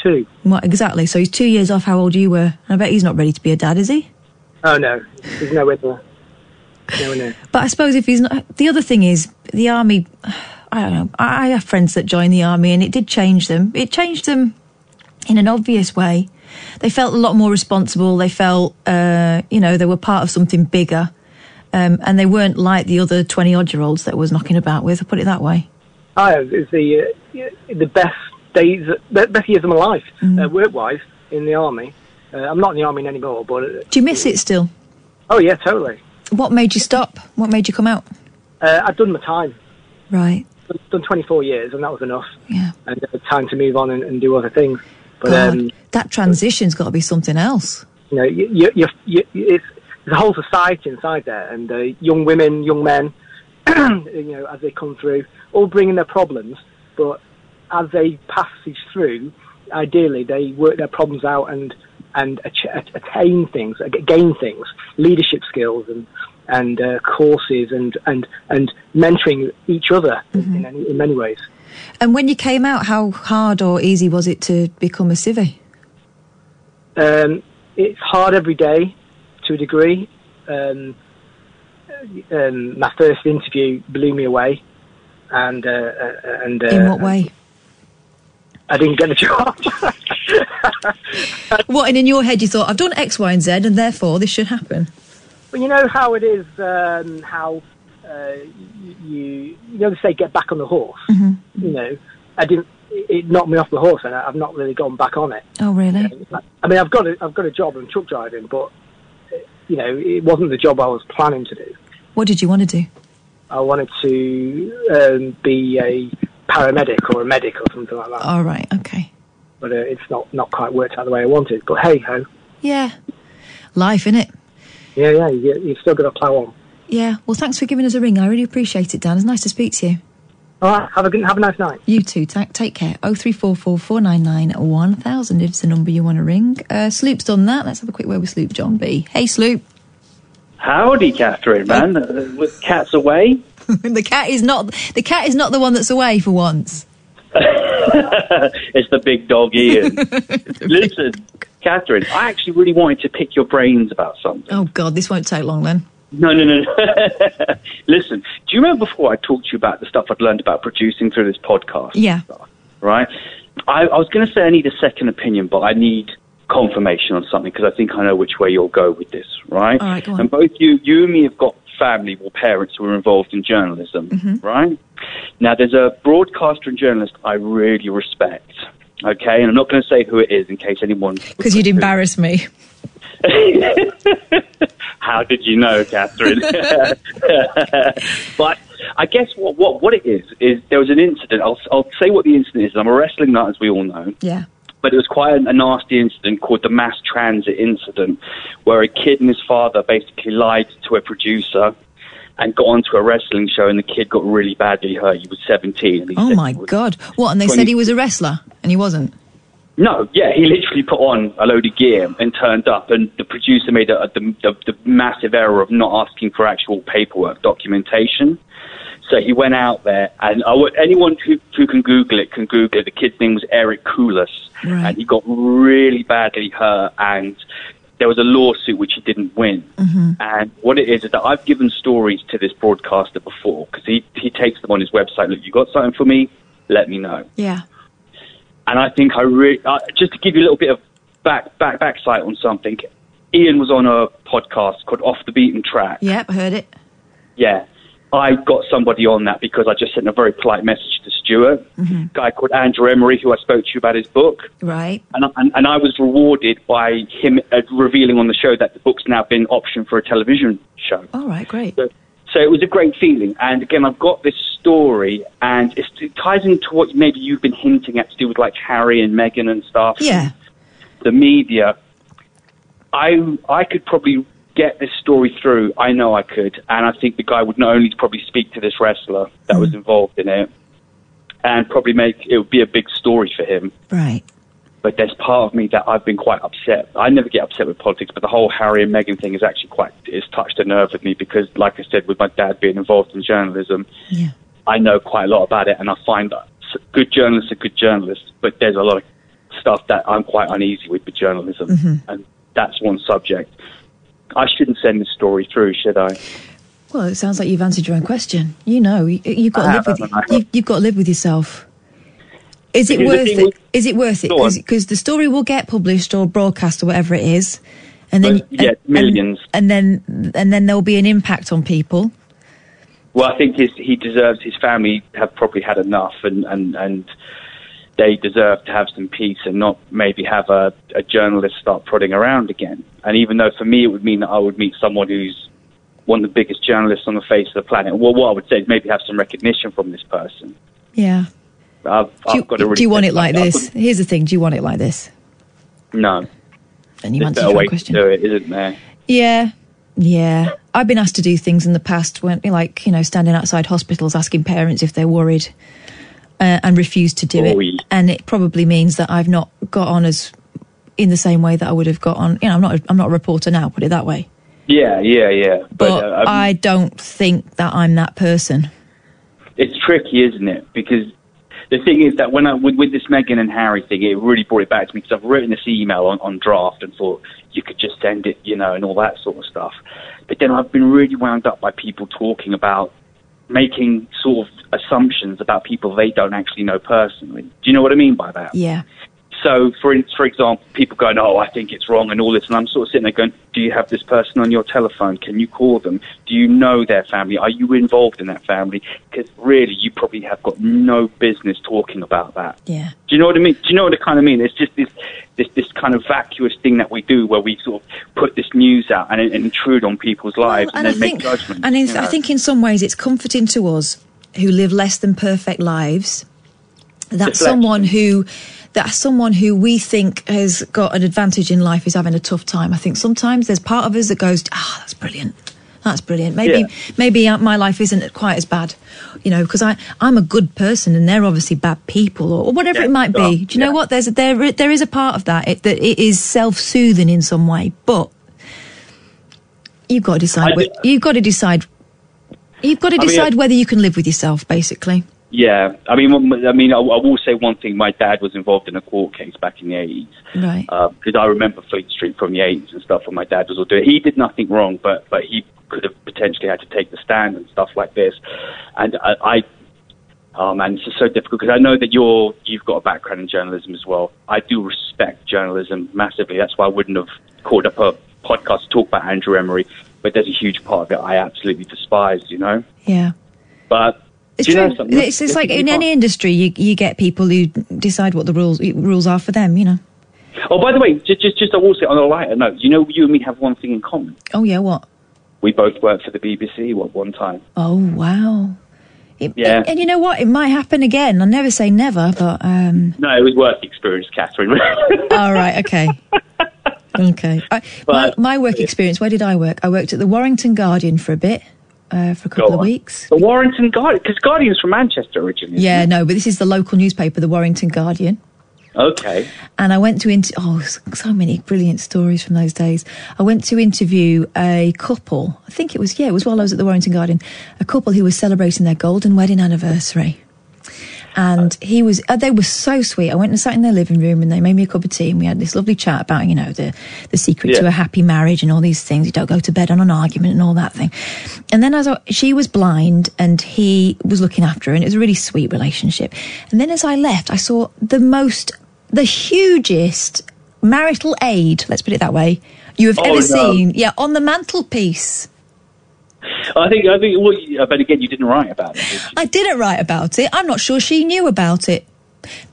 22. What, exactly. So he's two years off how old you were. I bet he's not ready to be a dad, is he? Oh no, he's nowhere near. Nowhere near. But I suppose if he's not. The other thing is, the army. I don't know. I have friends that joined the army and it did change them. It changed them in an obvious way. They felt a lot more responsible. They felt, uh, you know, they were part of something bigger. Um, and they weren't like the other 20 odd year olds that I was knocking about with, I'll put it that way. I have is the uh, the best days, best years of my life, Mm. uh, work wise, in the army. Uh, I'm not in the army anymore, but uh, Do you miss it still? oh yeah, totally. What made you stop? What made you come out? Uh, I've done my time. Right. I've done 24 years, and that was enough. Yeah. And uh, time to move on and, and do other things. But God, um, that transition's got to be something else. you know, you, you, you, you, it's there's a whole society inside there, and uh, young women, young men, you know, as they come through, all bringing their problems, but as they passage through, ideally they work their problems out and and attain things, uh, gain things, leadership skills and and uh, courses and and and mentoring each other in, any, in many ways. And when you came out, how hard or easy was it to become a civvy? Um, it's hard every day to a degree. Um, um, my first interview blew me away, and uh, uh, and uh, In what way? I didn't get the job. what? And in your head, you thought, I've done X, Y, and Z, and therefore this should happen. well, you know how it is. Um, how uh, you you know they say get back on the horse. Mm-hmm. You know, I didn't. It knocked me off the horse, and I've not really gone back on it. Oh, really? I mean, I've got a, I've got a job in truck driving, but you know, it wasn't the job I was planning to do. What did you want to do? I wanted to um, be a paramedic or a medic or something like that. All right, okay. But uh, it's not, not quite worked out the way I wanted. But hey ho. Yeah. Life, in it. Yeah, yeah, you, you've still got to plough on. Yeah. Well, thanks for giving us a ring. I really appreciate it, Dan. It's nice to speak to you. All right, have a good, have a nice night. You too. Ta- take care. Oh three four four four nine nine one thousand. is the number you want to ring. Uh, Sloop's done that. Let's have a quick word with Sloop. John B. Hey, Sloop. Howdy, Katherine, man. Uh, with cats away. the cat is not. The cat is not the one that's away for once. it's the big dog Ian. Listen, Katherine, I actually really wanted to pick your brains about something. Oh God, this won't take long then. No, no, no. no. Listen, do you remember before I talked to you about the stuff I'd learned about producing through this podcast? Yeah. Right? I, I was going to say I need a second opinion, but I need confirmation on something because I think I know which way you'll go with this, right? All right, go on. And both you, you and me have got family or parents who are involved in journalism, Mhm. right? Now, there's a broadcaster and journalist I really respect, okay? And I'm not going to say who it is in case anyone Because you'd embarrass me. How did you know, Katherine? but I guess what, what, what it is, is there was an incident. I'll, I'll say what the incident is. I'm a wrestling nut, as we all know. Yeah. But it was quite a, a nasty incident called the mass transit incident, where a kid and his father basically lied to a producer and got onto a wrestling show, and the kid got really badly hurt. He was 17. And he Oh my God! What? And they 20 said he was a wrestler, and he wasn't. No, yeah, he literally put on a load of gear and turned up, and the producer made a, the, the, the massive error of not asking for actual paperwork documentation. So he went out there, and I would, anyone who, who can Google it can Google it. The kid's name was Eric Kulas, Right. and he got really badly hurt, and there was a lawsuit which he didn't win. Mm-hmm. And what it is is that I've given stories to this broadcaster before because he, he takes them on his website. Look, you got something for me? Let me know. Yeah. And I think I really, uh, just to give you a little bit of back, back, backside on something, Ian was on a podcast called Off the Beaten Track. Yep. Heard it. Yeah. I got somebody on that because I just sent a very polite message to Stuart, Mm-hmm. a guy called Andrew Emery, who I spoke to you about his book. Right. And, I- and, and I was rewarded by him uh, revealing on the show that the book's now been optioned for a television show. All right. Great. So, so it was a great feeling. And again, I've got this story, and it's, it ties into what maybe you've been hinting at to do with like Harry and Meghan and stuff. Yeah. The media. I I could probably get this story through. I know I could, and I think the guy would not only probably speak to this wrestler that was involved in it, and probably make it would be a big story for him Right. but there's part of me that I've been quite upset. I never get upset with politics, but the whole Harry and Meghan thing is actually quite it's touched a nerve with me because, like I said, with my dad being involved in journalism, Yeah. I know quite a lot about it, and I find that good journalists are good journalists, but there's a lot of stuff that I'm quite uneasy with with journalism, Mhm. and that's one subject. I shouldn't send this story through, should I? Well, it sounds like you've answered your own question. You know, you, you've got I to live with you, you've got to live with yourself. Is it Because worth it? Is it worth it? Because the story will get published or broadcast or whatever it is, and then But, yeah, and- millions. and, then and then there will be an impact on people. Well, I think his, he deserves his family have probably had enough, and, and, and they deserve to have some peace and not maybe have a, a journalist start prodding around again. And even though for me it would mean that I would meet someone who's one of the biggest journalists on the face of the planet, well, what I would say is maybe have some recognition from this person. Yeah. I've, Do I've you, got to really do you want it like this? Here's the thing: Do you want it like this? No. Then you There's answered your question. do it, isn't there? Yeah, yeah. I've been asked to do things in the past when, like, you know, standing outside hospitals asking parents if they're worried, uh, and refused to do Oh, it. And it probably means that I've not got on as in the same way that I would have got on. You know, I'm not. A, I'm not a reporter now. Put it that way. Yeah, yeah, yeah. But uh, I don't think that I'm that person. it's tricky, isn't it? Because the thing is that when I with, with this Meghan and Harry thing, it really brought it back to me because I've written this email on, on draft and thought you could just send it, you know, and all that sort of stuff. But then I've been really wound up by people talking about making sort of assumptions about people they don't actually know personally. Do you know what I mean by that? Yeah. So, for for example, people going, "Oh, I think it's wrong," and all this, and I'm sort of sitting there going, "Do you have this person on your telephone? Can you call them? Do you know their family? Are you involved in that family? Because really, you probably have got no business talking about that." Yeah. Do you know what I mean? Do you know what I kind of mean? It's just this, this, this kind of vacuous thing that we do, where we sort of put this news out and, and intrude on people's lives and, and I then make think, judgments. and I know? think in some ways it's comforting to us who live less than perfect lives that Deflection. someone who that someone who we think has got an advantage in life is having a tough time. I think sometimes there's part of us that goes, ah, that's brilliant. That's brilliant. Maybe Yeah. maybe uh, my life isn't quite as bad, you know, because I I'm a good person and they're obviously bad people or, or whatever Yeah, it might be. Do you know what? There's a, there there is a part of that it, that it is self soothing in some way, but you've got to decide. Whe- you've got to decide. You've got to I mean, decide whether you can live with yourself, basically. Yeah, I mean, I mean, I, I will say one thing. My dad was involved in a court case back in the eighties Right. Uh, because I remember Fleet Street from the eighties and stuff. When my dad was all doing, he did nothing wrong, but but he could have potentially had to take the stand and stuff like this. And I, I oh man, this is so difficult because I know that you're you've got a background in journalism as well. I do respect journalism massively. That's why I wouldn't have called up a podcast to talk about Andrew Emery. But there's a huge part of it I absolutely despise. You know, Yeah. but. It's do you know something? It's, it's like in any industry, you you get people who decide what the rules rules are for them. You know. Oh, by the way, just, just, just I will say on a lighter note, you know, you and me have one thing in common. Oh yeah, what? we both worked for the BBC at one time. Oh wow. It- Yeah. And you know what? It might happen again. I'll never say never, but um. No, it was work experience, Katherine. All right. Okay. Okay. I, my, my work experience. Where did I work? I worked at the Warrington Guardian for a bit, uh, for a couple of weeks. The Warrington Guardian, because Guardian's from Manchester originally. Yeah, no, but this is the local newspaper, the Warrington Guardian. Okay. And I went to inter- oh, so many brilliant stories from those days. I went to interview a couple. I think it was yeah, it was while I was at the Warrington Guardian. A couple who was celebrating their golden wedding anniversary. And he was, uh, they were so sweet. I went and sat in their living room and they made me a cup of tea and we had this lovely chat about, you know, the, the secret to a happy marriage and all these things. You don't go to bed on an argument and all that thing. And then as I, she was blind and he was looking after her and it was a really sweet relationship. And then as I left, I saw the most, the hugest marital aid, let's put it that way, you have Oh, ever no. seen. Yeah, on the mantelpiece. I think, I think, well, but again, you didn't write about it. did? I didn't write about it. I'm not sure she knew about it.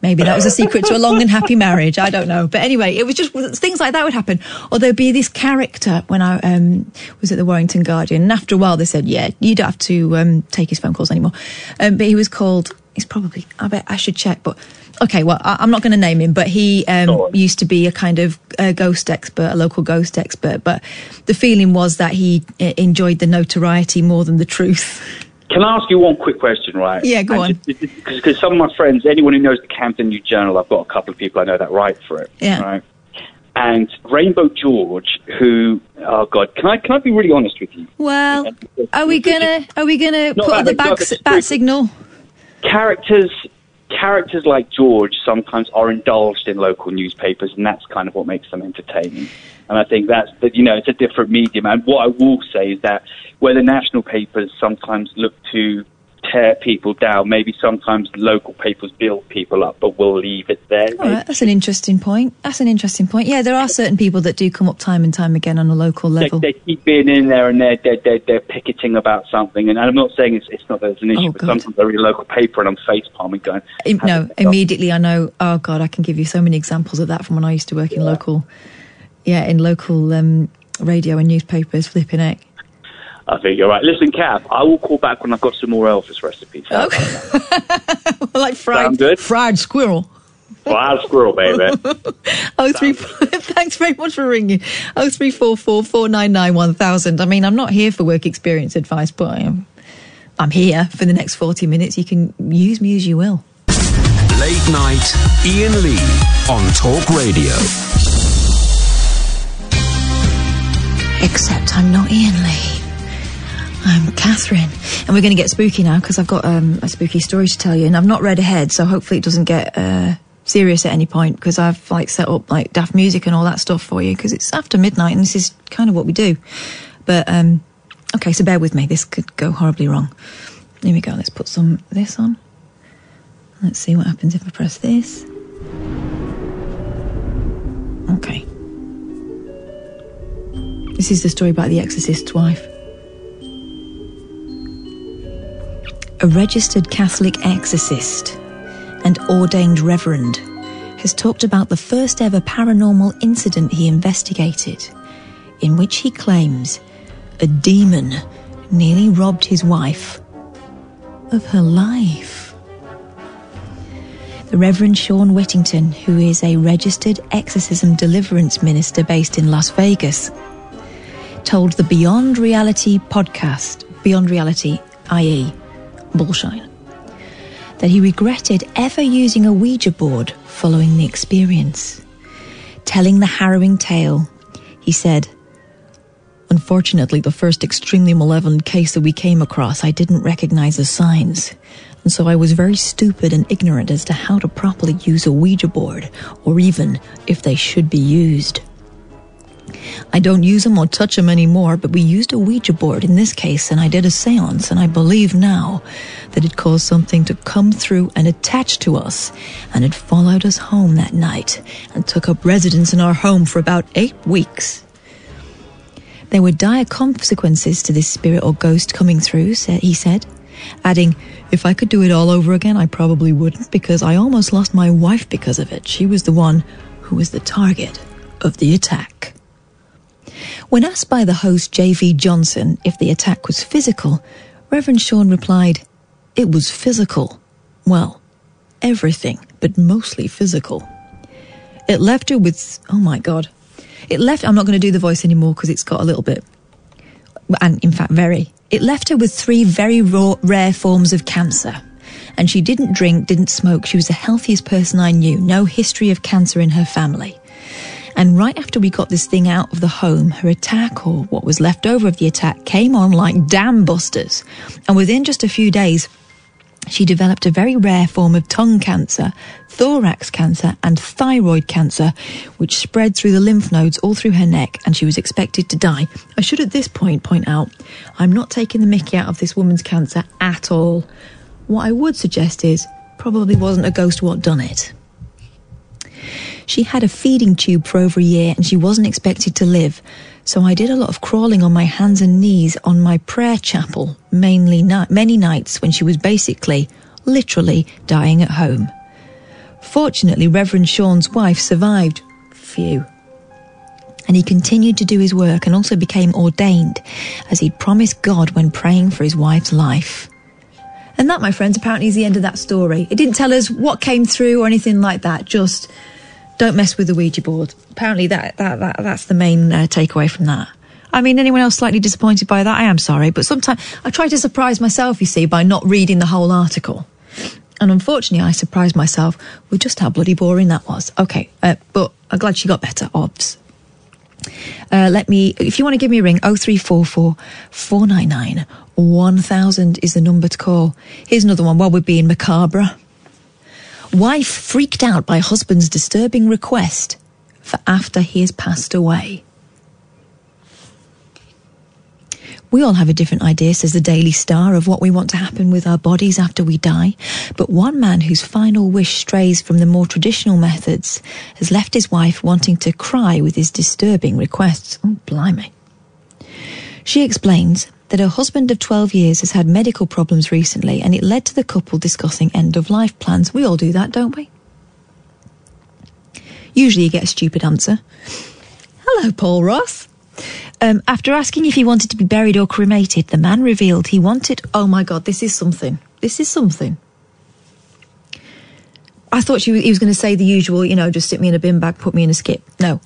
Maybe that was a secret to a long and happy marriage. I don't know. But anyway, it was just things like that would happen. Or there'd be this character when I um, was at the Warrington Guardian. And after a while, they said, yeah, you don't have to um, take his phone calls anymore. Um, but he was called, he's probably, I bet I should check. But okay, well, I, I'm not going to name him, but he um, used to be a kind of uh, ghost expert, a local ghost expert. But the feeling was that he uh, enjoyed the notoriety more than the truth. Can I ask you one quick question, right? Yeah, go on. Because some of my friends, anyone who knows the Camden New Journal, I've got a couple of people I know that write for it. Yeah. Right. And Rainbow George, who, oh God, can I can I be really honest with you? Well, are we gonna are we gonna Not put the back, bat signal? Characters, characters like George sometimes are indulged in local newspapers, and that's kind of what makes them entertaining. And I think that's that. You know, it's a different medium. And what I will say is that where the national papers sometimes look to tear people down, maybe sometimes local papers build people up, but we'll leave it there. All right, that's an interesting point. That's an interesting point. Yeah, there are certain people that do come up time and time again on a local level. they keep being in there and they're, they're, they're, they're picketing about something. And I'm not saying it's, it's not that it's an issue, Oh, but God. sometimes I read a local paper and I'm face palming going, Im- no, immediately I know. Oh God, I can give you so many examples of that from when I used to work in local, yeah, in local um, radio and newspapers. Flipping heck. I think you're right. Listen, Cap, I will call back when I've got some more Elvis recipes. Okay. like fried, Sound good? fried squirrel. Wild squirrel, baby. Oh three. Thanks very much for ringing. Oh three four four four nine nine one thousand. I mean, I'm not here for work experience advice, but I am. I'm here for the next forty minutes. You can use me as you will. Late night, Ian Lee on Talk Radio. Except I'm not Ian Lee. I'm Katherine, and we're going to get spooky now because I've got um, a spooky story to tell you, and I've not read ahead, so hopefully it doesn't get uh, serious at any point because I've like set up like daft music and all that stuff for you because it's after midnight and this is kind of what we do. But um, okay, so bear with me. This could go horribly wrong. Here we go. Let's put some this on. Let's see what happens if I press this. Okay. This is the story about the exorcist's wife. A registered Catholic exorcist and ordained reverend has talked about the first ever paranormal incident he investigated, in which he claims a demon nearly robbed his wife of her life. The Reverend Sean Whittington, who is a registered exorcism deliverance minister based in Las Vegas, told the Beyond Reality podcast, Beyond Reality, i.e., Bullshine, that he regretted ever using a Ouija board following the experience. Telling the harrowing tale, he said, Unfortunately, the first extremely malevolent case that we came across, I didn't recognize the signs. And so I was very stupid and ignorant as to how to properly use a Ouija board, or even if they should be used. I don't use them or touch them anymore, but we used a Ouija board in this case, and I did a seance, and I believe now that it caused something to come through and attach to us, and it followed us home that night and took up residence in our home for about eight weeks. There were dire consequences to this spirit or ghost coming through, he said, adding, If I could do it all over again, I probably wouldn't, because I almost lost my wife because of it. She was the one who was the target of the attack. When asked by the host J.V. Johnson if the attack was physical, Reverend Sean replied, It was physical. Well, everything, but mostly physical. It left her with, oh my God. It left, I'm not going to do the voice anymore because it's got a little bit, and in fact, very. It left her with three very raw, rare forms of cancer. And she didn't drink, didn't smoke. She was the healthiest person I knew. No history of cancer in her family. And right after we got this thing out of the home, her attack, or what was left over of the attack, came on like dam busters. And within just a few days, she developed a very rare form of tongue cancer, thorax cancer, and thyroid cancer, which spread through the lymph nodes all through her neck, and she was expected to die. I should at this point point out I'm not taking the mickey out of this woman's cancer at all. What I would suggest is probably wasn't a ghost what done it. She had a feeding tube for over a year and she wasn't expected to live. So I did a lot of crawling on my hands and knees on my prayer chapel, mainly ni- many nights when she was basically, literally dying at home. Fortunately, Reverend Sean's wife survived. Phew. And he continued to do his work and also became ordained, as he'd promised God when praying for his wife's life. And that, my friends, apparently is the end of that story. It didn't tell us what came through or anything like that. Just don't mess with the Ouija board. Apparently, that, that, that that's the main uh, takeaway from that. I mean, anyone else slightly disappointed by that? I am sorry, but sometimes I try to surprise myself, you see, by not reading the whole article. And unfortunately, I surprised myself with just how bloody boring that was. Okay, uh, but I'm glad she got better, obs. Uh, let me, if you want to give me a ring, 0344 499 1000 is the number to call. Here's another one while we're being macabre. Wife freaked out by husband's disturbing request for after he has passed away. We all have a different idea, says the Daily Star, of what we want to happen with our bodies after we die. But one man whose final wish strays from the more traditional methods has left his wife wanting to cry with his disturbing requests. Oh, blimey. She explains that her husband of 12 years has had medical problems recently and it led to the couple discussing end of life plans. We all do that, don't we? Usually you get a stupid answer. Hello, Paul Ross. Um, after asking if he wanted to be buried or cremated, the man revealed he wanted. Oh my God, this is something. This is something. I thought she, he was going to say the usual, you know, just stick me in a bin bag, put me in a skip. No.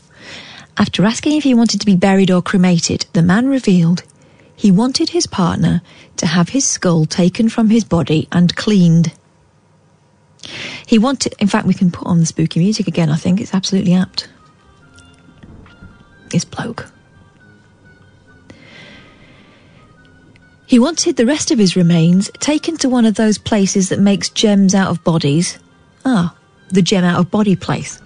After asking if he wanted to be buried or cremated, the man revealed he wanted his partner to have his skull taken from his body and cleaned. He wanted, in fact, we can put on the spooky music again, I think. It's absolutely apt. This bloke. He wanted the rest of his remains taken to one of those places that makes gems out of bodies. Ah, the gem out of body place.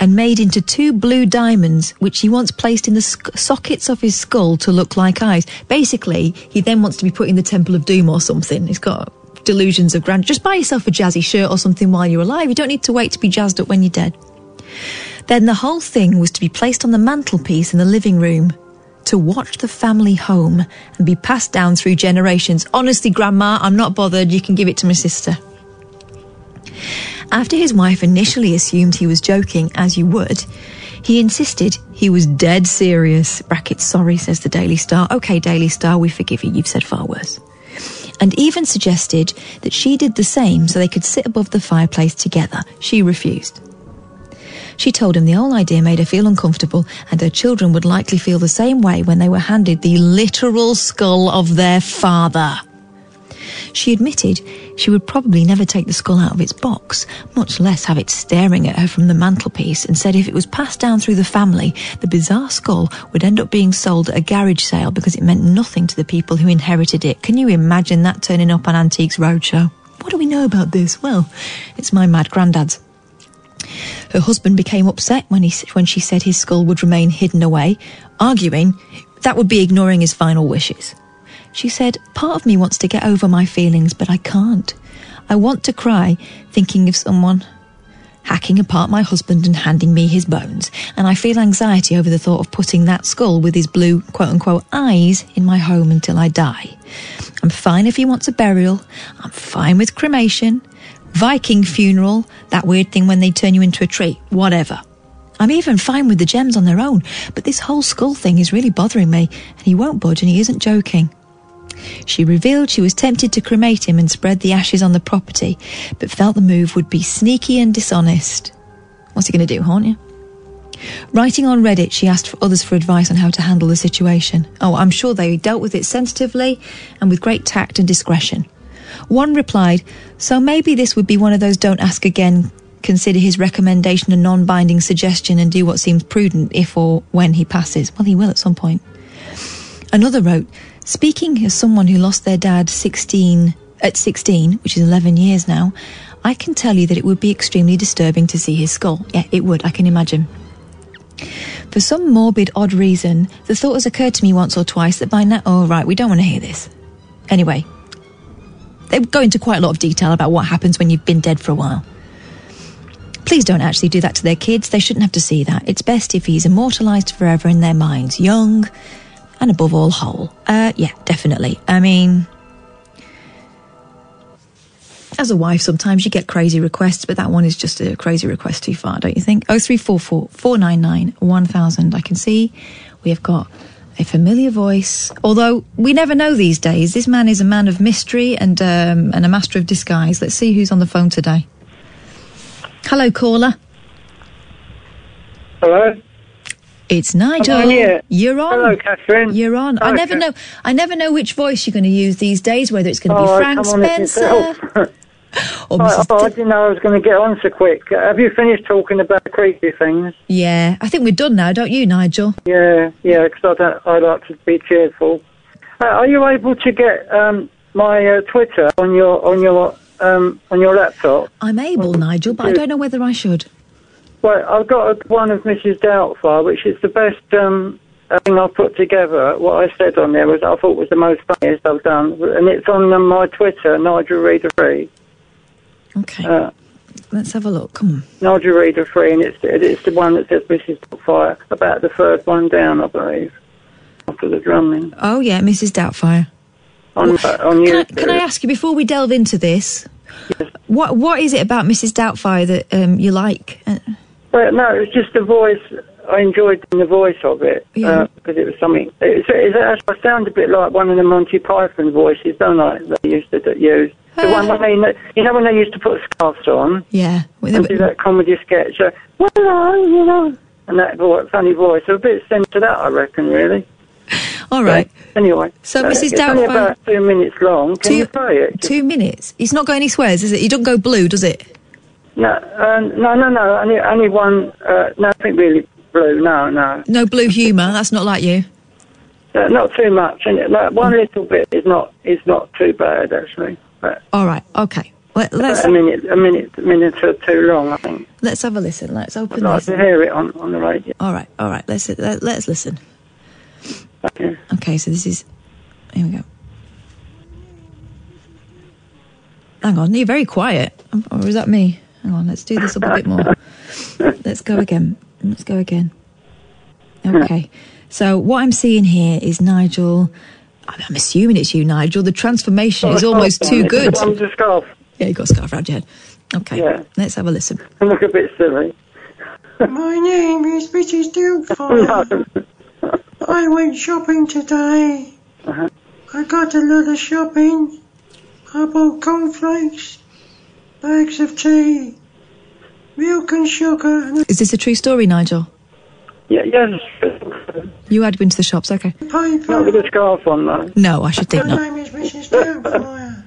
And made into two blue diamonds, which he wants placed in the sc- sockets of his skull to look like eyes. Basically, he then wants to be put in the Temple of Doom or something. He's got delusions of grandeur. Just buy yourself a jazzy shirt or something while you're alive. You don't need to wait to be jazzed up when you're dead. Then the whole thing was to be placed on the mantelpiece in the living room to watch the family home and be passed down through generations. Honestly, Grandma, I'm not bothered. You can give it to my sister. After his wife initially assumed he was joking, as you would, he insisted he was dead serious. Bracket, sorry, says the Daily Star. Okay, Daily Star, we forgive you. You've said far worse. And even suggested that she did the same so they could sit above the fireplace together. She refused. She told him the whole idea made her feel uncomfortable and her children would likely feel the same way when they were handed the literal skull of their father. She admitted she would probably never take the skull out of its box, much less have it staring at her from the mantelpiece, and said if it was passed down through the family, the bizarre skull would end up being sold at a garage sale because it meant nothing to the people who inherited it. Can you imagine that turning up on Antiques Roadshow? What do we know about this? Well, it's my mad granddad's. Her husband became upset when, he, when she said his skull would remain hidden away, arguing that would be ignoring his final wishes. She said, Part of me wants to get over my feelings, but I can't. I want to cry, thinking of someone hacking apart my husband and handing me his bones, and I feel anxiety over the thought of putting that skull with his blue quote unquote eyes in my home until I die. I'm fine if he wants a burial, I'm fine with cremation, Viking funeral, that weird thing when they turn you into a tree, whatever. I'm even fine with the gems on their own, but this whole skull thing is really bothering me, and he won't budge and he isn't joking. She revealed she was tempted to cremate him and spread the ashes on the property, but felt the move would be sneaky and dishonest. What's he going to do, haunt you? Writing on Reddit, she asked for others for advice on how to handle the situation. Oh, I'm sure they dealt with it sensitively and with great tact and discretion. One replied, So maybe this would be one of those don't ask again, consider his recommendation a non binding suggestion and do what seems prudent if or when he passes. Well, he will at some point. Another wrote, Speaking as someone who lost their dad 16 at 16, which is 11 years now, I can tell you that it would be extremely disturbing to see his skull. Yeah, it would, I can imagine. For some morbid, odd reason, the thought has occurred to me once or twice that by now, oh, right, we don't want to hear this. Anyway, they go into quite a lot of detail about what happens when you've been dead for a while. Please don't actually do that to their kids. They shouldn't have to see that. It's best if he's immortalised forever in their minds, young and above all whole. Uh, yeah, definitely. I mean, as a wife, sometimes you get crazy requests, but that one is just a crazy request too far, don't you think? Oh three four four four nine nine one thousand. I can see we have got a familiar voice. Although we never know these days. This man is a man of mystery and um, and a master of disguise. Let's see who's on the phone today. Hello, caller. Hello. It's Nigel. On. You're on. Hello, Katherine. You're on. I never know. I never know which voice you're going to use these days. Whether it's going to be Oh, Frank on it Spencer. Or I, oh, I didn't know I was going to get on so quick. Have you finished talking about creepy things? Yeah, I think we're done now, don't you, Nigel? Yeah, yeah, because I, don't- I like to be cheerful. Uh, are you able to get um, my uh, Twitter on your on your um, on your laptop? I'm able, Nigel, but I don't know whether I should. Well, I've got a, one of Mrs. Doubtfire, which is the best um, uh, thing I've put together. What I said on there was I thought was the most funniest I've done, and it's on um, my Twitter, Nigel Reader Free. Okay. Uh, Let's have a look. Come on. Nigel Reader Free, and it's it's the one that says Mrs. Doubtfire, about the third one down, I believe, after the drumming. Oh yeah, Mrs. Doubtfire. On, uh, on Can I, can I ask you before we delve into this? What what is it about Mrs. Doubtfire that um, you like? Uh, Well, no, it's just the voice. I enjoyed the voice of it Yeah. because it was something. It's, it's, I sound a bit like one of the Monty Python voices, don't I? They used to use the one when they, you know, when they used to put scarves on yeah. and do that comedy sketch. Uh, well, you know, and that vo- funny voice. So a bit similar to that, I reckon, really. All right. Anyway, So, uh, Mrs. it's only Doubtfire- about two minutes long. Can you play it? Two minutes. It's not got any swears, is it? You don't go blue, does it? No, uh, no, no, no. Only, only one. Uh, nothing really blue. No, no. No blue humour. That's not like you. Uh, not too much, and it, like, one little bit is not is not too bad actually. But All right. Okay. Let, let's a minute, a minute, a minute or two long, I think. let's have a listen. Let's I'd open like this. to hear it on, on the radio. All right. All right. Let's let, let's listen. Okay. Okay. So this is. Here we go. Hang on. You're very quiet. Um, Or is that me? Hang on. Let's do this up a bit more. Let's go again. Let's go again. Okay. So what I'm seeing here is Nigel. I'm I'm assuming it's you, Nigel. The transformation is almost too good. I'm just scarf. Yeah, you got a scarf around your head. Okay. Yeah. Let's have a listen. I look a bit silly. My name is Mrs. Doubtfire. I went shopping today. Uh-huh. I got a lot of shopping. I bought cornflakes, bags of tea, milk and sugar, and Is this a true story, Nigel? Yeah, yes. You had been to the shops, okay? a paper. Not with a scarf on though. No, I should think My not. name is Mrs. Doubtfire.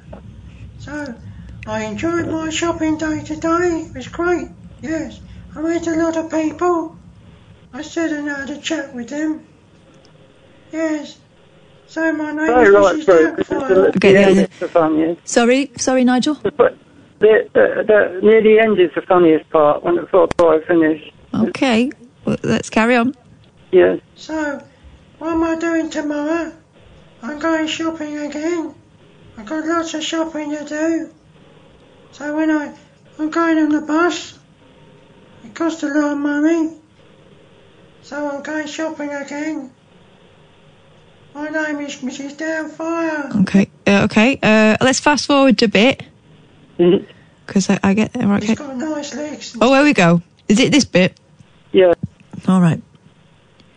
So, I enjoyed my shopping day today. It was great. Yes, I met a lot of people. I said and had a chat with them. Yes. So my name Very is right, Mrs. Bruce. This Doubtfire. Okay, the yeah, yeah. is the funniest. Sorry, sorry, Nigel. But the, the, the, near the end is the funniest part when it's before I finish. Okay, well, let's carry on. Yes. So, what am I doing tomorrow? I'm going shopping again. I've got lots of shopping to do. So when I, I'm going on the bus, it costs a lot of money. So I'm going shopping again. My name is Mrs. Downfire. Okay, uh, okay. Uh, let's fast forward a bit because I, I get right. He's Okay. got nice legs. Oh, there we go. Is it this bit? Yeah. All right.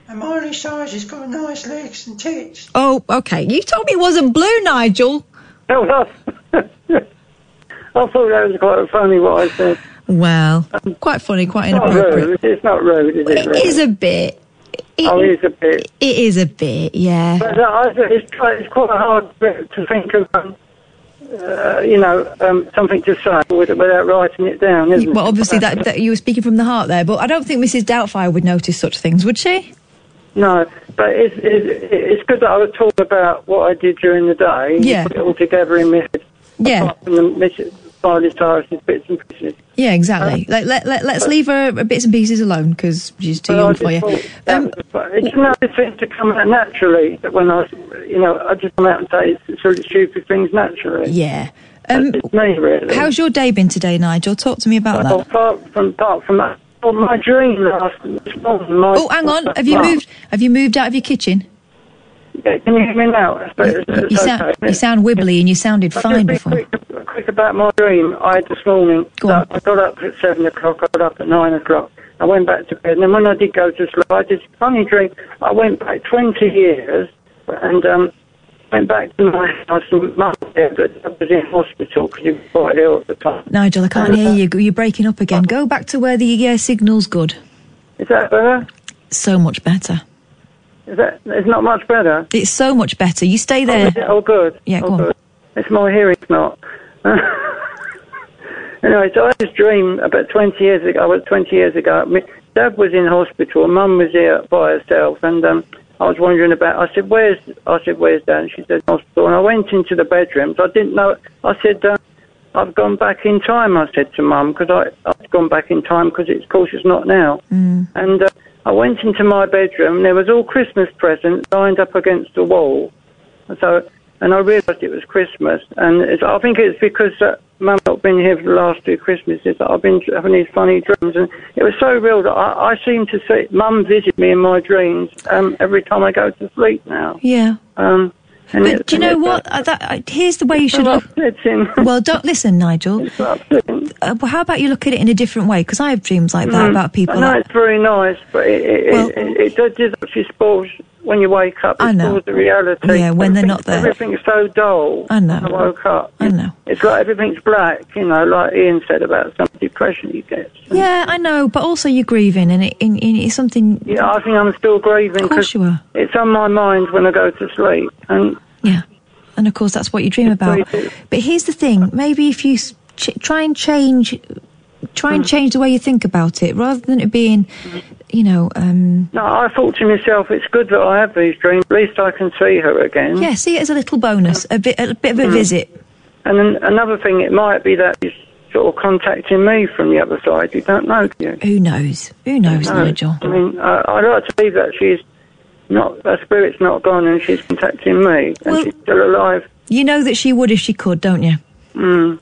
And Miley Cyrus has got nice legs and tits. Oh, okay. You told me it wasn't blue, Nigel. No, no. I thought that was quite funny what I said. Well, quite funny, quite It's not inappropriate. rude. It's not rude, is it? It really? is a bit. It, oh, it is a bit. It is a bit, yeah. But uh, it's, quite- it's quite a hard bit to think of, um, uh, you know, um, something to say without writing it down, isn't Well, it? obviously that, that you were speaking from the heart there, but I don't think Mrs. Doubtfire would notice such things, would she? No, but it's, it's, it's good that I was talking about what I did during the day. Yeah. Put it all together in my head. Yeah. Apart from the Bits and pieces. Yeah, exactly. let, let, let, let's leave her bits and pieces alone because she's too young for you. thought that was- but it's no, it seems to come out naturally. That when I, you know, I just come out and say it's sort of stupid things naturally. Yeah. Um, it's me really. How's your day been today, Nigel? Talk to me about Well, that. apart from apart from that, well, my dream last. My, Oh, hang on. Have you moved? Have you moved out of your kitchen? Yeah, can you hear me now? It's, it's You okay. sound you sound wibbly, and you sounded I'll fine before. Quick, about my dream I had this morning. So I got up at seven o'clock. I got up at nine o'clock. I went back to bed, and then when I did go to sleep, I had this funny dream. I went back twenty years, and um, went back to my house. And mum there, but I was in hospital because he was quite ill at the time. Nigel, I can't hear you. You're breaking up again. Go back to where the uh, signal's good. Is that better? So much better. Is that? It's not much better. It's so much better. You stay Oh, there. is it? Oh, good. Yeah, oh, go on. good. It's my hearing's not. anyway, so I had this dream about 20 years ago. I was 20 years ago. Dad was in hospital. Mum was here by herself, and um, I was wondering about. I said, "Where's?" I said, "Where's Dad?" And she said, "Hospital." And I went into the bedrooms. I didn't know. I said. Uh, I've gone back in time, I said to Mum, because I've gone back in time because it's, of course, it's not now. Mm. And uh, I went into my bedroom. and There was all Christmas presents lined up against the wall. And So, and I realised it was Christmas. And it's, I think it's because uh, Mum's not been here for the last two Christmases that I've been having these funny dreams. And it was so real that I, I seem to see Mum visit me in my dreams um, every time I go to sleep now. Yeah. Um, But it- do you know what? Uh, that, uh, here's the way you should look. Well, don't listen, Nigel. Uh, well, how about you look at it in a different way? Because I have dreams like that Mm. about people. I know that- it's very nice, but it it, Well- it, it, it does actually spoils when you wake up. It I know. the reality. Yeah, when they're not there. Everything's so dull. I know. I woke up. I know. It's like everything's black, you know, like Ian said about some depression you get. Yeah, I know, but also you're grieving, and, it, and, and it's something. Yeah, I think I'm still grieving Of course you are. it's on my mind when I go to sleep. And Yeah, and of course that's what you dream about. But here's the thing: maybe if you ch- try and change, try and change the way you think about it, rather than it being, you know, um, no, I thought to myself, it's good that I have these dreams. At least I can see her again. yeah, see it as a little bonus, a bit, a bit of a Mm. visit. And then another thing, it might be that she's sort of contacting me from the other side. You don't know, do you? Who knows? Who knows, No. Nigel? I mean, I, I'd like to believe that she's not, her spirit's not gone and she's contacting me and Well- she's still alive. You know that she would if she could, don't you? Mm.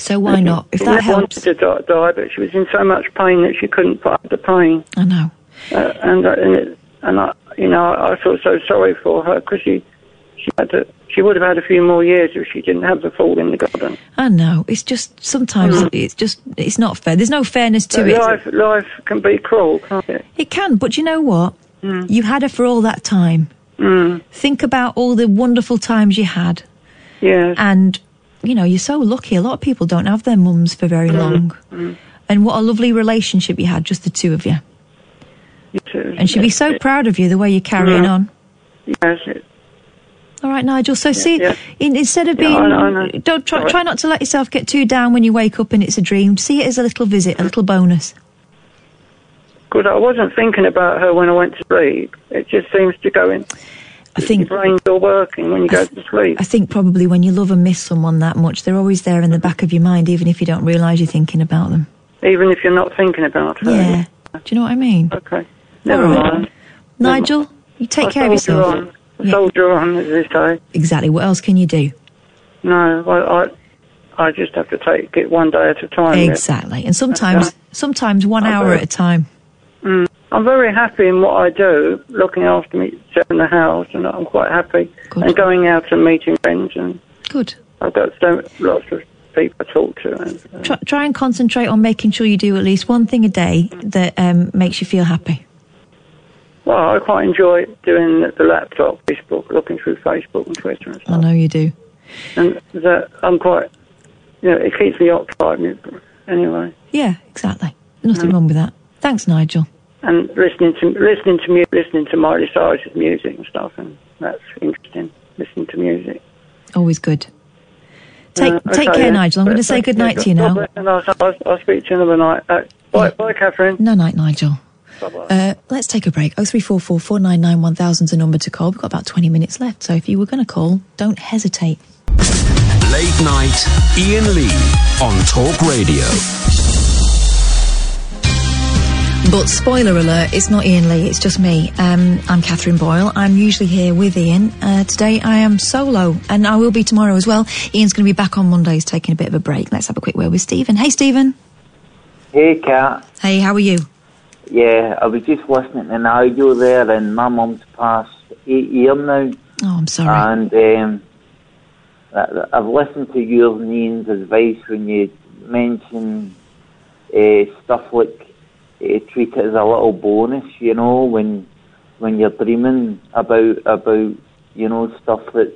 So why not? If she that helps, wanted to die, but she was in so much pain that she couldn't fight the pain. I know. Uh, and uh, and, it, and I, you know, I feel so sorry for her because she she had to, she would have had a few more years if she didn't have the fall in the garden. I know. It's just sometimes Mm. it's just it's not fair. There's no fairness to But it. life life can be cruel, can't it? It can, but you know what? You had her for all that time. Mm. Think about all the wonderful times you had. Yes. And, you know, you're so lucky. A lot of people don't have their mums for very long. Mm. And what a lovely relationship you had, just the two of you. You too. And she'd be so proud of you the way you're carrying Yeah. on. Yes. It, All right, Nigel. So see, yeah. In, instead of Yeah, being, I know, I know. don't try, try not to let yourself get too down when you wake up and it's a dream. See it as a little visit, a little bonus. Because I wasn't thinking about her when I went to sleep. It just seems to go in. I think your brain's still working when you go to sleep. I think probably when you love and miss someone that much, they're always there in the back of your mind, even if you don't realise you're thinking about them. Even if you're not thinking about her. Yeah. Do you know what I mean? Okay. Never right. mind. Nigel, you take I care of soldier yourself. On. I Soldier on, as they say. Exactly. What else can you do? No, I, I, I just have to take it one day at a time. Exactly. And sometimes, sometimes one hour at a time. Mm. I'm very happy in what I do, looking after me, in the house, and I'm quite happy. And going out and meeting friends, and Good. I've got so lots of people I talk to. And, uh, Try, try and concentrate on making sure you do at least one thing a day that um, makes you feel happy. well, I quite enjoy doing the laptop, Facebook, looking through Facebook and Twitter and stuff. I know you do. And that I'm quite, you know, it keeps me occupied. Anyway, Yeah, exactly. Nothing wrong with that. Thanks, Nigel. And listening to listening to mu- listening to Miley Cyrus's music and stuff, and that's interesting. Listening to music. Always good. Take Uh, take okay, care, yeah. Nigel. I'm going to say good night God to you now. bless, I'll, I'll, I'll speak to you another night. Uh, bye, bye, Katherine. No night, Nigel. Bye-bye. Uh, let's take a break. Oh three four four four nine nine one thousand is the number to call. We've got about twenty minutes left, so if you were going to call, don't hesitate. Late night, Ian Lee on Talk Radio. But spoiler alert, it's not Ian Lee, it's just me. Um, I'm Katherine Boyle. I'm usually here with Ian. Uh, today I am solo, and I will be tomorrow as well. Ian's going to be back on Monday. He's taking a bit of a break. Let's have a quick word with Stephen. Hey, Stephen. Hey, Kat. Hey, how are you? Yeah, I was just listening to an audio there, and my mum's passed eight years now. Oh, I'm sorry. And um, I've listened to your and Ian's advice when you mention uh, stuff like uh, treat it as a little bonus, you know, when when you're dreaming about about you know stuff that's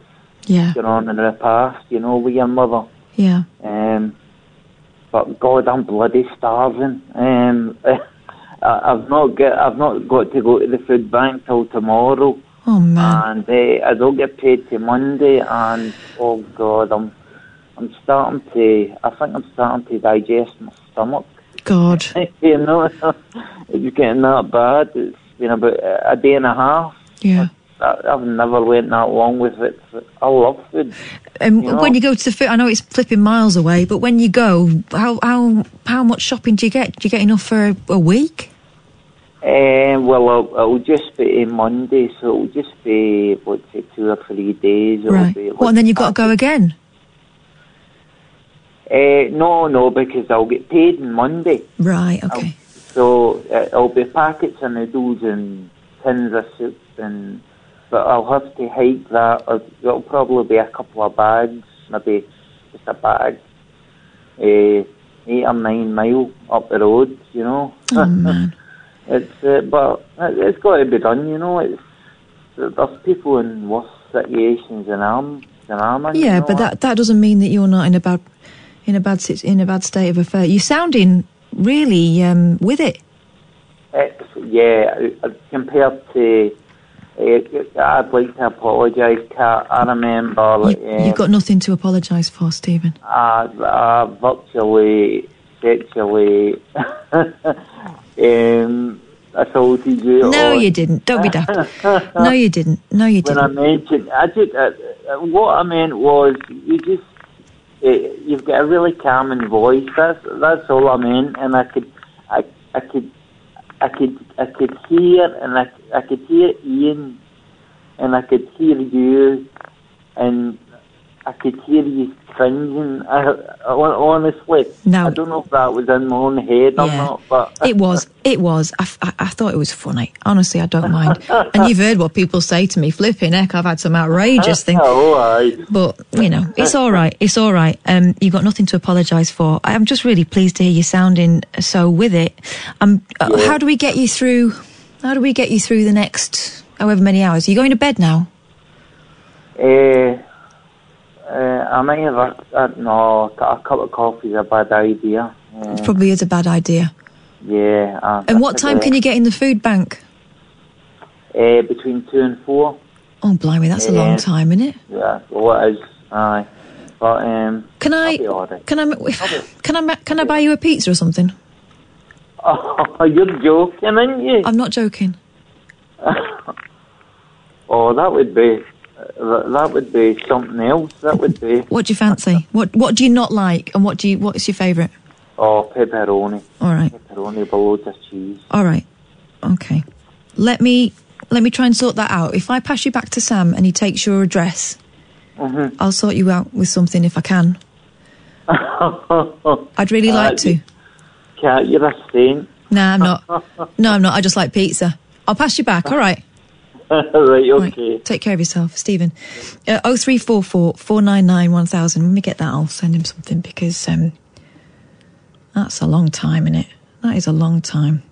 Yeah. gone on in the past, you know, with your mother. Yeah. Um, but God, I'm bloody starving. Um, I- I've not get, I've not got to go to the food bank till tomorrow, Oh man. and uh, I don't get paid till Monday. And oh God, I'm, I'm starting to, I think I'm starting to digest my stomach. God. you know, it's getting that bad. It's been about a day and a half. Yeah. I've never went that long with it. I love food. And you know? when you go to the food, I know it's flipping miles away, but when you go, how how how much shopping do you get? Do you get enough for a, a week? Um, well, it'll, it'll just be a Monday, so it'll just be, what's it, two or three days. It'll right. Be, Well, and then you've got to go again. Uh, no, no, because I'll get paid on Monday. Right. Okay. So uh, it'll be packets of noodles and tins of soup, and but I'll have to hike that. Or it'll probably be a couple of bags, maybe just a bag, uh, eight or nine mile up the road. You know. Oh man. It's uh, but it- it's got to be done, you know. It's there's people in worse situations than I'm than I'm in. Yeah, you know. but that that doesn't mean that you're not in a bad in a bad sit- in a bad state of affair. You're sounding really um, with it. It's, yeah, uh, compared to. Uh, I'd like to apologise, Kat. I remember um, You've got nothing to apologise for, Stephen. I, I virtually sexually um, assaulted you. No, you didn't. Don't be daft. No, you didn't. No, you when I didn't. mentioned, I just, uh, uh, what I meant was, you just, uh, you've got a really calming voice. That's that's all I meant, and I could, I, I could, I could, I could hear, and I, I could hear Ian, and I could hear you, and I could hear you cringing. I, I, honestly, No. I don't know if that was in my own head or Yeah. not, but It was. It was. I—I thought it was funny. Honestly, I don't mind. and you've heard what people say to me. Flipping heck, I've had some outrageous things. Oh. But you know, it's all right. It's all right. Um, you've got nothing to apologise for. I'm just really pleased to hear you sounding so with it. Um, uh, Yeah. how do we get you through? How do we get you through the next however many hours? Are you going to bed now? Uh, uh, I might have a, uh, no, a cup of coffee is a bad idea. It probably is a bad idea. yeah. Uh, And what time can you get in the food bank? Uh, between two and four. Oh, blimey, that's a long time, isn't it? Yeah, well, it is. Aye. But, um, Can I? I'll be all right. Can I? Can I? Can I buy you a pizza or something? Oh, you're joking, aren't you? I'm not joking. Oh, that would be, uh, that would be something else. That would be, What do you fancy? What What do you not like? And what do you? What's your favourite? oh, pepperoni. All right. Pepperoni with loads of cheese. All right. Okay. Let me let me try and sort that out. If I pass you back to Sam and he takes your address, Mm-hmm. I'll sort you out with something if I can. I'd really Uh, like to. Cat, you're a saint. Nah, I'm not. No, I'm not. I just like pizza. I'll pass you back. All right. right, okay. Take care of yourself, Stephen. Uh, 0344 499 1000. When we get that, I'll send him something because um, that's a long time, isn't it? That is a long time.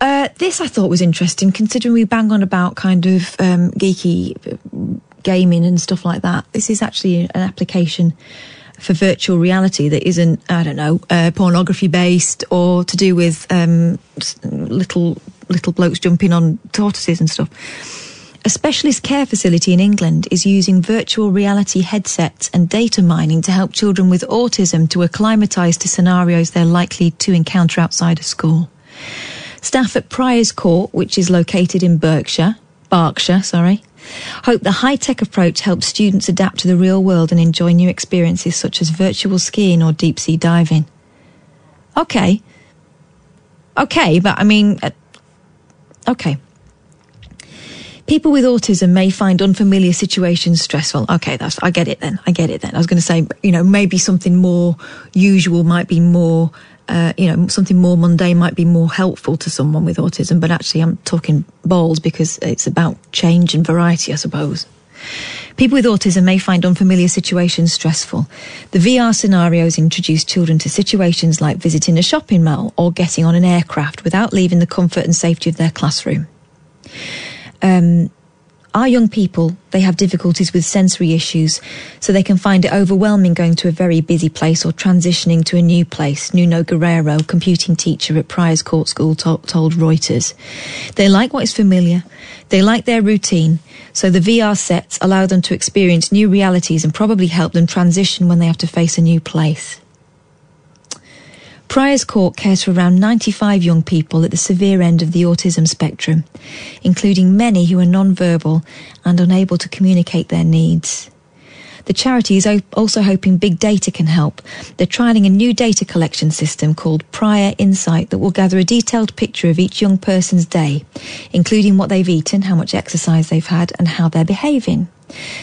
Uh, this I thought was interesting, considering we bang on about kind of um, geeky uh, gaming and stuff like that. This is actually an application for virtual reality that isn't, I don't know, uh, pornography based or to do with um, little little blokes jumping on tortoises and stuff. A specialist care facility in England is using virtual reality headsets and data mining to help children with autism to acclimatise to scenarios they're likely to encounter outside of school. Staff at Priors Court, which is located in Berkshire, Berkshire, sorry, hope the high-tech approach helps students adapt to the real world and enjoy new experiences such as virtual skiing or deep-sea diving. Okay. Okay, but I mean, uh, okay. People with autism may find unfamiliar situations stressful. Okay, that's I get it then. I get it then. I was going to say, you know, maybe something more usual might be more, uh, you know, something more mundane might be more helpful to someone with autism. But actually, I'm talking balls because it's about change and variety, I suppose. People with autism may find unfamiliar situations stressful. The VR scenarios introduce children to situations like visiting a shopping mall or getting on an aircraft without leaving the comfort and safety of their classroom. Um, our young people, they have difficulties with sensory issues, so they can find it overwhelming going to a very busy place or transitioning to a new place. Nuno Guerrero, computing teacher at Priors Court School, to- told Reuters. They like what is familiar, they like their routine, so the VR sets allow them to experience new realities and probably help them transition when they have to face a new place. Priors Court cares for around 95 young people at the severe end of the autism spectrum, including many who are non-verbal and unable to communicate their needs. The charity is also hoping big data can help. They're trialling a new data collection system called Prior Insight that will gather a detailed picture of each young person's day, including what they've eaten, how much exercise they've had, and how they're behaving.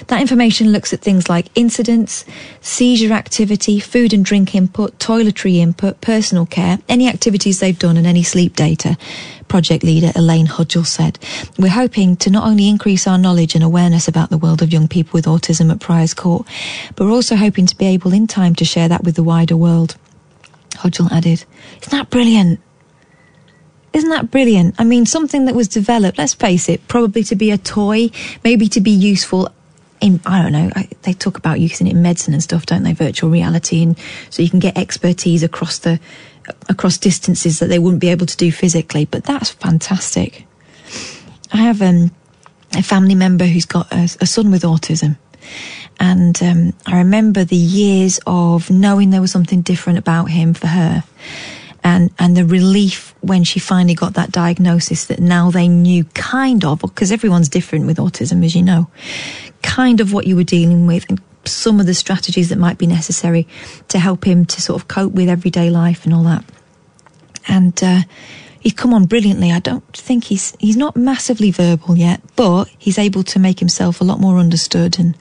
That information looks at things like incidents, seizure activity, food and drink input, toiletry input, personal care, any activities they've done, and any sleep data. Project leader Elaine Hudgell said, We're hoping to not only increase our knowledge and awareness about the world of young people with autism at Priors Court, but we're also hoping to be able in time to share that with the wider world. Hudgell added, Isn't that brilliant? Isn't that brilliant? I mean, something that was developed, let's face it, probably to be a toy, maybe to be useful in, I don't know, I, they talk about using it in medicine and stuff, don't they? Virtual reality. And so you can get expertise across the, across distances that they wouldn't be able to do physically. But that's fantastic. I have um, a family member who's got a, a son with autism. And um, I remember the years of knowing there was something different about him for her and and the relief when she finally got that diagnosis that now they knew kind of because everyone's different with autism as you know kind of what you were dealing with and some of the strategies that might be necessary to help him to sort of cope with everyday life and all that. And uh, he's come on brilliantly. I don't think he's he's not massively verbal yet but he's able to make himself a lot more understood and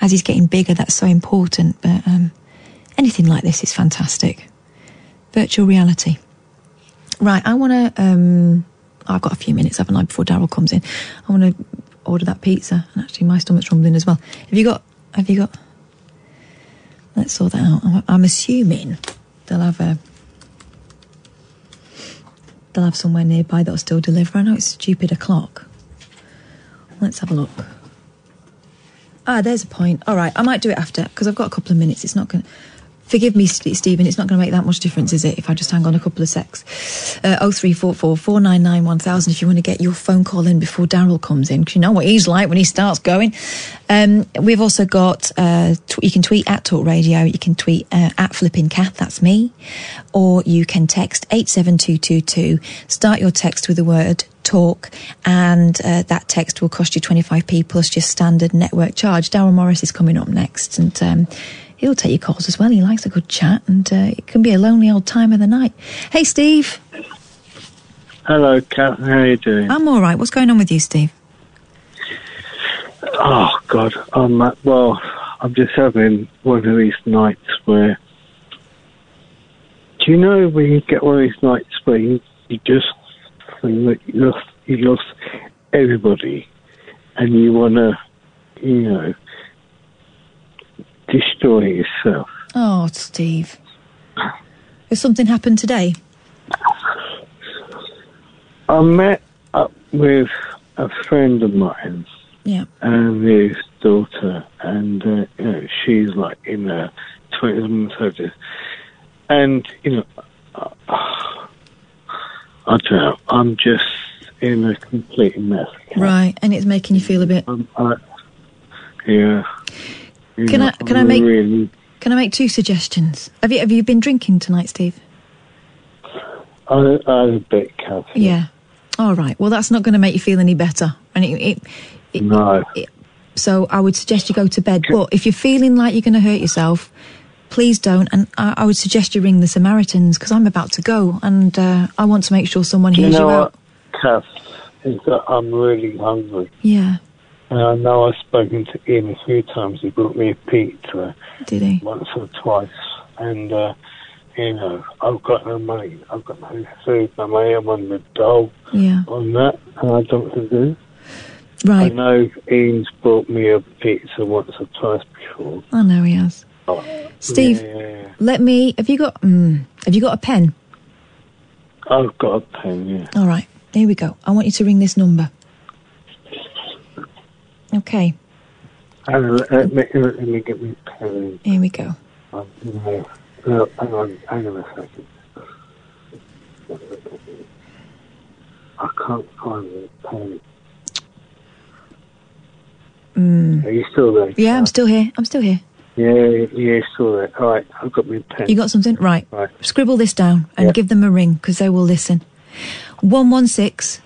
as he's getting bigger that's so important. But um, anything like this is fantastic virtual reality. Right, I want to. Um, I've got a few minutes, haven't I, before Daryl comes in? I want to order that pizza, and actually, my stomach's rumbling as well. Have you got? Have you got? Let's sort that out. I'm, assuming they'll have a. They'll have somewhere nearby that'll still deliver. I know it's stupid o'clock. Let's have a look. Ah, there's a point. All right, I might do it after because I've got a couple of minutes. It's not going. to... Forgive me, St- Stephen. It's not going to make that much difference, is it? If I just hang on a couple of secs. Uh, oh. If you want to get your phone call in before Daryl comes in, because you know what he's like when he starts going. Um, we've also got. Uh, tw- you can tweet at Talk Radio. You can tweet uh, at Flippin Kath. That's me. Or you can text eight seven two two two. Start your text with the word talk, and uh, that text will cost you 25p plus your standard network charge. Daryl Morris is coming up next, and um, he'll take your calls as well. He likes a good chat, and uh, it can be a lonely old time of the night. Hey, Steve. Hello, Kat. How are you doing? I'm all right. What's going on with you, Steve? Oh God, I'm uh, well. I'm just having one of these nights where. Do you know when you get one of these nights where you, you just think that you lost, you lost everybody, and you want to, you know, destroy yourself. Oh, Steve. Has something happened today? I met up with a friend of mine Yeah. and his daughter, and uh, you know, she's like in her twenties and thirties, and you know, uh, I don't know. I'm just in a complete mess. Right, and it's making you feel a bit. I, yeah. Can I- can I make- Really, Can I make two suggestions? Have you have you been drinking tonight, Steve? I, I had a bit, Kath. Yeah. All right. Well, that's not going to make you feel any better, and it. it, it No. it- so I would suggest you go to bed. But if you're feeling like you're going to hurt yourself, please don't. And I, I would suggest you ring the Samaritans because I'm about to go, and uh, I want to make sure someone Do you hears you, out. what, Kath? Is that I'm really hungry. Yeah. And I know I've spoken to Ian a few times. He brought me a pizza Did he? once or twice. And, uh, you know, I've got no money. I've got no food. I'm on the dole Yeah. on that. And I don't to do. I know Ian's brought me a pizza once or twice before. I know he has. Steve, Yeah, let me. Have you got? Mm, have you got a pen? I've got a pen, yeah. All right. Here we go. I want you to ring this number. Okay. Hang on, let me, let me get my pen. Here we go. Um, no, no, hang on, hang on a second. I can't find the pen. Mm. Are you still there? Yeah, I'm still here. I'm still here. Yeah, yeah, still there. All right, I've got my pen. You got something? Right. Right. Scribble this down and Yeah. give them a ring because they will listen. 116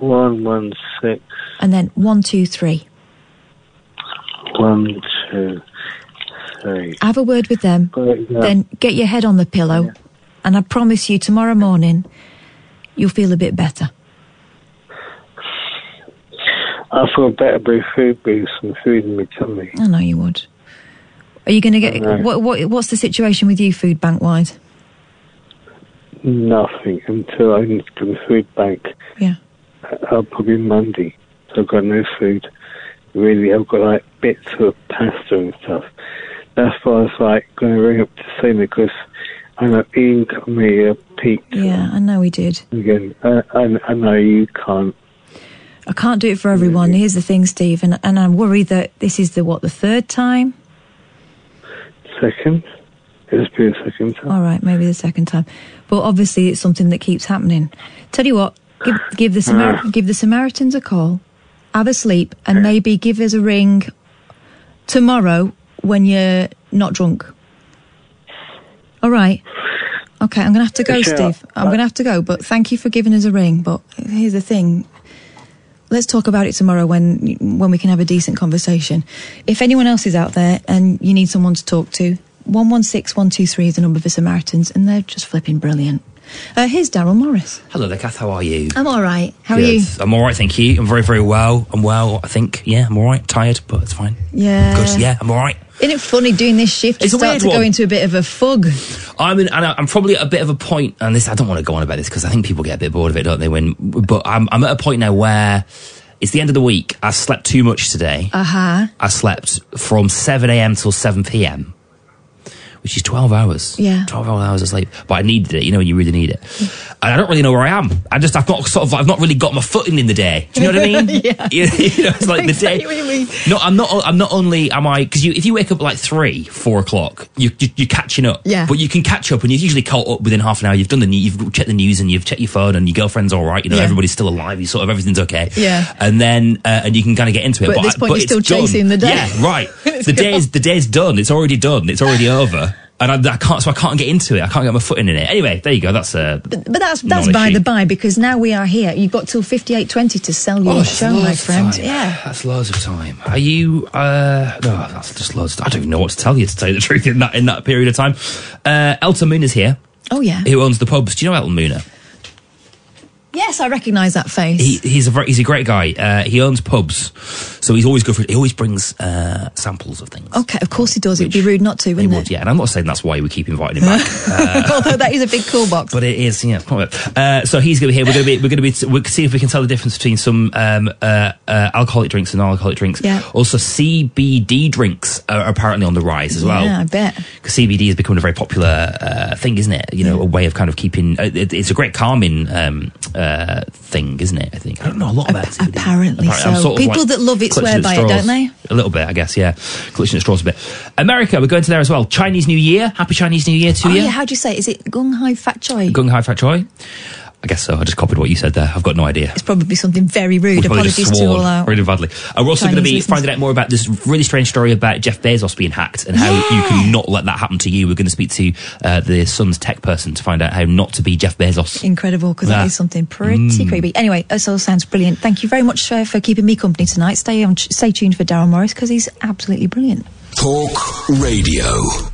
One, one, six, and then 123. one, two, three. Have a word with them. Yeah. Then get your head on the pillow. And I promise you, tomorrow morning, you'll feel a bit better. I feel better with food, with some food in my tummy. I know you would. Are you going to get. What, what, what's the situation with you, food bank wise? Nothing until I need to go to the food bank. Yeah. Uh, probably Monday. So I've got no food. Really, I've got like bits of pasta and stuff. That's why I was like going to ring up to say because I know Ian got me a pizza Yeah, I know he did. again. Uh, I, I know you can't. I can't do it for everyone. Here's the thing, Steve, and, and I'm worried that this is the what the third time. Second? It's been a second time. All right, maybe the second time, but obviously it's something that keeps happening. Tell you what, give give the Samar- Ah. give the Samaritans a call, have a sleep, and maybe give us a ring tomorrow when you're not drunk. All right. Okay, I'm gonna have to go, Sure. Steve. I'm gonna have to go, but thank you for giving us a ring. But here's the thing. Let's talk about it tomorrow when when we can have a decent conversation. If anyone else is out there and you need someone to talk to, one one six one two three is the number for Samaritans, and they're just flipping brilliant. Uh, here's Daryl Morris. Hello there, Kath. How are you? I'm all right. How are you? I'm all right, thank you. I'm very, very well. I'm well, I think. Yeah, I'm all right. Tired, but it's fine. Yeah. Good. Yeah, I'm all right. Isn't it funny doing this shift? You It's start to go into a bit of a fug. I'm in, and I'm probably at a bit of a point, and this I don't want to go on about this because I think people get a bit bored of it, don't they? When, but I'm, I'm at a point now where it's the end of the week. I slept too much today. Uh huh. I slept from 7 a.m. till 7 p.m., which is 12 hours. Yeah. 12 hours of sleep. But I needed it, you know, when you really need it. And I don't really know where I am. I just, I've not sort of, I've not really got my footing in the day. Do you know what I mean? yeah. You, you know, it's like the day. Exactly what you mean. No, I'm not. I'm not only am I because you if you wake up at like three, four o'clock, you, you you're catching up. Yeah. But you can catch up, and you're usually caught up within half an hour. You've done the you've checked the news, and you've checked your phone, and your girlfriend's all right. You know, Yeah. everybody's still alive. You sort of everything's okay. Yeah. And then uh, and you can kind of get into it. But at this I- point, you're still done. chasing the day. Yeah, right. The day's the day's done. It's already done. It's already over. And I, I can't, so I can't get into it. I can't get my footing in it. Anyway, there you go. That's a. But that's that's by the by because now we are here. You've got till fifty eight twenty to sell your Oh, show, my friend. Yeah. That's loads of time. Are you? Uh, no, that's just loads. I don't even know what to tell you to tell you the truth in that in that period of time. Uh, Elton Moon is here. Oh yeah. Who owns the pubs? Do you know Elton Mooner? Yes, I recognise that face. He, he's a very, he's a great guy. Uh, he owns pubs. So he's always good for. He always brings uh, samples of things. Okay, of course he does. It'd be rude not to, wouldn't would, it? yeah. And I'm not saying that's why we keep inviting him back. Although that is a big cool box. But it is, yeah. quite a bit. Uh, so he's going to be here. We're going to be, we're going to be, we'll see if we can tell the difference between some um, uh, uh, alcoholic drinks and non-alcoholic drinks. Yeah. Also, CBD drinks are apparently on the rise as well. Yeah, I bet. Because CBD has become a very popular uh, thing, isn't it? You know, a way of kind of keeping. Uh, it, it's a great calming um, uh, thing, isn't it? I think I don't know a lot about CBD. Apparently I'm so. sort of People like that love it swear at by it, don't they? A little bit, I guess. Yeah, clutching at straws a bit. America, we're going to there as well. Chinese New Year. Happy Chinese New Year to oh, you. yeah, how do you say it? Is it Gung Hai Fat Choi? Gung Hai Fat Choi. I guess so. I just copied what you said there. I've got no idea. It's probably something very rude. We probably just Apologies to swore all our. really badly. And we're also going to be listeners. finding out more about this really strange story about Jeff Bezos being hacked and how you can not let that happen to you. We're going to speak to uh, the Sun's tech person to find out how not to be Jeff Bezos. Incredible, because Yeah. that is something pretty Mm. creepy. Anyway, this all sounds brilliant. Thank you very much for, for keeping me company tonight. Stay on, stay tuned for Darren Morris because he's absolutely brilliant. Talk Radio.